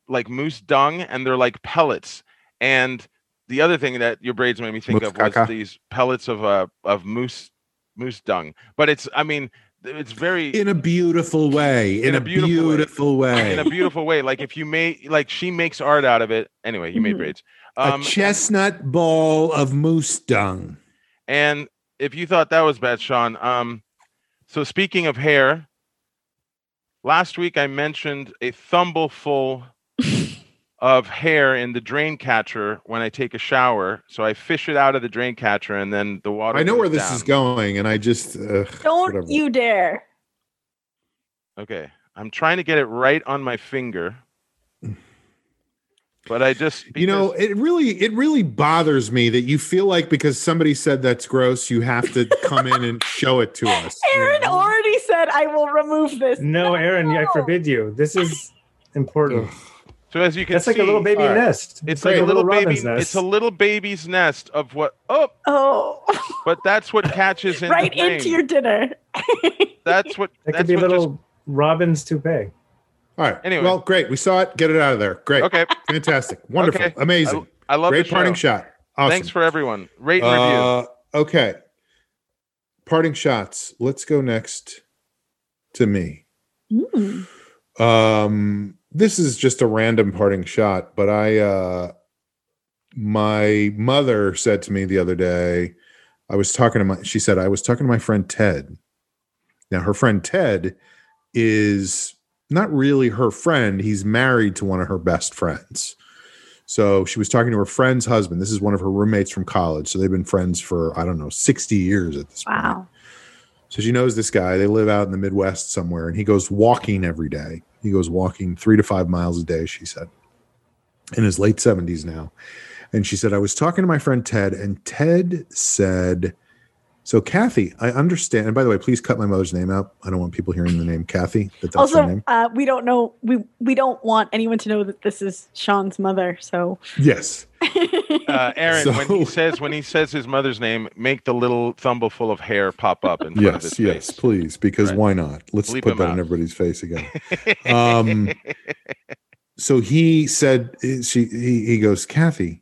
like moose dung and they're like pellets and the other thing that your braids made me think Moose of was these pellets of uh of moose moose dung but it's i mean it's very In a beautiful way. In, a, beautiful, way. in a beautiful way like if you made like she makes art out of it anyway you made Mhm. braids a um chestnut ball of moose dung. And if you thought that was bad, Sean, um, so speaking of hair, last week I mentioned a thumbleful of hair in the drain catcher when I take a shower. So I fish it out of the drain catcher and then the water. I know goes where this down. is going, and I just uh, Don't whatever. you dare. Okay. I'm trying to get it right on my finger. But I just you know, it really it really bothers me that you feel like because somebody said that's gross you have to come in and show it to us you Aaron know? already said I will remove this. No, Aaron, I forbid you. This is important. So as you can see, That's like a little baby all right. nest. It's like a little baby. nest. It's a little baby's nest of what? Oh, Oh, but that's what catches in right the into your dinner. That's what. That could be a what little robin's toupee. all right Anyway. well great we saw it get it out of there great okay. fantastic wonderful Okay. amazing I, I love great the show. parting shot awesome Thanks for everyone. Rate and review. uh, okay parting shots let's go next to me Mm. Um, this is just a random parting shot, but I, uh, my mother said to me the other day, I was talking to my, she said, I was talking to my friend Ted. Now, her friend Ted is not really her friend. He's married to one of her best friends. So she was talking to her friend's husband. This is one of her roommates from college. So they've been friends for, I don't know, 60 years at this point. Wow. So she knows this guy. They live out in the Midwest somewhere, and he goes walking every day. He goes walking three to five miles a day, she said, in his late 70s now. And she said, I was talking to my friend Ted, and Ted said, So, Kathy, I understand. And by the way, please cut my mother's name out. I don't want people hearing the name Kathy, that that's her Also, name. uh, we don't know. We we don't want anyone to know that this is Sean's mother. So, Yes. Uh, Aaron, when he says when he says his mother's name, make the little thumbleful of hair pop up in front of his Yes. Yes. face. Please, because Right. why not? Let's Bleep put him that in everybody's face again. Um, so he said she he, he goes kathy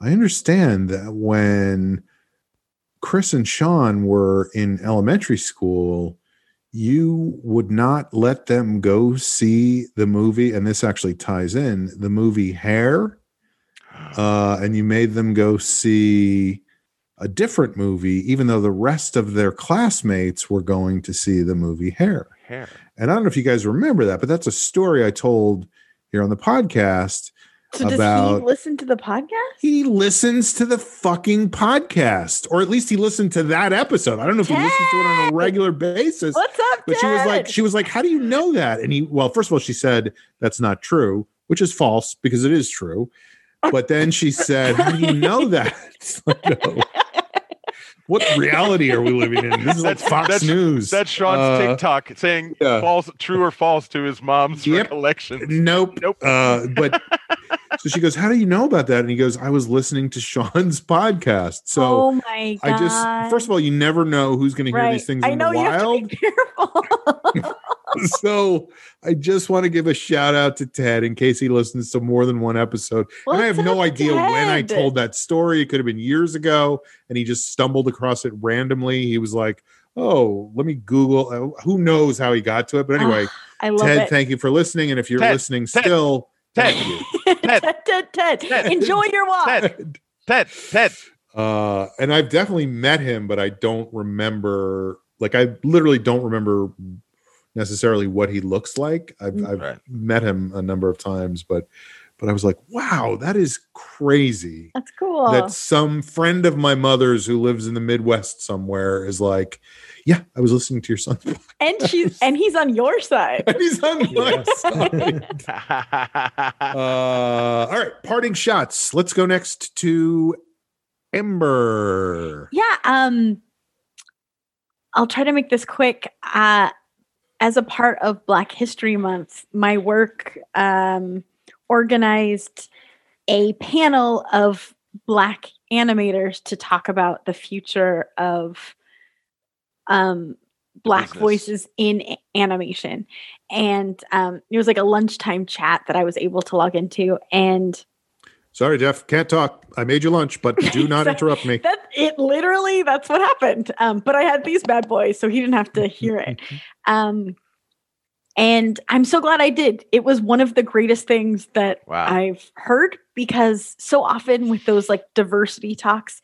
i understand that when chris and sean were in elementary school you would not let them go see the movie and this actually ties in the movie hair uh, and you made them go see a different movie even though the rest of their classmates were going to see the movie hair hair. and I don't know if you guys remember that, but that's a story I told here on the podcast. So does About- he listen to the podcast? He listens to the fucking podcast, or at least he listened to that episode. I don't know if he listens to it on a regular basis. What's up, But she was like, she was like, how do you know that? And he, well, first of all, she said that's not true, which is false because it is true. But then she said, how do you know that? Like. What reality are we living in? This is like That's- Fox that's- News. That's Sean's Uh, TikTok saying yeah. false, true or false to his mom's Yep. recollection. Nope. Nope. Uh, but so she goes, How do you know about that? And he goes, I was listening to Sean's podcast. So oh my god! I just, first of all, you never know who's going to hear right. these things I in know the you have to wild. be careful. so I just want to give a shout out to Ted in case he listens to more than one episode. and I have no up, idea when I told that story. It could have been years ago, and he just stumbled across it randomly. He was like, Oh, let me Google. Uh, who knows how he got to it? But anyway, I love Ted, it. thank you for listening. And if you're Ted, listening Ted, still, Ted. thank you. Ted. Ted, Ted, Ted, Ted. enjoy your walk. Ted, Ted, Ted. Uh, and I've definitely met him, but I don't remember. Like, I literally don't remember necessarily what he looks like. I've, Mm. I've Right. met him a number of times, but but I was like, wow, that is crazy. That's cool. That some friend of my mother's who lives in the Midwest somewhere is like, yeah, I was listening to your son. and she's and he's on your side. and he's on my side. Uh, all right, parting shots. Let's go next to Amber. Yeah, um I'll try to make this quick. Uh as a part of Black History Month, my work um organized a panel of black animators to talk about the future of um black Business. voices in a- animation. And um it was like a lunchtime chat that I was able to log into and Sorry, Jeff, can't talk. I made you lunch, but do not So- interrupt me. that it. Literally that's what happened. Um but i had these bad boys so he didn't have to hear it. Um and i'm so glad i did. It was one of the greatest things that Wow. i've heard because so often with those like diversity talks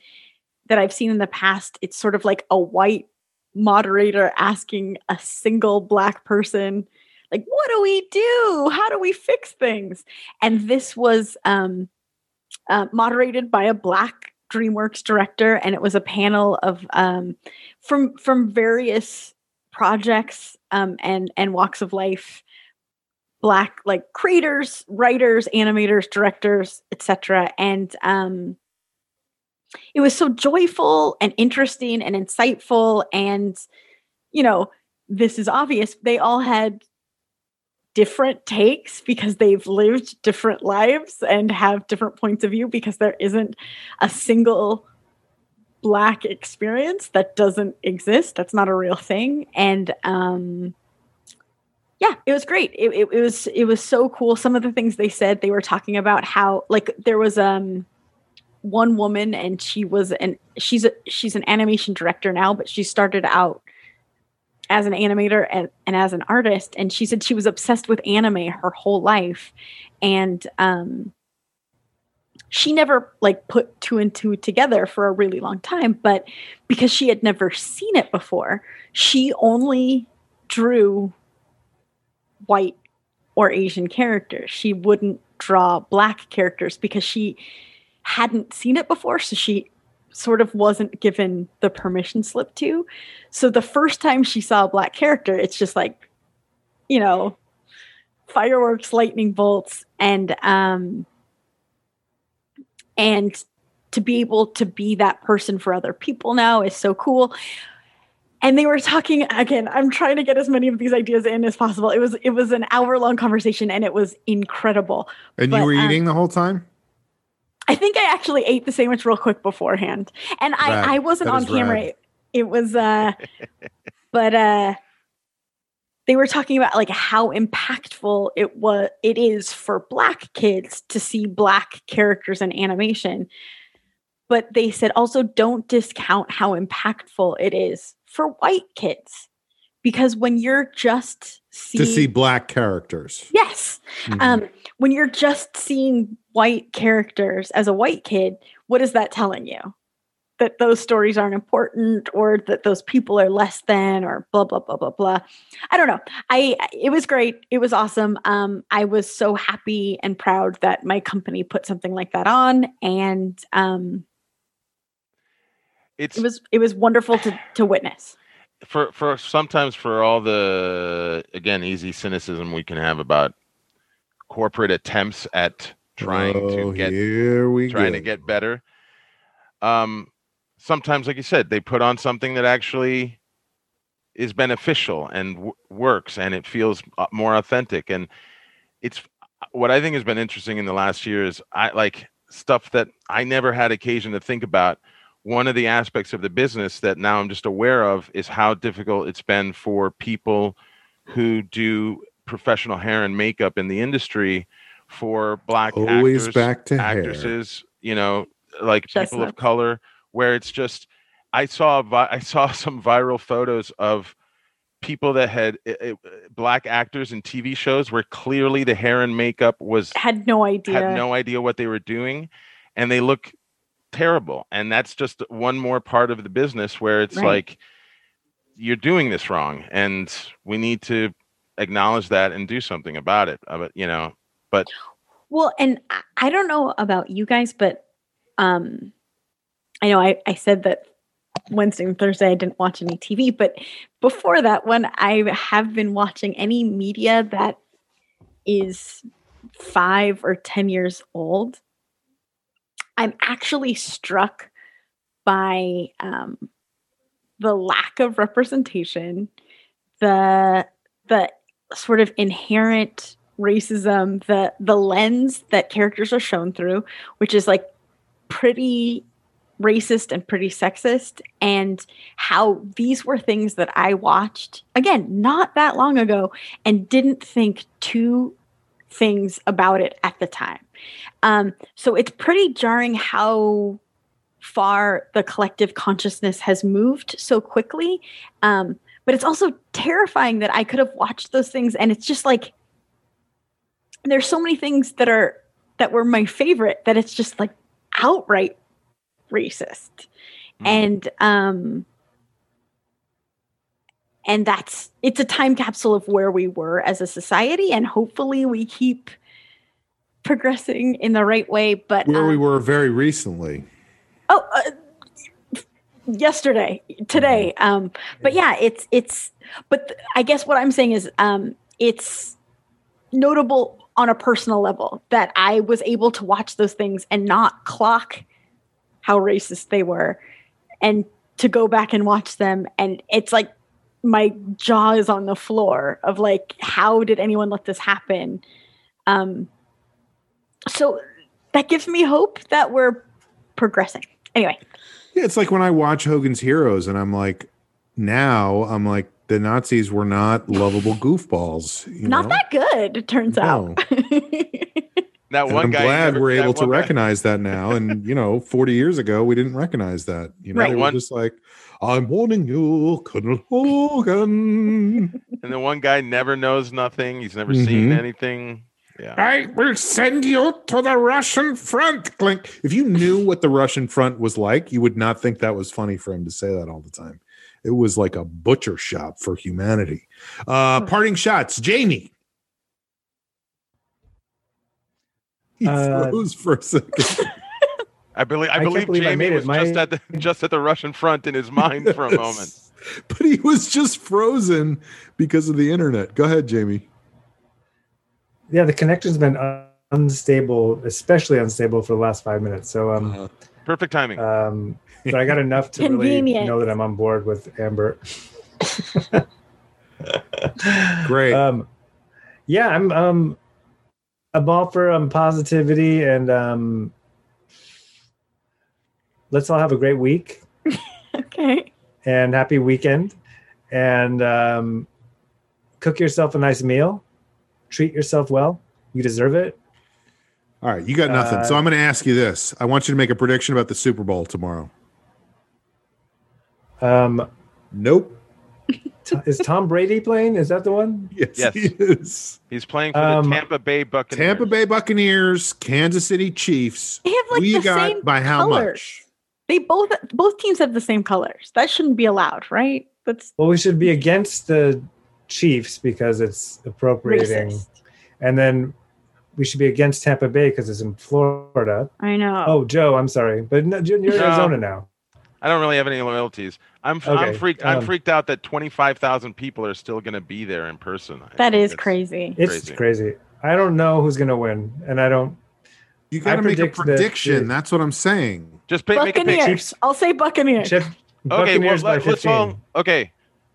that i've seen in the past it's sort of like a white moderator asking a single black person like what do we do? How do we fix things? And this was um uh, moderated by a black DreamWorks director, and it was a panel of um, from from various projects um, and and walks of life, black like creators, writers, animators, directors, etc. And um, it was so joyful and interesting and insightful, and you know this is obvious. They all had different takes because they've lived different lives and have different points of view because there isn't a single black experience that doesn't exist. That's not a real thing. And um yeah it was great. It, it, it was it was so cool. Some of the things they said they were talking about how like there was um one woman and she was an she's a she's an animation director now but she started out as an animator and, and as an artist and she said she was obsessed with anime her whole life. And um she never like put two and two together for a really long time but because she had never seen it before she only drew white or asian characters. She wouldn't draw black characters because she hadn't seen it before so she sort of wasn't given the permission slip to so the first time she saw a black character, it's just like, you know, fireworks, lightning bolts, and um and to be able to be that person for other people now is so cool. And they were talking again, I'm trying to get as many of these ideas in as possible. It was it was an hour long conversation and it was incredible. And But, you were um, eating the whole time? I think I actually ate the sandwich real quick beforehand. And. I, I wasn't That on camera. It, it was uh but uh they were talking about like how impactful it was it is for black kids to see black characters in animation. But they said also don't discount how impactful it is for white kids. Because when you're just seeing To see black characters. Yes. Mhm. Um, when you're just seeing white characters as a white kid, what is that telling you? That those stories aren't important or that those people are less than or blah blah blah blah blah. I don't know. I it was great. It was awesome. Um, I was so happy and proud that my company put something like that on and um it's it was it was wonderful to to witness. For for sometimes for all the again easy cynicism we can have about corporate attempts at trying Oh, to get here we trying go. to get better um sometimes like you said they put on something that actually is beneficial and w- works and it feels uh, more authentic and it's what i think has been interesting in the last year is i like stuff that i never had occasion to think about one of the aspects of the business that now i'm just aware of is how difficult it's been for people who do professional hair and makeup in the industry for black Always actors back to hair. actresses, you know, like people of color, where it's just I saw vi- I saw some viral photos of people that had uh, black actors in TV shows where clearly the hair and makeup was Had no idea. had no idea what they were doing, and they look terrible. And that's just one more part of the business where it's Right. like you're doing this wrong and we need to acknowledge that and do something about it. Uh, But you know, but. Well, and I- don't know about you guys, but um, I know I, I said that Wednesday and Thursday I didn't watch any TV, but before that, when I have been watching any media that is five or 10 years old, I'm actually struck by um, the lack of representation, the the sort of inherent racism, the the lens that characters are shown through, which is like pretty racist and pretty sexist, and how these were things that I watched again not that long ago and didn't think two things about it at the time. Um, so it's pretty jarring how far the collective consciousness has moved so quickly. Um, but it's also terrifying that I could have watched those things and it's just like there's so many things that are that were my favorite that it's just like outright racist. Mm. And um and that's it's a time capsule of where we were as a society and hopefully we keep progressing in the right way but Where we um, were very recently. oh uh, yesterday today um but yeah it's it's but th- i guess what i'm saying is um it's notable on a personal level that i was able to watch those things and not clock how racist they were and to go back and watch them and it's like my jaw is on the floor of like how did anyone let this happen um so that gives me hope that we're progressing anyway Yeah, it's like when I watch Hogan's Heroes and I'm like, now I'm like, the Nazis were not lovable goofballs. You not know? that good it turns out that And one I'm guy glad never- we're able to one guy- recognize that now. And you know, 40 years ago, we didn't recognize that. You know, Right. they were One- just like, "I'm warning you, Colonel Hogan." And the one guy never knows nothing. He's never seen Mhm. anything. Yeah. I will send you to the Russian front. Klink. If you knew what the Russian front was like, you would not think that was funny for him to say that all the time. It was like a butcher shop for humanity. Uh, parting shots, Jamie. He Uh, froze for a second. I believe I I believe believe Jamie made it. was just at the just at the Russian front in his mind for a moment. But he was just frozen because of the internet. Go ahead, Jamie. Yeah, the connection's been unstable, especially unstable for the last five minutes. So um, Perfect timing. um, but I got enough to really know that I'm on board with Amber. Great. Um, yeah, I'm um, I'm all for um, positivity and um, let's all have a great week okay and happy weekend and um, cook yourself a nice meal. Treat yourself well. You deserve it. All right, you got nothing. so uh, I'm going to ask you this. I want you to make a prediction about the Super Bowl tomorrow. Um, Nope. Is Tom Brady playing? Is that the one? Yes, Yes. he is. He's playing for um, the Tampa Bay Buccaneers. Tampa Bay Buccaneers, Kansas City Chiefs. they have like Who you the got same by how colors. much? They both both teams have the same colors that shouldn't be allowed right that's Well, we should be against the Chiefs because it's appropriating, racist and then we should be against Tampa Bay because it's in Florida. i know Oh, Joe, I'm sorry, but no, you're in No. Arizona now. I don't really have any loyalties. I'm I'm Okay, freaked. I'm um, freaked out that 25,000 people are still going to be there in person. I that think is it's- crazy It's Crazy. crazy. I don't know who's gonna win, and I don't. You got to make a predict that prediction. That's what I'm saying. Just pick, make a pick. buccaneers Chiefs. i'll say buccaneers Chip, Okay, well, Buccaneers by let, us 15. all. Okay,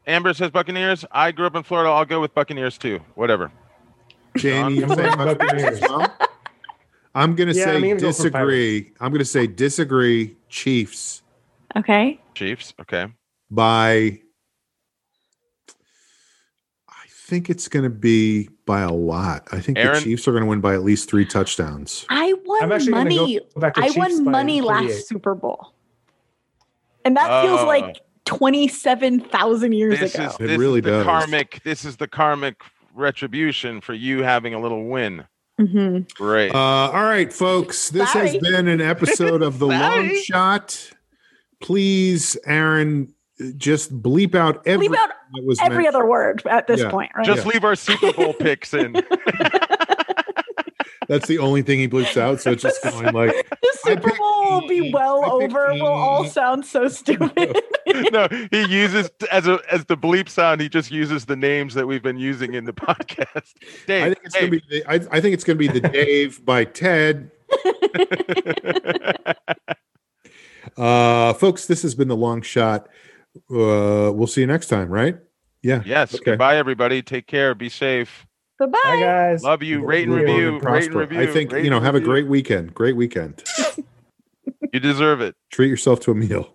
Amber says Buccaneers. I grew up in Florida. I'll go with Buccaneers too. Whatever. Jamie, you I'm say Buccaneers. Buccaneers. well? I'm going to Yeah, say I'm gonna go disagree. I'm going to say disagree. Chiefs okay Chiefs. Okay. by. I think it's going to be by a lot. I think Aaron? the Chiefs are going to win by at least three touchdowns. i won I'm actually money go back to i Chiefs won money last super bowl and that feels Oh. like 27000 years This ago is It really is the does. karmic. This is the karmic retribution for you having a little win. hmm Great. Uh, all right, folks. This has been an episode of the long shot. Please, Aaron, just bleep out every Leave out that was every mentioned. other word at this Yeah. point, right? Just leave our Super Bowl picks in. That's the only thing he bleeps out. So it's just going like, the Super Bowl will be well I over. We'll all sound so stupid. no, he uses as a as the bleep sound. He just uses the names that we've been using in the podcast. Dave, I think it's Dave, gonna be. The, I, I think it's gonna be the Dave by Ted. Uh, folks, this has been the long shot. Uh, we'll see you next time, right? Yeah. yes. Okay. Goodbye, everybody. Take care. Be safe. Bye Bye, bye. guys. Love you. Rate and review. and Rate and review. I think rate you know. and Have a great weekend. Great weekend. You deserve it. Treat yourself to a meal.